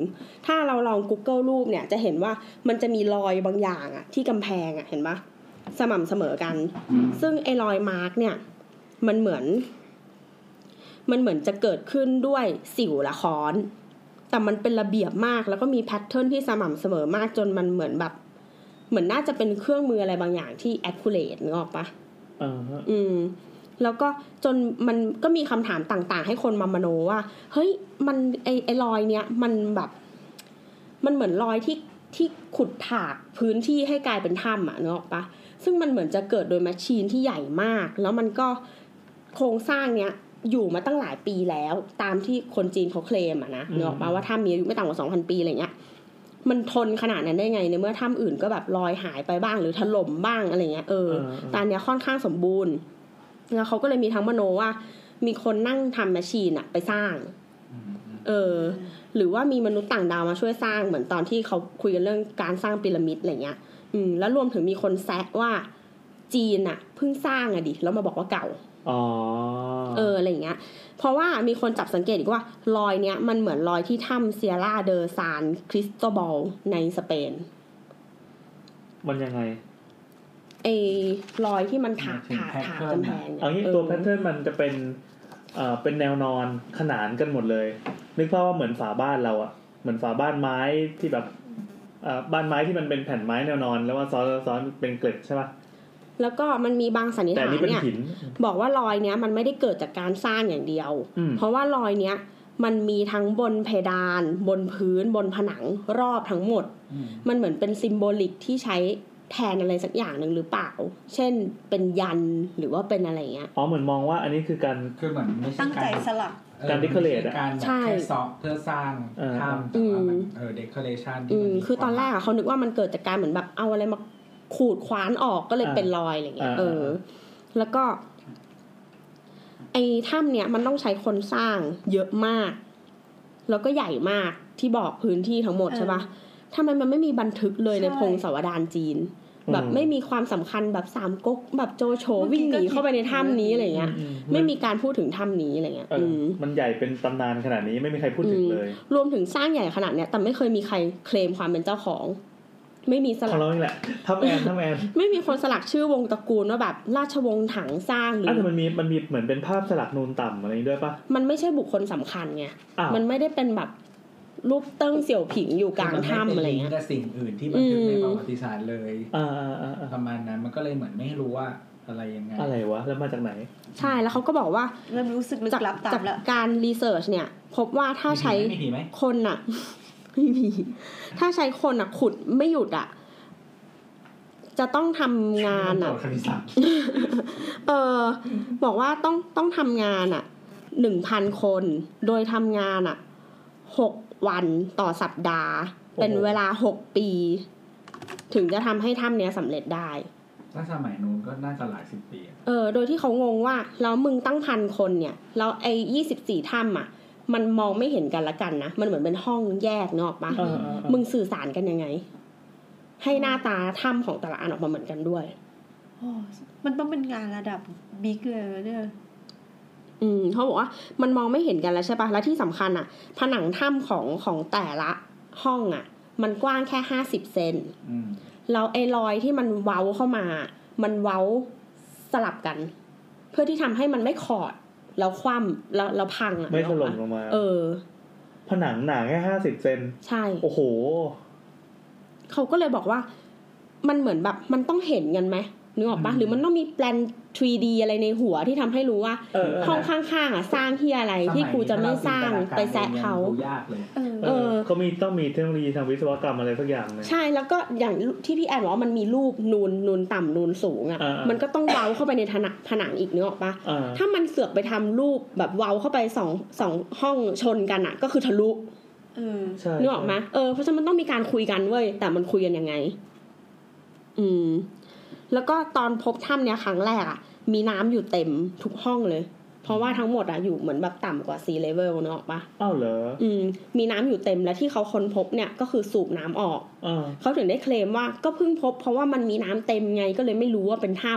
ถ้าเราลอง Google รูปเนี่ยจะเห็นว่ามันจะมีรอยบางอย่างอะที่กำแพงอะเห็นปะสม่ำเสมอกัน ซึ่งไอ้รอย mark เนี่ย มันเหมือน มันเหมือนจะเกิดขึ้นด้วยสิ่วและค้อนแต่มันเป็นระเบียบมาก แล้วก็มี pattern ที่สม่ำเสมอมากจนมันเหมือนแบบ เหมือนน่าจะเป็นเครื่องมืออะไรบางอย่างที่ accurate นึกออกปะเออฮะอืม แล้วก็จนมันก็มีคำถามต่างๆ ให้คนมามโนว่า เฮ้ย มันไอไอรอยเนี้ยมันแบบ มันเหมือนรอยที่ที่ขุดถากพื้นที่ให้กลายเป็นถ้ำอะนึกออกปะซึ่งมันเหมือนจะเกิดโดย machine ที่ใหญ่มาก แล้วมันก็โครงสร้างเนี้ยอยู่มาตั้งหลายปีแล้ว ตามที่คนจีนเขาเคลมอะนะนึกออกปะว่าถ้ำมีอายุไม่ต่ำกว่าสองพันปีอะไรเงี้ย มันทนขนาดนั้นได้ไงในเมื่อถ้ำอื่นก็แบบลอยหายไปบ้างหรือถล่มบ้างอะไรเงี้ยเออแต่อันเนี้ยค่อนข้างสมบูรณ์แล้วเขาก็เลยมีทั้งมโนว่า มีคนนั่งทำ machine อะไปสร้าง เออ หรือว่ามีมนุษย์ต่างดาวมาช่วยสร้างเหมือนตอนที่เขาคุยกันเรื่องการสร้างพีระมิดอะไรเงี้ย อืม แล้วรวมถึงมีคนแซะว่าจีนอะเพิ่งสร้างอะดิแล้วมาบอกว่าเก่าอ๋อเอออะไรเงี้ย เพราะว่ามีคนจับสังเกตอีกว่ารอยเนี้ยมันเหมือนรอยที่ถ้ำเซียร่าเดอซานคริสโตบอลในสเปน มันยังไงไอ้รอยที่มันถากหมายถึงถากถาก pattern กำแพงนี่ยเอางี้ออตัวแพทเทิร์นมันจะเป็นเอ่อเป็นแนวนอนขนานกันหมดเลย นึกภาพว่าเหมือนฝาบ้านเราอะเหมือนฝาบ้านไม้ที่แบบเอ่อบ้านไม้ที่มันเป็นแผ่นไม้แนวนอน แล้วว่าซ้อนซ้อนเป็นเกล็ดใช่ป่ะ แล้วก็มันมีบางสันนิษแต่ฐานนี่เป็นเนี่ยหินบอกว่ารอยเนี้ยมันไม่ได้เกิดจากการสร้างอย่างเดียวอืมเพราะว่ารอยเนี้ยมันมีทั้งบนเพดาน บนพื้น บนผนังรอบทั้งหมดอืมมันเหมือนเป็นซิมโบลิกที่ใช้แทนอะไรสักอย่างหนึ่งหรือเปล่า เช่นเป็นยันหรือว่าเป็นอะไรเงี้ย อ๋อเหมือนมองว่าอันนี้คือการคือเหมือนไม่ใช่ตั้งใจการสลักเออการ decorate อะไม่ใช่การแบบใช่แค่ซอเพื่อสร้างเออถ้ำแต่ว่ามันเออเดคอเรชันอืมคือตอนแรกอะเขานึกว่ามันเกิดจากการเหมือนแบบเอาอะไรมา ขูดคว้านออกก็เลยอ่าเป็นรอยอะไรเงี้ยอ่าเออ แล้วก็ ไอ้ถ้ำเนี้ยมันต้องใช้คนสร้างเยอะมาก แล้วก็ใหญ่มากที่บอกพื้นที่ทั้งหมดเออใช่ปะทำไมมันไม่มีบันทึกเลยในใช่พงศาวดารจีนอืมแบบไม่มีความสำคัญแบบสามก๊กแบบโจโฉเมื่อกี้วิ่งหนีก็คิดเข้าไปในถ้ำนี้อะไรเงี้ยอืมไม่มีการพูดถึงถ้ำนี้อะไรเงี้ยเอออืมมันใหญ่เป็นตำนานขนาดนี้ไม่มีใครพูดถึงเลย รวมถึงสร้างใหญ่ขนาดเนี้ยแต่ไม่เคยมีใครเคลมความเป็นเจ้าของ ไม่มีสขลัองกเราเองแหละทับแอนทับแอน ไม่มีคนสลักชื่อวงตระกูลว่าแบบราชวงศ์ถังสร้างหรืออะแต่มันมีมันมีเหมือนเป็นภาพสลักนูนต่ำอะไรอย่างนี้ด้วยปะมันไม่ใช่บุคคลสำคัญไงอ้าวมันไม่ได้เป็นแบบรูปเติ้งเสี่ยวผิงอยู่กลางถ้ำอะไรมันม่เงี้ยเป็นลิงก์กับสิ่งอื่นที่บันทึกในอืมประวัติศาสตร์เลยอ่าอ่าอ่าอ่าประมาณนั้นมันก็เลยเหมือนไม่รู้ว่าอะไรยังไงอะไรวะแล้วมาจากไหน ใช่แล้วเขาก็บอกว่าเริ่มรู้สึกลึกจากลับตาจากมแล้วการรีเสิร์ชเนี่ย พบว่าถ้าใช้มีผีไหมคนอะ ไม่มี ถ้าใช้คนอะขุดไม่หยุดอะจะต้องทำงานอะอะคณิตศาสตร์เออ บอกว่าต้องต้องทำงานอะหนึ่งพันคน โดยทำงานอะหกวันต่อสัปดาห์โอ้โหเป็นเวลาหกปี ถึงจะทำให้ถ้ำเนี้ยสำเร็จได้ถ้าสมัยนู้นก็น่าจะหลายสิบปีอะเออ โดยที่เขางงว่าแล้วมึงตั้งพันคนเนี่ย แล้วไอ้ยี่สิบสี่ถ้ำอะ มันมองไม่เห็นกันละกันนะ มันเหมือนเป็นห้องแยกเนกอะปะอ่าอ่าอ่ามึงสื่อสารกันยังไง ให้หน้าตาถ้ำของแต่ละอันออกมาเหมือนกันด้วยโอ้มันต้องเป็นงานระดับบิ๊กเลยเนี่ยอืมเขาบอกว่า มันมองไม่เห็นกันแล้วใช่ปะแล้วที่สำคัญอะผนังถ้ำของของแต่ละห้องอะมันกว้างแค่ห้าสิบเซนอืมแล้วไอ้รอยที่มันเว้าเข้ามา มันเว้าสลับกัน เพื่อที่ทำให้มันไม่ขอด แล้วคว่ำแล้วแล้วพังอะไม่ถล่มนึกออกปะลงมา เออ ผนังหนาแค่ห้าสิบเซนใช่ โอ้โห เขาก็เลยบอกว่า มันเหมือนแบบ มันต้องเห็นกันไหม นึกออกปะหรือมันต้องมีแปลน 3D อะไรในหัวที่ทำให้รู้ว่าเออเออห้องข้างๆอะสร้างที่อะไรที่กูจะไม่สร้างไปแซะเขาดูยากเลยเออเออเขามีต้องมีเทคโนโลยีทางวิศวกรรมอะไรสักอย่างเลยใช่แล้วก็อย่างที่พี่แอนบอกว่ามันมีรูปนูนนูนต่ำนูนสูงอะอ่าๆมันก็ต้องเว้าเข้าไปในผนังผนังอีกนึกออกปะอ่าถ้ามันเสือกไปทำรูปแบบเว้าเข้าไปสองสองห้องชนกันอะ ก็คือทะลุเออใช่นึกออกไหมเออเพราะฉะนั้นมันต้องมีการคุยกันเว้ยแต่มันคุยกันยังไง อืม แล้วก็ตอนพบถ้ำเนี่ยครั้งแรกอะมีน้ำอยู่เต็มทุกห้องเลย เพราะว่าทั้งหมดอะอยู่เหมือนแบบต่ำกว่า sea level นึกออกปะอ้าวเหรออืมมีน้ำอยู่เต็มและที่เขาค้นพบเนี่ยก็คือสูบน้ำออกอ่าเขาถึงได้เคลมว่าก็เพิ่งพบ เพราะว่ามันมีน้ำเต็มไงก็เลยไม่รู้ว่าเป็นถ้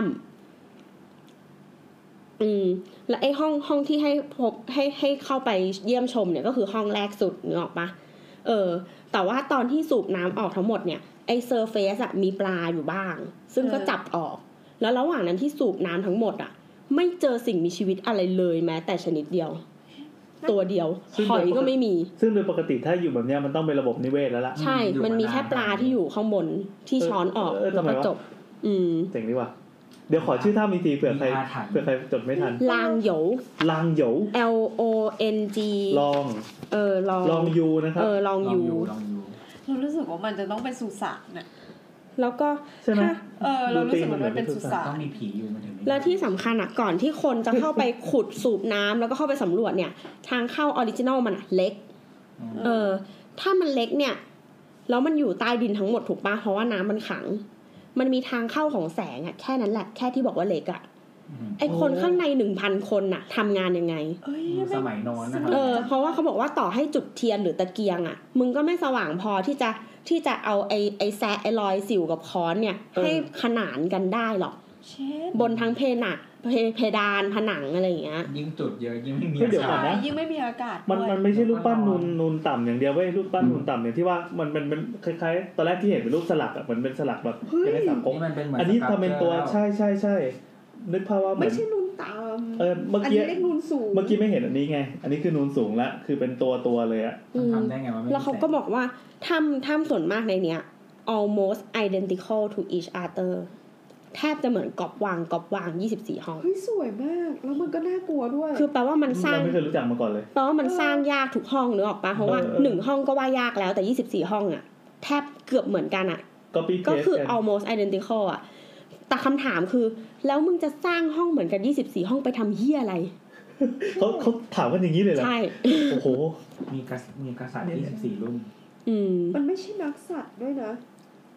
ำอืม และไอ้ห้องห้องที่ให้พบให้ให้เข้าไปเยี่ยมชมเนี่ยก็คือห้องแรกสุดนึกออกปะเออ แต่ว่าตอนที่สูบน้ำออกทั้งหมดเนี่ย ไอ้เซอร์เฟซอะมีปลาอยู่บ้าง ซึ่งก็เออจับออก แล้วระหว่างนั้นที่สูบน้ำทั้งหมดอะไม่เจอสิ่งมีชีวิตอะไรเลยแม้แต่ชนิดเดียว ตัวเดียวหอยก็ไม่มี ซึ่งโดยปกติถ้าอยู่แบบเนี้ยมันต้องเป็นระบบนิเวศแล้วล่ะใช่ มันมีแค่ปลาที่อยู่ข้างบนที่ช้อนออกเออเออแล้วก็ทำไมวะจบ อืมเจ๋งดีว่ะเดี๋ยวขอชื่อท่ามีทีเผื่อใครมีอาถรรพ์เผื่อใครจดไม่ทัน ลางโหยวลางโหยว L O N G ลอง เออลองลองยูนะครับเออลองลองยูอยู่ลองอยู่ เรารู้สึกว่ามันจะต้องเป็นสุสานน่ะแล้วก็ใช่ไหมถ้าเออเรารู้สึกว่ามันเป็นสุสาต้อนงมีผีอยู่มันถึงไม่แล้วที่สำคัญอะก่อนที่คนจะเข้าไปขุดสูบน้ำแล้วก็เข้าไปสำรวจเนี่ย ทางเข้าออริจินอลมันอะเล็กอืมเออ ถ้ามันเล็กเนี่ยแล้วมันอยู่ใต้ดินทั้งหมดถูกปะเพราะว่าน้ำมันขัง มันมีทางเข้าของแสงอะแค่นั้นแหละแค่ที่บอกว่าเล็กอะอืม ไอคนข้างในหนึ่งพันคนน่ะทำงานยังไงเอ้ยสมัยโน้นนะครับเออเพราะว่าเขาบอกว่าต่อให้จุดเทียนหรือตะเกียงอะ มึงก็ไม่สว่างพอที่จะที่จะเอาไอไอแซะไอรอยสิวกับค้อนเนี่ยเออให้ขนานกันได้หรอกเช่นบนทั้งเพนักเพเพดานผนังอะไรอย่างเงี้ย ยิ่งจุดเยอะยิ่งไม่มีเฮ้ยเดี๋ยวก่อนใช่นะยิ่งไม่มีอากาศ มันด้วยมันไม่ใช่รูปปั้นนูนนูนต่ำอย่างเดียวเว้ยรูปปั้นนูนต่ำเนี่ยที่ว่ามันเป็นเป็นคล้ายๆ ตอนแรกที่เห็นเป็นรูปสลักอะเหมือนเป็นสลักแบบยังไงสามก๊กนี่มันเป็นเหมือนอันนี้สครับทำเป็นตัวแล้วใช่ใช่ใช่ นึกภาพว่าเหมืไม่อน ใช่นูนตามเออเมื่ออันกี้นี้เรียกนูนสูงเมื่อกี้ไม่เห็นอันนี้ไง อันนี้คือนูนสูงละคือเป็นตัวตัวเลยอะอืมทำได้ไงวะไม่มีแล้วเขาก็บอกว่าถ้ำถ้ำส่วนมากในเนี้ย almost identical to each other แทบจะเหมือนกอบวางกอบวาง 24 ห้อง เฮ้ยสวยมาก แล้วมันก็น่ากลัวด้วย คือแปลว่ามันสร้าง เราไม่เคยรู้จักมาก่อนเลย แปลว่ามันสร้างยากทุกห้องนึกออกปะเพราะว่าเออเออหนึ่งห้องก็ว่ายากแล้วแต่ 24 ห้องอะแทบเกือบเหมือนกันอะ copy ก็ paste คือกัน almost identical อะ แต่คำถามคือ แล้วมึงจะสร้างห้องเหมือนกัน24ห้องไปทำเฮียอะไรเขาเขาถามกันอย่างนี้เลยเหรอใช่โอ้โหมีกษัตริย์มีกษัตริย์ที่สิบสี่รุ่นอืมมันไม่ใช่นักสัตว์ด้วยนะ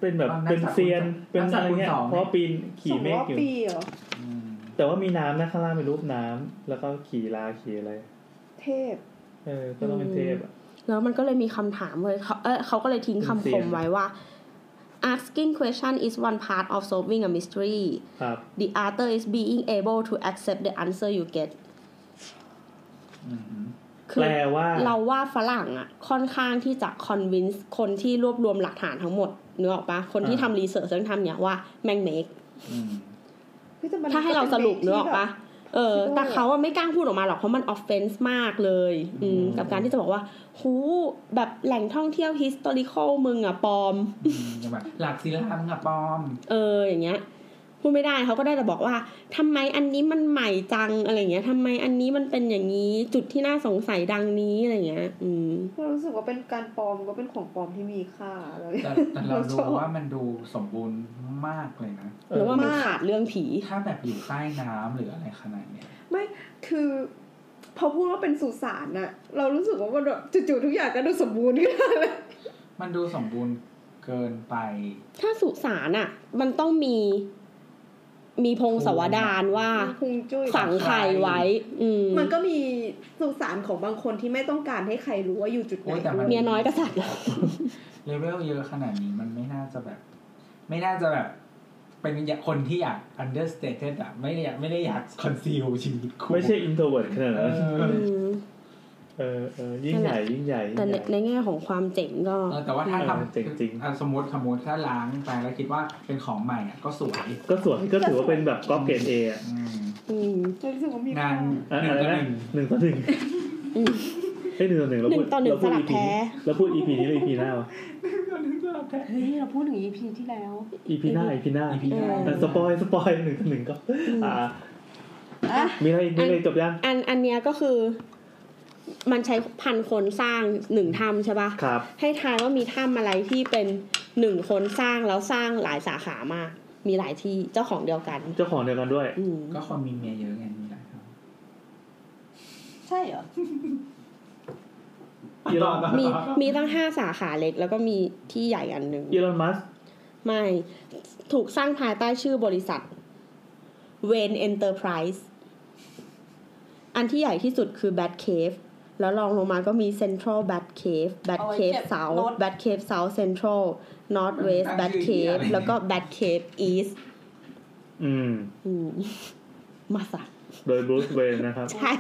เป็นแบบนักเป็นสัตว์เซียนคุณเป็นนักสัอะตว์ไรเงี้ยคุณสองเพราะปีนสขี่องเมร้ฆอยอยู่ปีเหรออืมแต่ว่ามีน้ำนะข้างล่างเป็นรูปน้ำแล้วก็ขี่ลาขี่อะไร เทพ เออก็ต้องเป็นเทพอะแล้วมันก็เลยมีคำถามเลยเขาเออเขาก็เลยทิ้งคำคมไว้ว่า asking question is one part of solving a mystery ครับ the other is being able to accept the answer you get อืมอืมคือแปลว่า เราว่าฝรั่งอะค่อนข้างที่จะ convince คนที่รวบรวมหลักฐานทั้งหมดเนื้อออกปะคนที่ทำรีเสิร์ชเรื่องทำเนี่ยว่าแม่งเมคอืมฮ้ยแต่มันถ้าให้เราสรุปเนื้อออกปะ เออคิดว่าแต่เขาอะไม่กล้าพูดออกมาหรอกเพราะมันออฟเฟนส์มากเลย อืมกับการที่จะบอกว่าหูแบบแหล่งท่องเที่ยว historical มึงอะปลอมอืมแบบหลักศิลธรรมกับปลอม เอออย่างเงี้ย พูดไม่ได้เขาก็ได้แต่บอกว่าทำไมอันนี้มันใหม่จังอะไรเงี้ยทำไมอันนี้มันเป็นอย่างนี้จุดที่น่าสงสัยดังนี้อะไรเงี้ย อืมเรารู้สึกว่าเป็นการปลอมก็เป็นของปลอมที่มีค่าเลยแต่แต่เราดูว่ามันดูสมบูรณ์มากเลยนะหรือว่ามันมากขาดเรื่องผีถ้าแบบอยู่ใต้น้ำหรืออะไรขนาดเนี้ยไม่คือพอพูดว่าเป็นสุสานน่ะเรารู้สึกว่ามันแบบจู่ๆทุกอย่างก็ดูสมบูรณ์ขึ้นมาเลยมันดูสมบูรณ์เกินไป ถ้าสุสานอะมันต้องมี มีพงศาวดารว่าคงจุ้ยฝังใครไว้ อืมมันก็มีสุสานของบางคนที่ไม่ต้องการให้ใครรู้ว่าอยู่จุดไหนโอ้ยแต่มันด้วยเมียน้อยกษัตริย์เหรอเลเวลเยอะขนาดนี้มันไม่น่าจะแบบ ไม่น่าจะแบบ เป็นคนที่อยาก understated อะไม่ได้อยากไม่ได้อยาก conceal ชีวิตคุณไม่ใช่อินโทรเวิร์ดขนาดเอนั้นออืม เออเออยิ่งใหญ่ยิ่งใหญ่ยิ่งแต่ในใหญ่ในแง่ของความเจ๋งก็เออแต่ว่าถ้าเออทำจริงๆอะสมมติสมมติถ้าล้างไปแล้วคิดว่าเป็นของใหม่อะก็สวย ก็สวยก็ถือว่าเป็นแบบก๊อปเกรดเออะอืมอืมรู้สึกว่ามีงานอะหนึ่อะงไรต่อนะหนึ่งหนึ่งต่อหนึ่งอืมเฮ้ยหนึ่งต่อหนึ่งเราพูดหนึ่งต่อหนึ่งเราพูดสลับ EP แพ้นี้เราพูด EP นี้หรือ EP หน้าวะเฮ้ยเราพูดถึง EP ที่แล้ว EP หน้า EP หน้าอีพีหน้าเออสปอยสปอยหนึ่งต่อหนึ่งก็อ่าอะมีอะไรอีกมีอะไรจบยังอันอันเนี้ยก็คือ มันใช้พันคนสร้างหนึ่งถ้ำใช่ปะครับ ให้ทายว่ามีถ้ำอะไรที่เป็นหนึ่งคนสร้างแล้วสร้างหลายสาขามาก มีหลายที่เจ้าของเดียวกันเจ้าของเดียวกันด้วย อืมก็คนมีเมียเยอะไงมีหลายคนใช่เหรอ อีลอนมีมีตั้งห้าสาขาเล็ก แล้วก็มีที่ใหญ่อันหนึ่งอีลอนมัสไม่ถูกสร้างภายใต้ชื่อบริษัท Wayne Enterprise อันที่ใหญ่ที่สุดคือ Bat Cave แล้วรองลงมาก็มี Central Bat Cave Bat เอาไว้ Cave เก็บ South รถ Bat Cave South Central North West Bat Cave แล้วก็ Bat Cave East อืมอืมมาสักโดยบรูซเวนนะครับ ใช่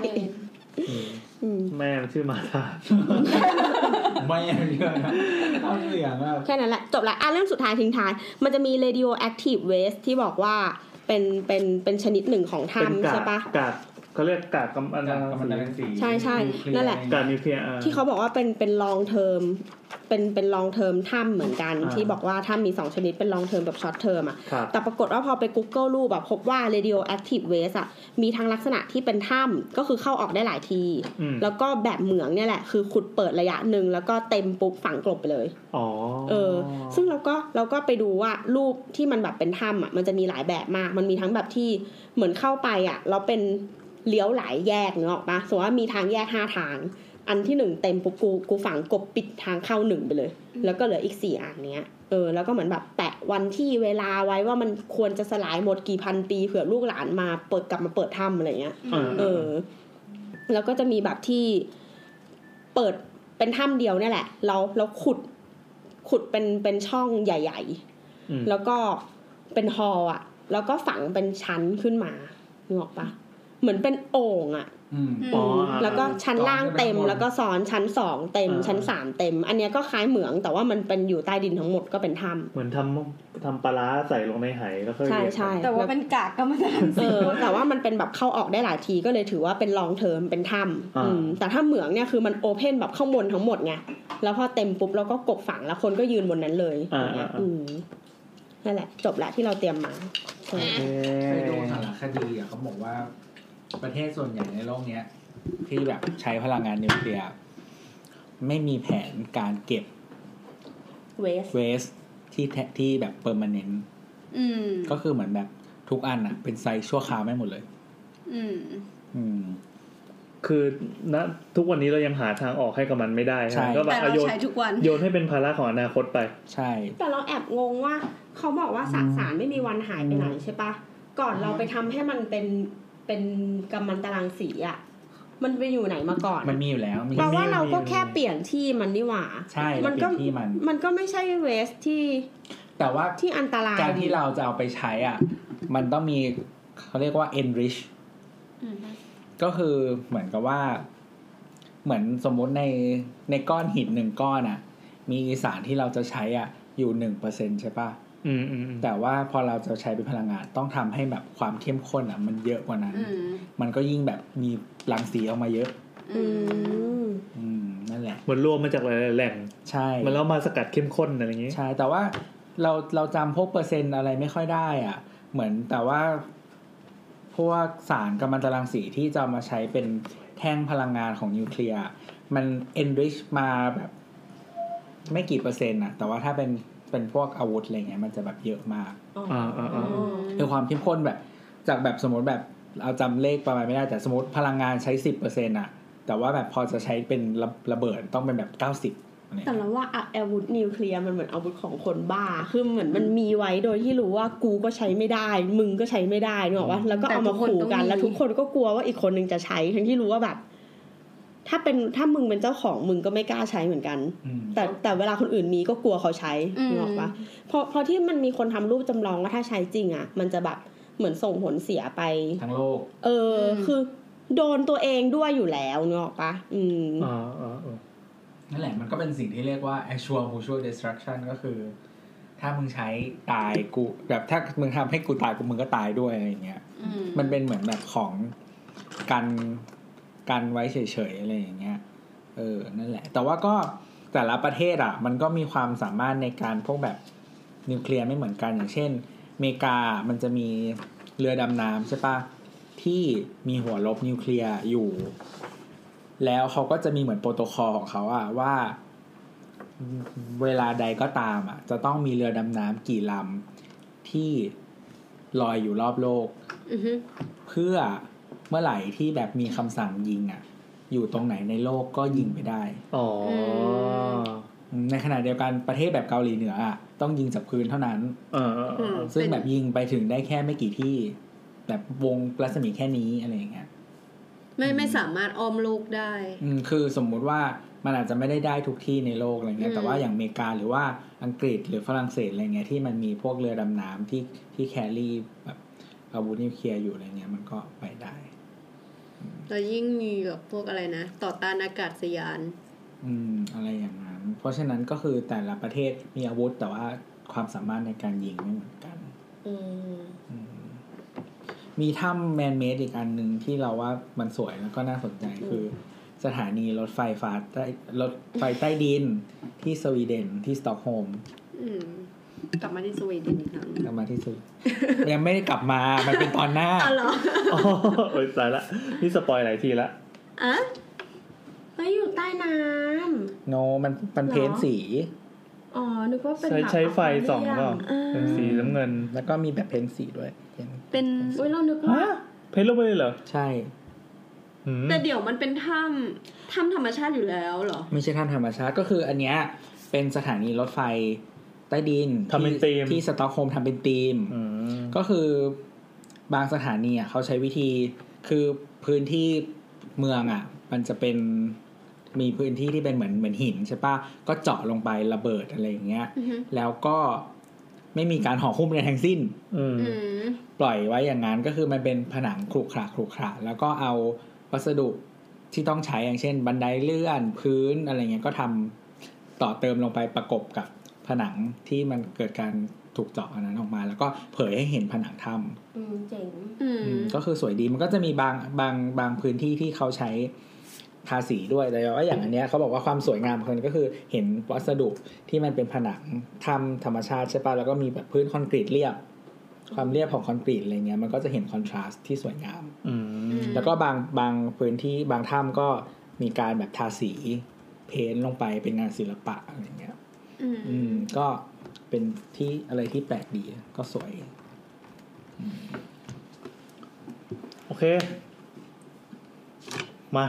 อืมอืมแม่ชื่อมาธาไม่เยอะนะเอาเสียงแบบแค่นั้นแหละ จบละอะเรื่องสุดท้ายทิ้งท้าย มันจะมี radioactive waste ที่บอกว่าเป็นเป็นเป็นชนิดหนึ่งของเป็นถ้ำกาใช่ดปะกาด เขาเรียกกาดกำอันกานั้รกำมันตรังสีใช่ใช่นั่นแหละกาดนิวเคลียร์อ่าที่เขาบอกว่าเป็นเป็น long-term เป็นเป็น long-term ถ้ำเหมือนกันอ่าที่บอกว่าถ้ำมีสองชนิดเป็น long-term กับ short-term อะครับแต่ปรากฏว่าพอไป Google รูปแบบพบว่า radioactive waste อะมีทั้งลักษณะที่เป็นถ้ำก็คือเข้าออกได้หลายทีอืมแล้วก็แบบเหมืองเนี่ยแหละคือขุดเปิดระยะหนึ่งแล้วก็เต็มปุ๊บฝังกลบไปเลยอ๋อเออ ซึ่งเราก็เราก็ไปดูว่ารูปที่มันแบบเป็นถ้ำอะมันจะมีหลายแบบมากมันมีทั้งแบบที่เหมือนเข้าไปอะเราเป็น เลี้ยวหลายแยกเนกออกปะสมมติว่ามีทางแยกห้าทาง อันที่หนึ่งเต็มปุ๊บกูกูฝังกบปิดทางเข้าหนึ่งไปเลย แล้วก็เหลืออีกสี่อันเนี้ยเออแล้วก็เหมือนแบบแตะวันที่เวลาไว้ว่ามันควรจะสลายหมดกี่พันปีเผื่อลูกหลานมาเปิดกลับมาเปิดถ้ำอะไรเงี้ยเออเออแล้วก็จะมีแบบที่เปิดเป็นถ้ำเดียวเนี่ยแหละ เราเราขุดขุดเป็นเป็นช่องใหญ่อืมๆแล้วก็เป็น hall อะ แล้วก็ฝังเป็นชั้นขึ้นมานึกออกปะ เหมือนเป็นโอ่งอะอืมอ๋ออ่าแล้วก็ชั้นล่างเต็มซ้อนขึ้นไปข้างบนแล้วก็ซ้อนชั้นสองเต็มอ่าชั้นสามเต็ม อันเนี้ยก็คล้ายเหมืองแต่ว่ามันเป็นอยู่ใต้ดินทั้งหมดก็เป็นถ้ำเหมือนทำทำปลาร้าใส่ลงในไหแล้วก็ใช่ใช่แต่ว่าเป็นกากกัมมันต์เออแต่ว่ามันเป็นแบบเข้าออกได้หลายทีก็เลยถือว่าเป็น long-term เป็นถ้ำอืมแต่ถ้าเหมืองเนี่ยคือมัน open แบบข้างบนทั้งหมดไงแล้วพอเต็มปุ๊บเราก็กลบฝังแล้วคนก็ยืนบนนั้นเลยอย่างเงี้ยอืมนั่นแหละ จบละที่เราเตรียมมาใช่เอ๊ะเคยดูสารคดีอะเขาบอกว่า ประเทศส่วนใหญ่ในโลกเนี้ย ที่แบบใช้พลังงานนิวเคลียร์ไม่มีแผนการเก็บเวสเวสที่แทที่แบบ permanentอืมก็คือเหมือนแบบทุกอันอะเป็น site ชั่วคราวไม่หมดเลย อืม อืม คือณทุกวันนี้เรายังหาทางออกให้กับมันไม่ได้ใช่ฮะก็แบบแต่อะเราโยนใช้ทุกวัน โยนให้เป็นภาระของอนาคตไป ใช่ แต่เราแอบงงว่า เขาบอกว่าสสารไม่มีวันหายไปไหนใช่ปะก่อนเราไปทำให้มันเป็น เป็นกัมมันตารางสีอะมันไปอยู่ไหนมาก่อนมันมีอยู่แล้วมีแปลว่าเราก็มีแค่เปลี่ยนที่มันนี่หว่า ใช่มัมันก็ที่มัน มันก็ไม่ใช่เวสที่ แต่ว่าที่อันตรายการที่เราจะเอาไปใช้อะ มันต้องมีเขาเรียกว่า enrich ก็คือเหมือนกับว่า เหมือนสมมุติในในก้อนหินหนึ่งก้อนอะ มีสารที่เราจะใช้อะ อยู่หนึ่งเปอร์เซ็นใช่ปะอืมอืมอืม แต่ว่าพอเราจะใช้เป็นพลังงานต้องทำให้แบบความเข้มข้นอะ มันเยอะกว่านั้นอืมมันก็ยิ่งแบบมีรังสีออกมาเยอะ อืมอืมนั่นแหละเหมือนรวมมาจากหลายๆแหล่งใช่มันแล้วมาสกัดเข้มข้นอะไรอย่างงี้ ใช่ แต่ว่าเราเราจำพวกเปอร์เซ็นต์อะไรไม่ค่อยได้ อะ เหมือนแต่ว่าพวกสารกัมมันตรังสีที่จะเอามาใช้เป็นแท่งพลังงานของนิวเคลียร์มัน enrich มาแบบ ไม่กี่เปอร์เซ็นต์อะแต่ว่าถ้าเป็น เป็นพวกอาวุธอะไรเงี้ยมันจะแบบเยอะมากอ่าอ่าอ่าคือความเข้มข้นแบบ จากแบบสมมติแบบเอาจำเลขประมาณไม่ได้แต่สมมติพลังงานใช้สิบเปอร์เซ็นต์อะแต่ว่าแบบพอจะใช้เป็นระระเบิดต้องเป็นแบบเก้าสิบอะไรแต่เงี้ยเราว่าอะอาวุธนิวเคลียร์มันเหมือนอาวุธของคนบ้า คือเหมือนมันมีไว้โดยที่รู้ว่ากูก็ใช้ไม่ได้ มึงก็ใช้ไม่ได้นึกออกปะแล้วก็เอามาขู่กัน แล้วทุกคนก็กลัวว่าอีกคนนึงจะใช้ ทั้งที่รู้ว่าแบบ ถ้าเป็นถ้ามึงเป็นเจ้าของมึงก็ไม่กล้าใช้เหมือนกันอืมแต่แต่เวลาคนอื่นมีก็กลัวเขาใช้อืมนึกออกปะเพราะเพราะที่มันมีคนทำรูปจำลองว่าถ้าใช้จริงอะ มันจะแบบเหมือนส่งผลเสียไปทั้งโลก เอออคือโดนตัวเองด้วยอยู่แล้วนึกออกปะอืมอ่าอ่าอ่านั่นแหละมันก็เป็นสิ่งที่เรียกว่า actual mutual destruction ก็คือ ถ้ามึงใช้ตายกูแบบถ้ามึงทำให้กูตายกูมึงก็ตายด้วยอะไรอย่างเงี้ยอืมมันเป็นเหมือนแบบของกัน กันไว้เฉยๆอะไรอย่างเงี้ยเออนั่นแหละ แต่ว่าก็แต่ละประเทศอะ มันก็มีความสามารถในการพวกแบบนิวเคลียร์ไม่เหมือนกันอย่างเช่นอเมริกามันจะมีเรือดำน้ำใช่ปะที่มีหัวลบนิวเคลียร์อยู่ แล้วเขาก็จะมีเหมือนโปรโตคอลของเขาอะว่าเวลาใดก็ตามอะจะต้องมีเรือดำน้ำกี่ลำที่ลอยอยู่รอบโลกอือฮึเพื่อ เมื่อไหร่ที่แบบมีคำสั่งยิงอะ อยู่ตรงไหนในโลกก็ยิงไปได้อ๋ออืมในขณะเดียวกันประเทศแบบเกาหลีเหนืออะต้องยิงจากพื้นเท่านั้นเออเออเออซึ่งแบบยิงไปถึงได้แค่ไม่กี่ที่ แบบวงรัศมีแค่นี้อะไรอย่างเงี้ยไม่ไม่สามารถอ้อมโลกได้ อืมคือสมมุติว่ามันอาจจะไม่ได้ได้ทุกที่ในโลกอะไรเงี้ยอืมแต่ว่าอย่างอเมริกาหรือว่าอังกฤษหรือฝรั่งเศสอะไรเงี้ยที่มันมีพวกเรือดำน้ำที่ที่แครี่แบบอาวุธนิวเคลียร์อยู่อะไรเงี้ยมันก็ไปได้ แล้วยิ่งมีแบบพวกอะไรนะ ต่อต้านอากาศยาน อืม อะไรอย่างนั้น เพราะฉะนั้นก็คือแต่ละประเทศมีอาวุธแต่ว่าความสามารถในการยิงไม่เหมือนกัน อืมอืมมีถ้ำ man-made อีกอันหนึ่งที่เราว่ามันสวยแล้วก็น่าสนใจคือ สถานีรถไฟฟ้าใต้รถไฟใต้ดินที่สวีเดนที่สต็อกโฮล์มอืม กลับมาที่สวีเดนอีกครั้งกลับมาที่สวียังไม่ได้กลับมา มันเป็นตอนหน้าอ๋อเหรออ๋อเอ้ยตายละ นี่สปอยหลายทีละอะเฮ้ยอยู่ใต้น้โนมันมันเพ้นสีำอ๋อนึกว่าเป็นใช้แบบใช้ไฟส่องก็อ่าเป็นสีน้ำเงิน แล้วก็มีแบบเพ้นสีด้วยเห็นเป็นอุ้ยเรานึกว่าฮะเพ้นลงไปเลยเหรอ ใช่อืมแต่เดี๋ยวมันเป็นถ้ำถ้ำธรรมชาติอยู่แล้วเหรอ ไม่ใช่ถ้ำธรรมชาติก็คืออันเนี้ยเป็นสถานีรถไฟ ใต้ดินทำเป็นที่ธีมที่สต็อกโฮล์มทำเป็นธีม อืมก็คือบางสถานีอะเขาใช้วิธีคือพื้นที่เมืองอะ มันจะเป็นมีพื้นที่ที่เป็นเหมือนเหมือนหินใช่ปะก็เจาะลงไประเบิดอะไรอย่างเงี้ย อือฮึแล้วก็ไม่มีการห่อหุ้มใดทั้งสิ้น อืม อืมปล่อยไว้อย่างนั้นก็คือมันเป็นผนังขรุขระขรุขระแล้วก็เอาวัสดุที่ต้องใช้อย่างเช่น บันไดเลื่อนพื้นอะไรเงี้ยก็ทำต่อเติมลงไปประกบกับ ผนังที่มันเกิดการถูกเจาะอันนั้นออกมา แล้วก็เผยให้เห็นผนังถ้ำอืมเจ๋งอืมอืมก็คือสวยดีมันก็จะมีบางบางบางพื้นที่ที่เขาใช้ทาสีด้วยแต่ว่าอย่างอันเนี้ยเขาบอกว่าความสวยงามของมันก็คือเห็นวัสดุที่มันเป็นผนังทำธรรมชาติใช่ปะแล้วก็มีแบบพื้นคอนกรีตเรียบ ความเรียบของคอนกรีตอะไรเงี้ยมันก็จะเห็นคอนทราสต์ที่สวยงามอืมแล้วก็บางบางพื้นที่บางถ้ำก็มีการแบบทาสี เพ้นท์ลงไปเป็นงานศิลปะอะไรเงี้ย อืมอืมก็เป็นที่อะไรที่แปลกดีก็สวย โอเค มา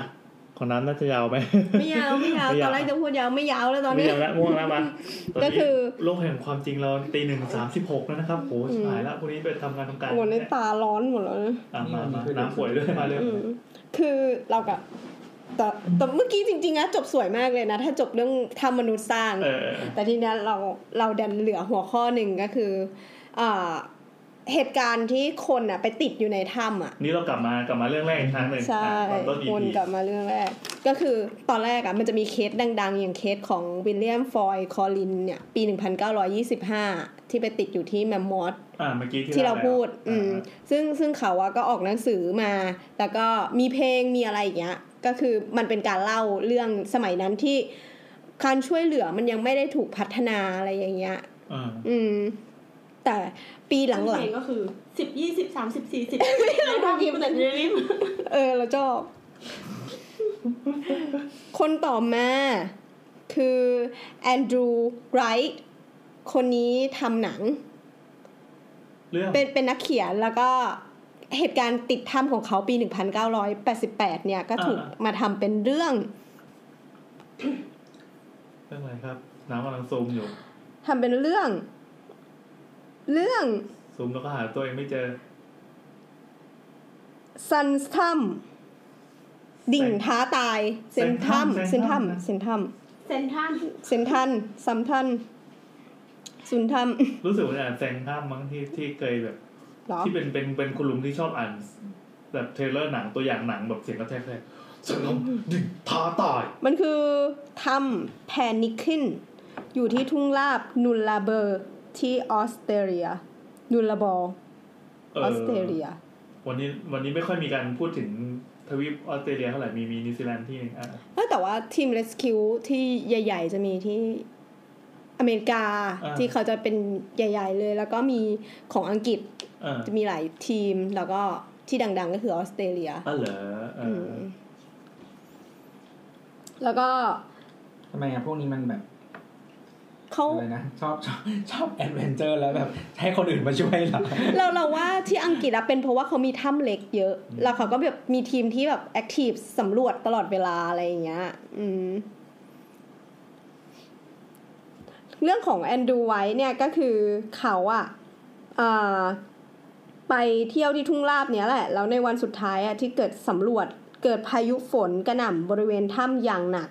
ของน้ำน่าจะยาวไหมไม่ยาวไม่ยาวไม่ตยาวอนแรกจะพูดยาวไม่ยาวแล้วตอนไม่นี้ยาวแล้วม่วงแล้วมาตนนี้ก็คือโลกแห่งความจริงเราตีหนึ่งสามสิบหกแล้วนะครับโอ้ชิบหายแล้วพรุ่งนี้ไปทำงานทำการโอ้ในตาร้อนหมดแล้วนะอะมามาน้ำป่วยด้วยมาเร็วอืมคือเรากับ แต่แต่เมื่อกี้จริงๆนะจบสวยมากเลยนะ ถ้าจบเรื่องถ้ำมนุษย์สร้างเออเออแต่ทีเนี้ยเราเราดันเหลือหัวข้อหนึ่งก็คืออ่าเหตุการณ์ที่คนอะไปติดอยู่ในถ้ำอะ นี่เรากลับมากลับมาเรื่องแรกอีกครั้งหนึ่งใช่อะตอนต้นวน EP กลับมาเรื่องแรก ก็คือตอนแรกอะมันจะมีเคสดัง ๆ อย่างเคสของวิลเลียมฟลอยด์คอลลินส์เนี่ยปี 1925 ที่ไปติดอยู่ที่แมมมอธอ่าเมื่อกี้ที่ที่เราล่แล้วพูด อืมอ่าซึ่งซึ่งเขาอะก็ออกหนังสือมา แล้วก็มีเพลงมีอะไรอย่างเงี้ย ก็คือมันเป็นการเล่าเรื่องสมัยนั้นที่การช่วยเหลือมันยังไม่ได้ถูกพัฒนาอะไรอย่างเงี้ยอ่าอืม แต่ปีหลังเพลงก็คือสิบยี่สิบสามสิบสี่สิบแล้วทำกินแต่ริมๆเออเราชอบ คนต่อมาคือแอนดรูไรท์คนนี้ทำหนังเรื่องเป็นเป็นนักเขียนแล้วก็ เหตุการณ์ติดถ้ำของเขาปี 1988 เนี่ย ก็ถูกมาทำเป็นเรื่องเรื่องอะไรครับ น้ำกำลังซูมอยู่ทำเป็นเรื่อง เรื่องซูมแล้วก็หาตัวเองไม่เจอซันถ้ำดิ่งท้าตาย เซนถ้ำเซเซนนถ้ำถ้ำเซนถ้เซนทรันำเซนทันซัมทันซุนทัมรู้สึกว่าอ่านแซงข้ามมั้งที่ที่เคยแบบ หรอที่เป็นเป็นเป็นคุณลุงที่ชอบอ่านแบบเทรลเลอร์หนังตัวอย่างหนังแบบเสียงกระแทกเลยเสียงน้ำดิ่งท้าตาย มันคือถ้ำแพนิคินอยู่ที่ทุ่งลาบนุลลาเบอร์ที่ออสเตรเลียนุลลาบอลเออออสเตรเลีย วันนี้วันนี้ไม่ค่อยมีการพูดถึงทวีปออสเตรเลียเท่าไหร่มีมีนิวซีแลนด์ที่หนึงอะเอ้ยแต่ว่าทีม r รสคิวที่ใหญ่ ๆ จะมีที่ อเมริกาที่เขาจะเป็นใหญ่ ๆ เลย แล้วก็มีของอังกฤษเออจะมีหลายทีมแล้วก็ที่ดัง ๆ ก็คือออสเตรเลียอ๋อเหรอเอออมแล้วก็ทำไมอะพวกนี้มันแบบเขาอะไรนะชอบชอบชอบ adventure แล้วแบบให้คนอื่นมาช่วยเหรอเราเราว่าที่อังกฤษอะเป็นเพราะว่าเขามีถ้ำเล็กเยอะ แล้วเขาก็แบบมีทีมที่แบบแอคทีฟสำรวจตลอดเวลาอะไรอย่างเงี้ย อืม เรื่องของแอนดูไว้เนี่ยก็คือเขาอะอ่าไปเที่ยวที่ทุ่งลาบเนี้ยแหละ แล้วในวันสุดท้ายอะที่เกิดสำรวจเกิดพายุฝนกระหน่ำบริเวณถ้ำอย่างหนัก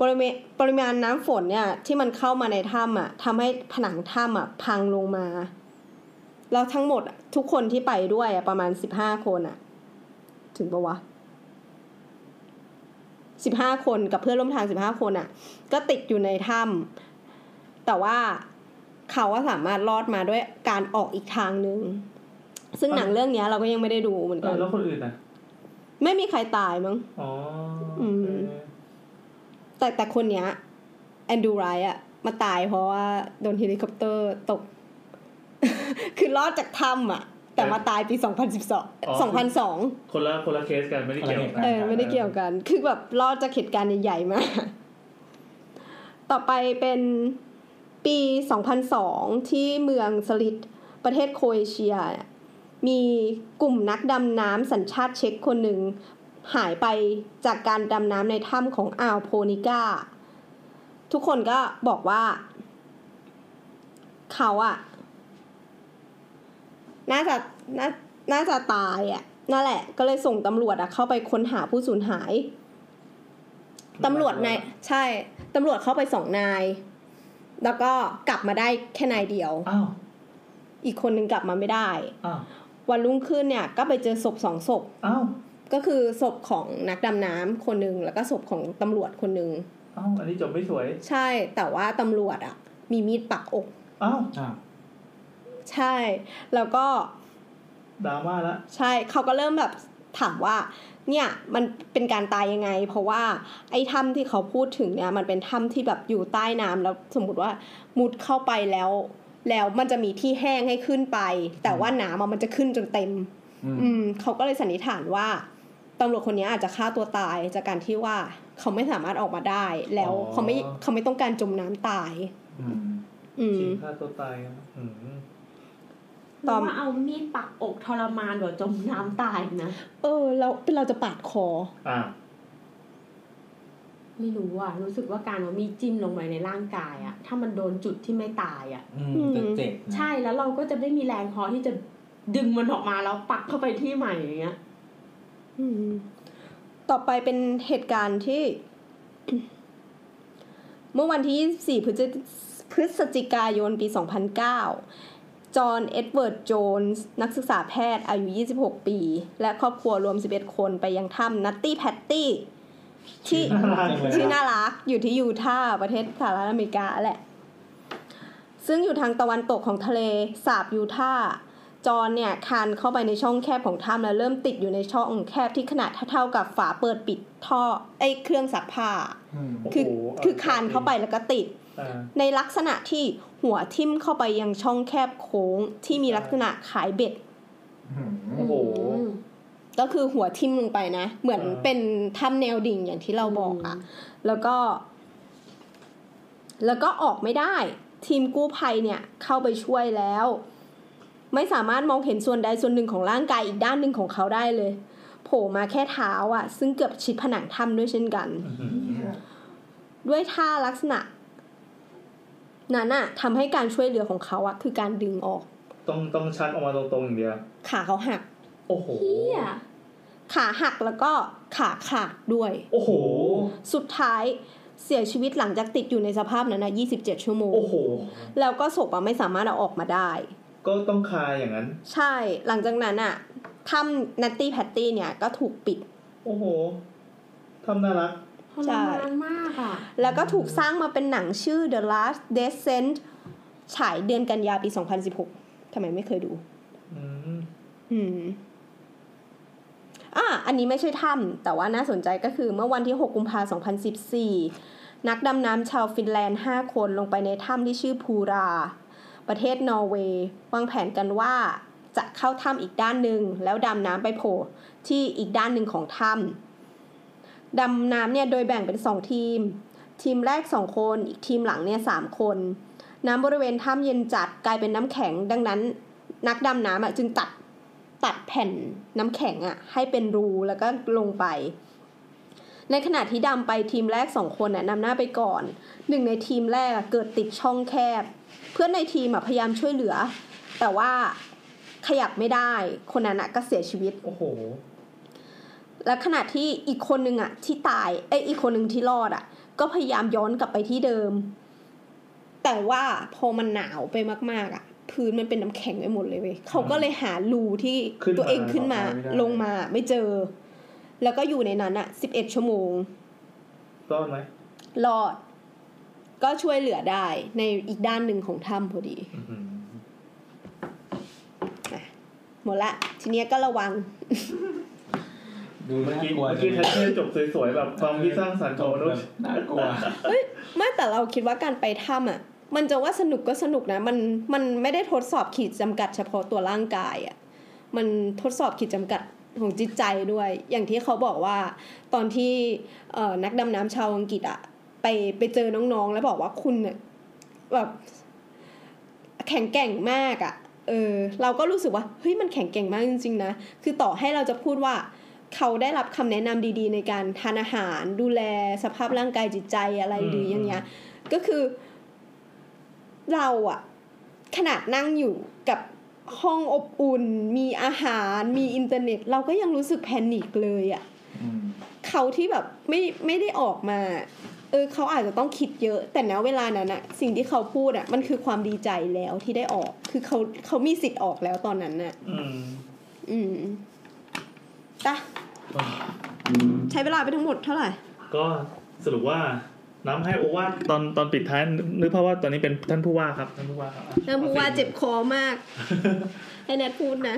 ปริมาณปริมาณน้ำฝนเนี่ยที่มันเข้ามาในถ้ำอะทำให้ผนังถ้ำอะพังลงมา แล้วทั้งหมดทุกคนที่ไปด้วยอะประมาณสิบห้าคนอะถึงปะวะสิบห้าคนกับเพื่อนร่วมทางสิบห้าคนอะ ก็ติดอยู่ในถ้ำ แต่ว่าเขาว่าสามารถรอดมาด้วยการออกอีกทางหนึ่งซึ่งหนังเรื่องเนี้ยเราก็ยังไม่ได้ดูเหมือนเอกัอนแล้วคนอื่นนะไม่มีใครตายมั้งอ๋ออืมเออแต่แต่คนเนี้ยแอนดูไรอะมาตายเพราะว่าโดนเฮลิคอปเตอร์ตก คือรอดจากถ้ำอะแต่มาตายปี 2012 2002 คนละคนละเคสกันไม่ได้เกี่ยวกันเออไม่ได้เกี่ยวกัน คือแบบรอดจากเหตุการณ์ใหญ่ๆมากต่อไปเป็น ปี 2002 ที่เมืองสลิดประเทศโครเอเชีย มีกลุ่มนักดำน้ำสัญชาติเช็กคนหนึ่ง หายไปจากการดำน้ำในถ้ำของอ่าวโพนิก้า ทุกคนก็บอกว่า เขาอะน่าจะน่าน่าจะตายอะนั่นแหละ ก็เลยส่งตำรวจอะเข้าไปค้นหาผู้สูญหายตำรวจในายใช่ตำรวจเข้าไปสองนาย แล้วก็กลับมาได้แค่นายเดียวอ้าวอีกคนนึงกลับมาไม่ได้อ้าววันรุ่งขึ้นเนี่ยก็ไปเจอศพสองศพอ้าวก็คือศพของนักดำน้ำคนหนึ่งแล้วก็ศพของตำรวจคนหนึ่งอ้าวอันนี้จบไม่สวย ใช่แต่ว่าตำรวจอะมีมีดปักอกอ้าวอ้าวใช่ แล้วก็ดราม่าละใช่เขาก็เริ่มแบบถามว่า เนี่ยมันเป็นการตายยังไง เพราะว่าไอ้ถ้ำที่เขาพูดถึงเนี่ยมันเป็นถ้ำที่แบบอยู่ใต้น้ำแล้วสมมติว่ามุดเข้าไปแล้ว แล้วมันจะมีที่แห้งให้ขึ้นไป แต่ว่าน้ำอะมันจะขึ้นจนเต็มอืมอืมเขาก็เลยสันนิษฐานว่าตำรวจคนนี้อาจจะฆ่าตัวตายจากการที่ว่าเขาไม่สามารถออกมาได้ แล้วเขาไม่เขาไม่ต้องการจมน้ำตาย อืมอืมชิงฆ่าตัวตายนะอืม ตตออนนว่าเอามีดปักอกทรมานกว่าจมน้ำตายนะเออเราเป็นเราจะปาดคออ่าไม่รู้อะรู้สึกว่าการเอามีดจิ้มลงไปในร่างกายอะ ถ้ามันโดนจุดที่ไม่ตายอะอืมจะเจ็บนะใช่แล้วเราก็จะไม่มีแรงพอที่จะดึงมันออกมาแล้วปักเข้าไปที่ใหม่อย่างเงี้ยอืมต่อไปเป็นเหตุการณ์ที่ เมื่อวันที่ 24 พฤศจิพฤศจิกายนปี 2009 จอห์น เอ็ดเวิร์ด โจนส์ นักศึกษาแพทย์อายุ 26 ปี และครอบครัวรวม 11 คนไปยังถ้ำนัตตี้แพตตี้ที่น่ารักชื่อน่ารักอยู่ที่ยูทาห์ประเทศสหรัฐอเมริกาแหละ ซึ่งอยู่ทางตะวันตกของทะเลสาบยูทาห์จอห์นเนี่ยคานเข้าไปในช่องแคบของถ้ำแล้วเริ่มติดอยู่ในช่องแคบที่ขนาดเท่าๆกับฝาเปิดปิดท่อไอ้เครื่องซักผ้าคือโโหคือคานเข้าไปแล้วก็ติดอ่าในลักษณะที่ หัวทิ่มเข้าไปยังช่องแคบโค้งที่มีลักษณะคล้ายเบ็ดโอ้โหก็คือหัวทิ่มลงไปนะ เหมือนอ่าเป็นถ้ำแนวดิ่งอย่างที่เราบอกอะแล้วก็ แล้วก็ออกไม่ได้ ทีมกู้ภัยเนี่ย เข้าไปช่วยแล้ว ไม่สามารถมองเห็นส่วนใดส่วนหนึ่งของร่างกายอีกด้านหนึ่งของเขาได้เลย โผล่มาแค่เท้าอะซึ่งเกือบชิดผนังถ้ำด้วยเช่นกัน ด้วยท่าลักษณะ นั้นอะทำให้การช่วยเหลือของเขาอะคือการดึงออก ต้องต้องชักออกมาตรงๆอย่างเดียว ขาเขาหัก โอ้โหเฮียขาหักแล้วก็ขาขาดด้วย โอ้โห สุดท้ายเสียชีวิตหลังจากติดอยู่ในสภาพนั้นนะ27 ชั่วโมง โอ้โห แล้วก็ศพอะไม่สามารถเอาออกมาได้ ก็ต้องคายอย่างนั้น ใช่ หลังจากนั้นอะถ้ำนัตตี้แพตตี้เนี่ยก็ถูกปิด โอ้โหทำน่ารักท รมานมากอะ แล้วก็ถูกสร้างมาเป็นหนังชื่อ The Last Descent ฉายเดือนกันยาปี 2016ทำไมไม่เคยดูอืมอืมอะอันนี้ไม่ใช่ถ้ำแต่ว่าน่าสนใจก็คือเมื่อวันที่ 6 กุมภาพันธ์2014 นักดำน้ำชาวฟินแลนด์ 5 คนลงไปในถ้ำที่ชื่อพูรา ประเทศนอร์เวย์วางแผนกันว่าจะเข้าถ้ำอีกด้านหนึ่งแล้วดำน้ำไปโผล่ที่อีกด้านหนึ่งของถ้ำ ดำน้ำเนี่ยโดยแบ่งเป็น 2 ทีม ทีมแรก 2 คน อีกทีมหลังเนี่ย3คน น้ำบริเวณถ้ำเย็นจัดกลายเป็นน้ำแข็ง ดังนั้นนักดำน้ำอะจึงตัดตัดแผ่นน้ำแข็งอะให้เป็นรูแล้วก็ลงไป ในขณะที่ดำไปทีมแรกสองคนอะนำหน้าไปก่อนหนึ่งในทีมแรกเกิดติดช่องแคบ เพื่อนในทีมอะพยายามช่วยเหลือ แต่ว่าขยับไม่ได้คนนั้นก็เสียชีวิต โอ้โห และขณะที่อีกคนนึงอะที่ตายเอ้ยอีกคนนึงที่รอดอะก็พยายามย้อนกลับไปที่เดิม แต่ว่าพอมันหนาวไปมาก ๆอะพื้นมันเป็นน้ำแข็งไปหมดเลยเว้ยเขาก็เลยหารูที่ขึ้นมาตัวเองขึ้นมาออกมาไม่ได้ลงมาไม่เจอ แล้วก็อยู่ในนั้นอะสิบเอ็ดชั่วโมงรอดไหมรอด ก็ช่วยเหลือได้ในอีกด้านหนึ่งของถ้ำพอดีอื้อหือหมดละ ทีเนี้ยก็ระวัง ดูเมื่อน่ากี้กลัวเมื่อกี้แคทเช่จบสวยๆแบบความคิดสร้างสรรค์ของมนุษย์น่ากลัวไม่แต่เราคิดว่าการไปถ้ำอะ มันจะว่าสนุกก็สนุกนะ มันมันไม่ได้ทดสอบขีดจำกัดเฉพาะตัวร่างกายอะมันทดสอบขีดจำกัดของจิตใจด้วย อย่างที่เขาบอกว่า ตอนที่เอ่อนักดำน้ำชาวอังกฤษอะไปไปเจอน้องๆ แล้วบอกว่าคุณเนี่ยแบบแข็งแกร่งมากอะ เออ เราก็รู้สึกว่า เฮ้ย มันแข็งแกร่งมากจริงๆนะ คือต่อให้เราจะพูดว่า เขาได้รับคำแนะนำดีๆ ในการทานอาหารดูแลสภาพร่างกายจิตใจอะไรหรืออย่างเงี้ย ก็คือ เราอะขนาดนั่งอยู่กับห้องอบอุ่น มีอาหาร มีอินเทอร์เน็ต เราก็ยังรู้สึก panic เลยอะเขาที่แบบไม่ไม่ได้ออกมา เออเขาอาจจะต้องคิดเยอะ แต่ณเวลานั้นอะสิ่งที่เขาพูดอะมันคือความดีใจแล้วที่ได้ออก คือเขาเขามีสิทธิ์ออกแล้วตอนนั้นน่ะอืม อืมตะใช้เวลาไปทั้งหมดเท่าไหร่ ก็สรุปว่าน้ำให้โอวาทตอนตอนปิดท้ายนึกภาพว่าตอนนี้เป็นท่านผู้ว่าครับท่านผู้ว่าครับอะท่านผู้ว่าเจ็บคอมาก ให้แนทพูดนะ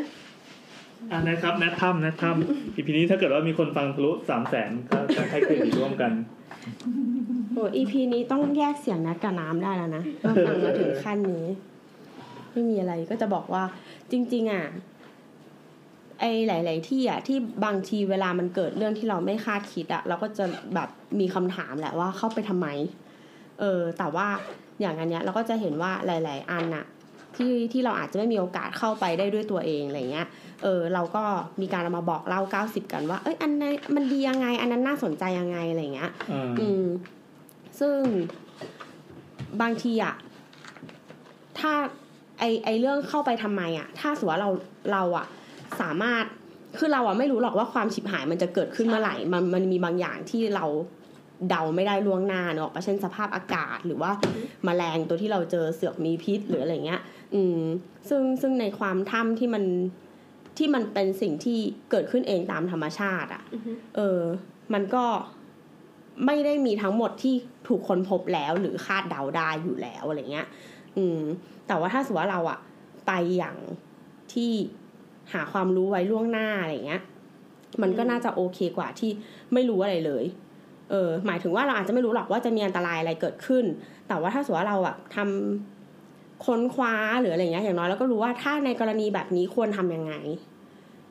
อ่านะครับแนทถ้ำแนทถ้ำอีพีนี้ถ้าเกิดว่ามีคนฟังทะลุสามแสนก็จะให้เครดิตร่วมกันโอ้อีพีนี้ต้องแยกเสียงนัดกับน้ำได้แล้วนะก็ฟังมาถึงขั้นนี้ ไม่มีอะไรก็จะบอกว่าจริง ๆ อะ ไอหลาย ๆ ที่อะที่บางทีเวลามันเกิดเรื่องที่เราไม่คาดคิดอะเราก็จะแบบมีคำถามแหละว่าเข้าไปทำไม เออ แต่ว่าอย่างอันเนี้ยเราก็จะเห็นว่าหลาย ๆ อันน่ะที่ที่เราอาจจะไม่มีโอกาสเข้าไปได้ด้วยตัวเองอะไรเงี้ย เออเราก็มีการเอามาบอกเล่า 90 กันว่า เอ้ยอันนั้นมันดียังไง อันนั้นน่าสนใจยังไงอะไรเงี้ยอ่าอืม ซึ่งบางทีอะถ้าไอไอเรื่องเข้าไปทำไมอะถ้าสมมติว่าเราเราอะ สามารถคือเราอะไม่รู้หรอกว่าความฉิบหายมันจะเกิดขึ้นเมื่อไหร่มันมันมีบางอย่างที่เราเดาไม่ได้ล่วงหน้าเนอะเช่นสภาพอากาศหรือว่าแมลงตัวที่เราเจอเสือกมีพิษหรืออะไรเงี้ย อืม ซึ่งซึ่งในความถ้ำที่มันที่มันเป็นสิ่งที่เกิดขึ้นเองตามธรรมชาติอะอือฮึเออ มันก็ไม่ได้มีทั้งหมดที่ถูกค้นพบแล้วหรือคาดเดาได้อยู่แล้วอะไรเงี้ย อืม แต่ว่าถ้าสมมติว่าเราอะไปอย่างที่ หาความรู้ไว้ล่วงหน้าอะไรเงี้ย มันก็น่าจะโอเคกว่าที่ไม่รู้อะไรเลย เออ หมายถึงว่าเราอาจจะไม่รู้หรอกว่าจะมีอันตรายอะไรเกิดขึ้น แต่ว่าถ้าสมมติว่าเราอะทำค้นคว้าหรืออะไรเงี้ย อย่างน้อยเราก็รู้ว่าถ้าในกรณีแบบนี้ควรทำยังไง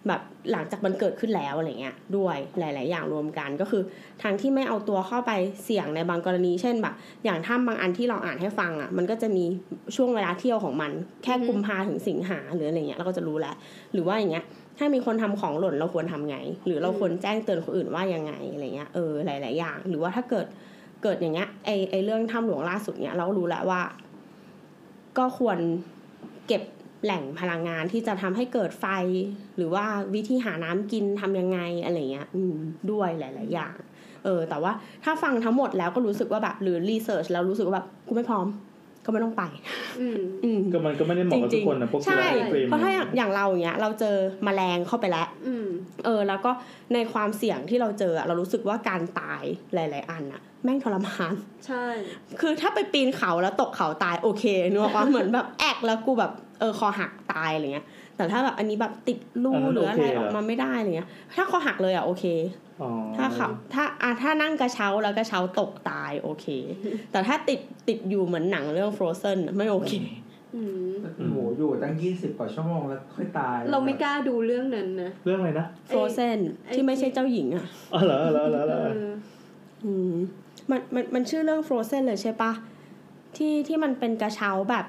แบบหลังจากมันเกิดขึ้นแล้วอะไรเงี้ยด้วยหลาย ๆ อย่างรวมกันก็คือทางที่ไม่เอาตัวเข้าไปเสี่ยงในบางกรณี เช่นแบบอย่างถ้ำบางอันที่เราอ่านให้ฟังอะ มันก็จะมีช่วงเวลาเที่ยวของมันแค่กุมภาถึงสิงหาหรืออะไรเงี้ยเราก็จะรู้แล้วหรือว่าอย่างเงี้ยถ้ามีคนทำของหล่นเราควรทำไง หรือเราควรแจ้งเตือนคนอื่นว่ายังไงอะไรเงี้ยเออหลาย ๆ อย่าง หรือว่าถ้าเกิดเกิดอย่างเงี้ยไอไอเรื่องถ้ำหลวงล่าสุดเนี้ยเราก็รู้แล้วว่า ก็ควรเก็บ แหล่งพลังงานที่จะทำให้เกิดไฟ หรือว่าวิธีหาน้ำกินทำยังไงอะไรเงี้ยอืมด้วยหลาย ๆ อย่างเออแต่ว่าถ้าฟังทั้งหมดแล้วก็รู้สึกว่าแบบหรือรีเสิร์ชแล้วรู้สึกว่าแบบกูไม่พร้อมก็ไม่ต้องไปอืมอืมก็มันก็ไม่ได้เหมาะกับทุกคนนะใช่พวกกีฬา extreme เพราะถ้าอย่างอย่างเราอย่างเงี้ย เราเจอแมลงเข้าไปแล้วอืมเออ แล้วก็ในความเสี่ยงที่เราเจออะเรารู้สึกว่าการตายหลาย ๆ อันอะแม่งทรมาน ใช่ คือถ้าไปปีนเขาแล้วตกเขาตายโอเคนึกออกปะเหมือนแบบแอกแล้วกูแบบ เออคอหักตายอะไรเงี้ย แต่ถ้าแบบอันนี้แบบติดรูหรืออะไรออกมาไม่ได้อะไรเงี้ย ถ้าคอหักเลยอะโอเคอ๋อถ้าเขาถ้าอะถ้านั่งกระเช้าแล้วกระเช้าตกตายโอเค แต่ถ้าติดติดอยู่เหมือนหนังเรื่อง Frozen อะไม่โอเคอืมโอ้โหอยู่ตั้งยี่สิบกว่าชั่วโมงแล้วค่อยตาย เราไม่กล้าดูเรื่องนั้นนะเรื่องอะไรนะ Frozen ไอ้ที่ไม่ใช่เจ้าหญิงอะอ๋อเหรอเหรอเหรอเหรเออออืมมันมันมันชื่อเรื่อง Frozen เลยใช่ปะที่ที่มันเป็นกระเช้าแบบ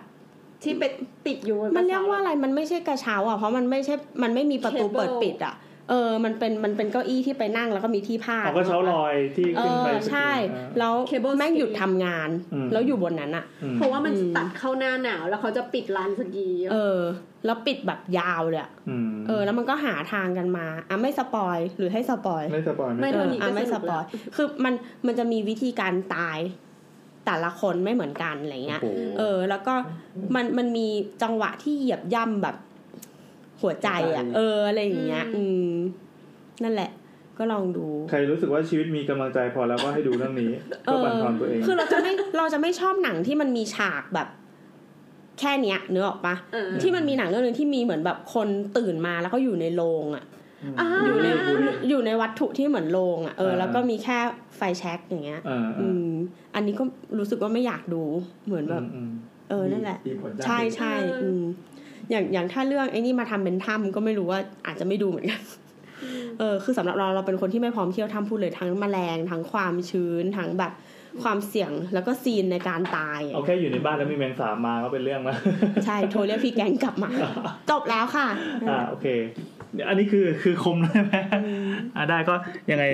ที่ไปติดอยู่บมันเรียกว่าอะไรมันไม่ใช่กระเช้าอะเพราะมันไม่ใช่มันไม่มีประตู Cable เปิดปิดอะเออ มันเป็น มันเป็นเก้าอี้ที่ไปนั่งแล้วก็มีที่พาดเขาก็เช้าลอยที่เอขึ้นไปอใช่อ่าแล้ว Cable แม่งหยุด stay ทำงานอืมแล้วอยู่บนนั้นอะอืมเพราะว่ามันอืมตัดเข้าหน้าหนาว แล้วเขาจะปิดลานสกี เออ แล้วปิดแบบยาวเลยอะอืมเออ แล้วมันก็หาทางกันมา อะไม่สปอย หรือให้สปอย ไม่สปอย ไม่ไม่เอเท่าอนี้อะก็ไม่สสนุกปอแล้ยวคือมัน มันจะมีวิธีการตาย แต่ละคนไม่เหมือนกันอะไรเงี้ยโอ้โหเออ แล้วก็มันมันมีจังหวะที่เหยียบย่ำแบบหัวใจอะ เอออะไรอย่างเงี้ย อืม นั่นแหละ ก็ลองดู ใครรู้สึกว่าชีวิตมีกำลังใจพอแล้วก็ให้ดูเรื่องนี้เอก็อบันทอนตัวเอง คือเราจะไม่เราจะไม่ชอบหนังที่มันมีฉากแบบ แค่เนี้ยเนื้อออกปะเออที่มันมีหนังเรื่องหนึงที่มีเหมือนแบบคนตื่นมาแล้วก็อยู่ในโรงอะ อ่าอยู่ในอยู่ในวัตถุที่เหมือนโรงอะเอออ่าแล้วก็มีแค่ไฟแช็กอย่างเงี้ยอ่าอืมอันนี้ก็รู้สึกว่าไม่อยากดูเหมือนแบบอืมเออนั่นแหละมีผลด้านใช่ใช่อืมอย่างอย่างถ้าเรื่องไอ้นี่มาทำเป็นถ้ำก็ไม่รู้ว่าอาจจะไม่ดูเหมือนกันเออคือสำหรับเราเราเป็นคนที่ไม่พร้อมเที่ยวถ้ำพูดเลยทั้งแมลงทั้งความชื้นทั้งแบบความเสี่ยงแล้วก็ซีนในการตายเอาแค่อยู่ในบ้านแล้วมีแมงสาบมาก็เป็นเรื่องแล้วใช่โทรเรียกพี่แกงกลับมา จบแล้วค่ะอ่าโอเค เดี๋ยวอันนี้คือคือคมใช่ไหมอ่าได้ก็ยังไง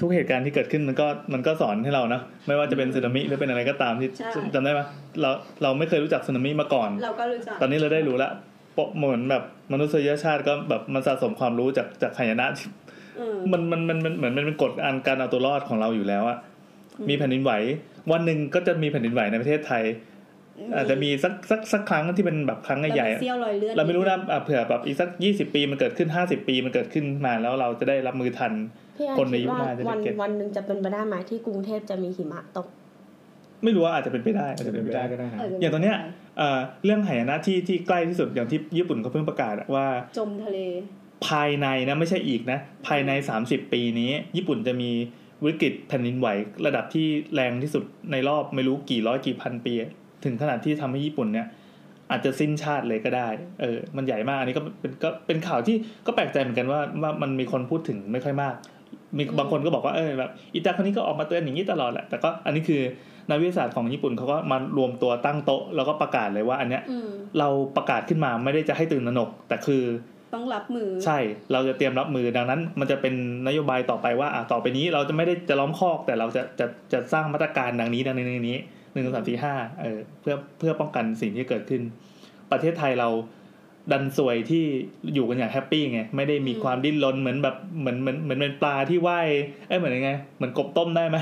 ทุกเหตุการณ์ที่เกิดขึ้นมันก็มันก็สอนให้เรานะไม่ว่าจะเป็นสึนามิหรือเป็นอะไรก็ตามที่ใช่ จำได้ไหมเราเราไม่เคยรู้จักสึนามิมาก่อน เราก็รู้จักตอนนี้เราได้รู้แล้วปะเหมือนแบบมนุษยชาติก็แบบมันสะสมความรู้จากจากหายนะที่เออมันมันมันมันเหมือนมันเป็นกฎอันการเอาตัวรอดของเราอยู่แล้วอะมีแผ่นดินไหว วันหนึ่งก็จะมีแผ่นดินไหวในประเทศไทย อาจจะมีสักสักสักครั้งที่เป็นแบบครั้งใหญ่ๆอะเซี่ยวรอยเลือดเราไม่รู้นะอะเผื่อแบบอีกสักยี่สิบปีมันเกิดขึ้นห้าสิบปีมันเกิดขึ้นมาแล้วเราจะได้รับมือทันพี่แอนคนในคิดยุคว่าหน้าจะได้วันเก็ตวันหนึ่งจะเป็นไปได้ไหมที่กรุงเทพจะมีหิมะตก ไม่รู้ว่าอาจจะเป็นไปได้อาจจะเป็เป็นนไปไปได้ได้ก็ได้นะอย่างตอนเนี้ยเอ่อเรื่องหายนะที่ที่ใกล้ที่สุดอย่างที่ญี่ปุ่นเขาเพิ่งประกาศอะว่า จมทะเล ภายในนะไม่ใช่อีกนะ ภายใน30ปีนี้ ญี่ปุ่นจะมีวิกฤตแผ่นดินไหวระดับที่แรงที่สุดในรอบไม่รู้กี่ร้อยกี่พันปี ถึงขนาดที่ทำให้ญี่ปุ่นเนี่ยอาจจะสิ้นชาติเลยก็ได้ เออ มันใหญ่มาก อันนี้ก็เป็นก็เป็นข่าวที่ก็แปลกใจเหมือนกันว่าว่ามันมีคนพูดถึงไม่ค่อยมาก มีบางคนก็บอกว่า เออ แบบอิตาคนนี้ก็ออกมาเตือนอย่างนี้ตลอดแหละ แต่ก็อันนี้คือนักวิทยาศาสตร์ของญี่ปุ่นเขาก็มารวมตัวตั้งโต๊ะแล้วก็ประกาศเลยว่า อันเนี้ยอืมเราประกาศขึ้นมาไม่ได้จะให้ตื่นตระหนก แต่คือต้องรับมือ ใช่ เราจะเตรียมรับมือ ดังนั้น มันจะเป็นนโยบายต่อไปว่า อะ ต่อไปนี้เราจะไม่ได้จะล้อมคอก แต่เราจะจะจะสร้างมาตรการดังนี้ดังนี้ดังนี้ หนึ่งสองสามสี่ห้าเออเพื่อเพื่อป้องกันสิ่งที่เกิดขึ้น ประเทศไทยเราดันสวยที่อยู่กันอย่าง happy ไงไม่ได้มีความดิ้นรนเหมือนแบบเหมือนเหมือนเหมือนเป็นปลาที่ว่ายเอ้ยเหมือนยังไงเหมือนกบต้มได้ไหม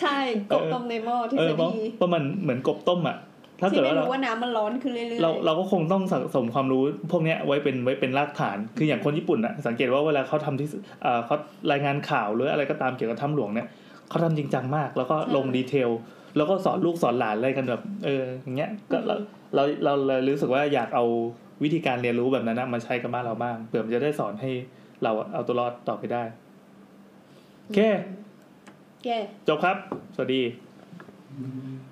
ใช่กบต้มในหม้อที่เออสเพราะดีเพราะมันเหมือนกบต้มอะถ้าเกิที่ดได้ว่าเรารู้ว่าน้ำมันร้อนขึ้นเรื่อยๆเราเราก็คงต้องสะสมความรู้พวกเนี้ยไว้เป็นไว้เป็นรากฐาน คืออย่างคนญี่ปุ่นอะสังเกตว่าเวลาเขาทำที่เอ่อเขารายงานข่าวหรืออะไรก็ตามเกี่ยวกับถ้ำหลวงเนี่ยเขาทำจริงจังมาก แล้วก็ลง detail แล้วก็สอนลูกสอนหลานอะไรกันแบบ เออ อย่างเงี้ย ก็เราเราเราเลยรู้สึกว่าอยากเอาวิธีการเรียนรู้แบบนั้นนะมาใช้กับบ้านเราบ้างเผื่อมันจะได้สอนให้เราเอาตัวรอดต่อไปได้โอเคแกจบครับ สวัสดีบ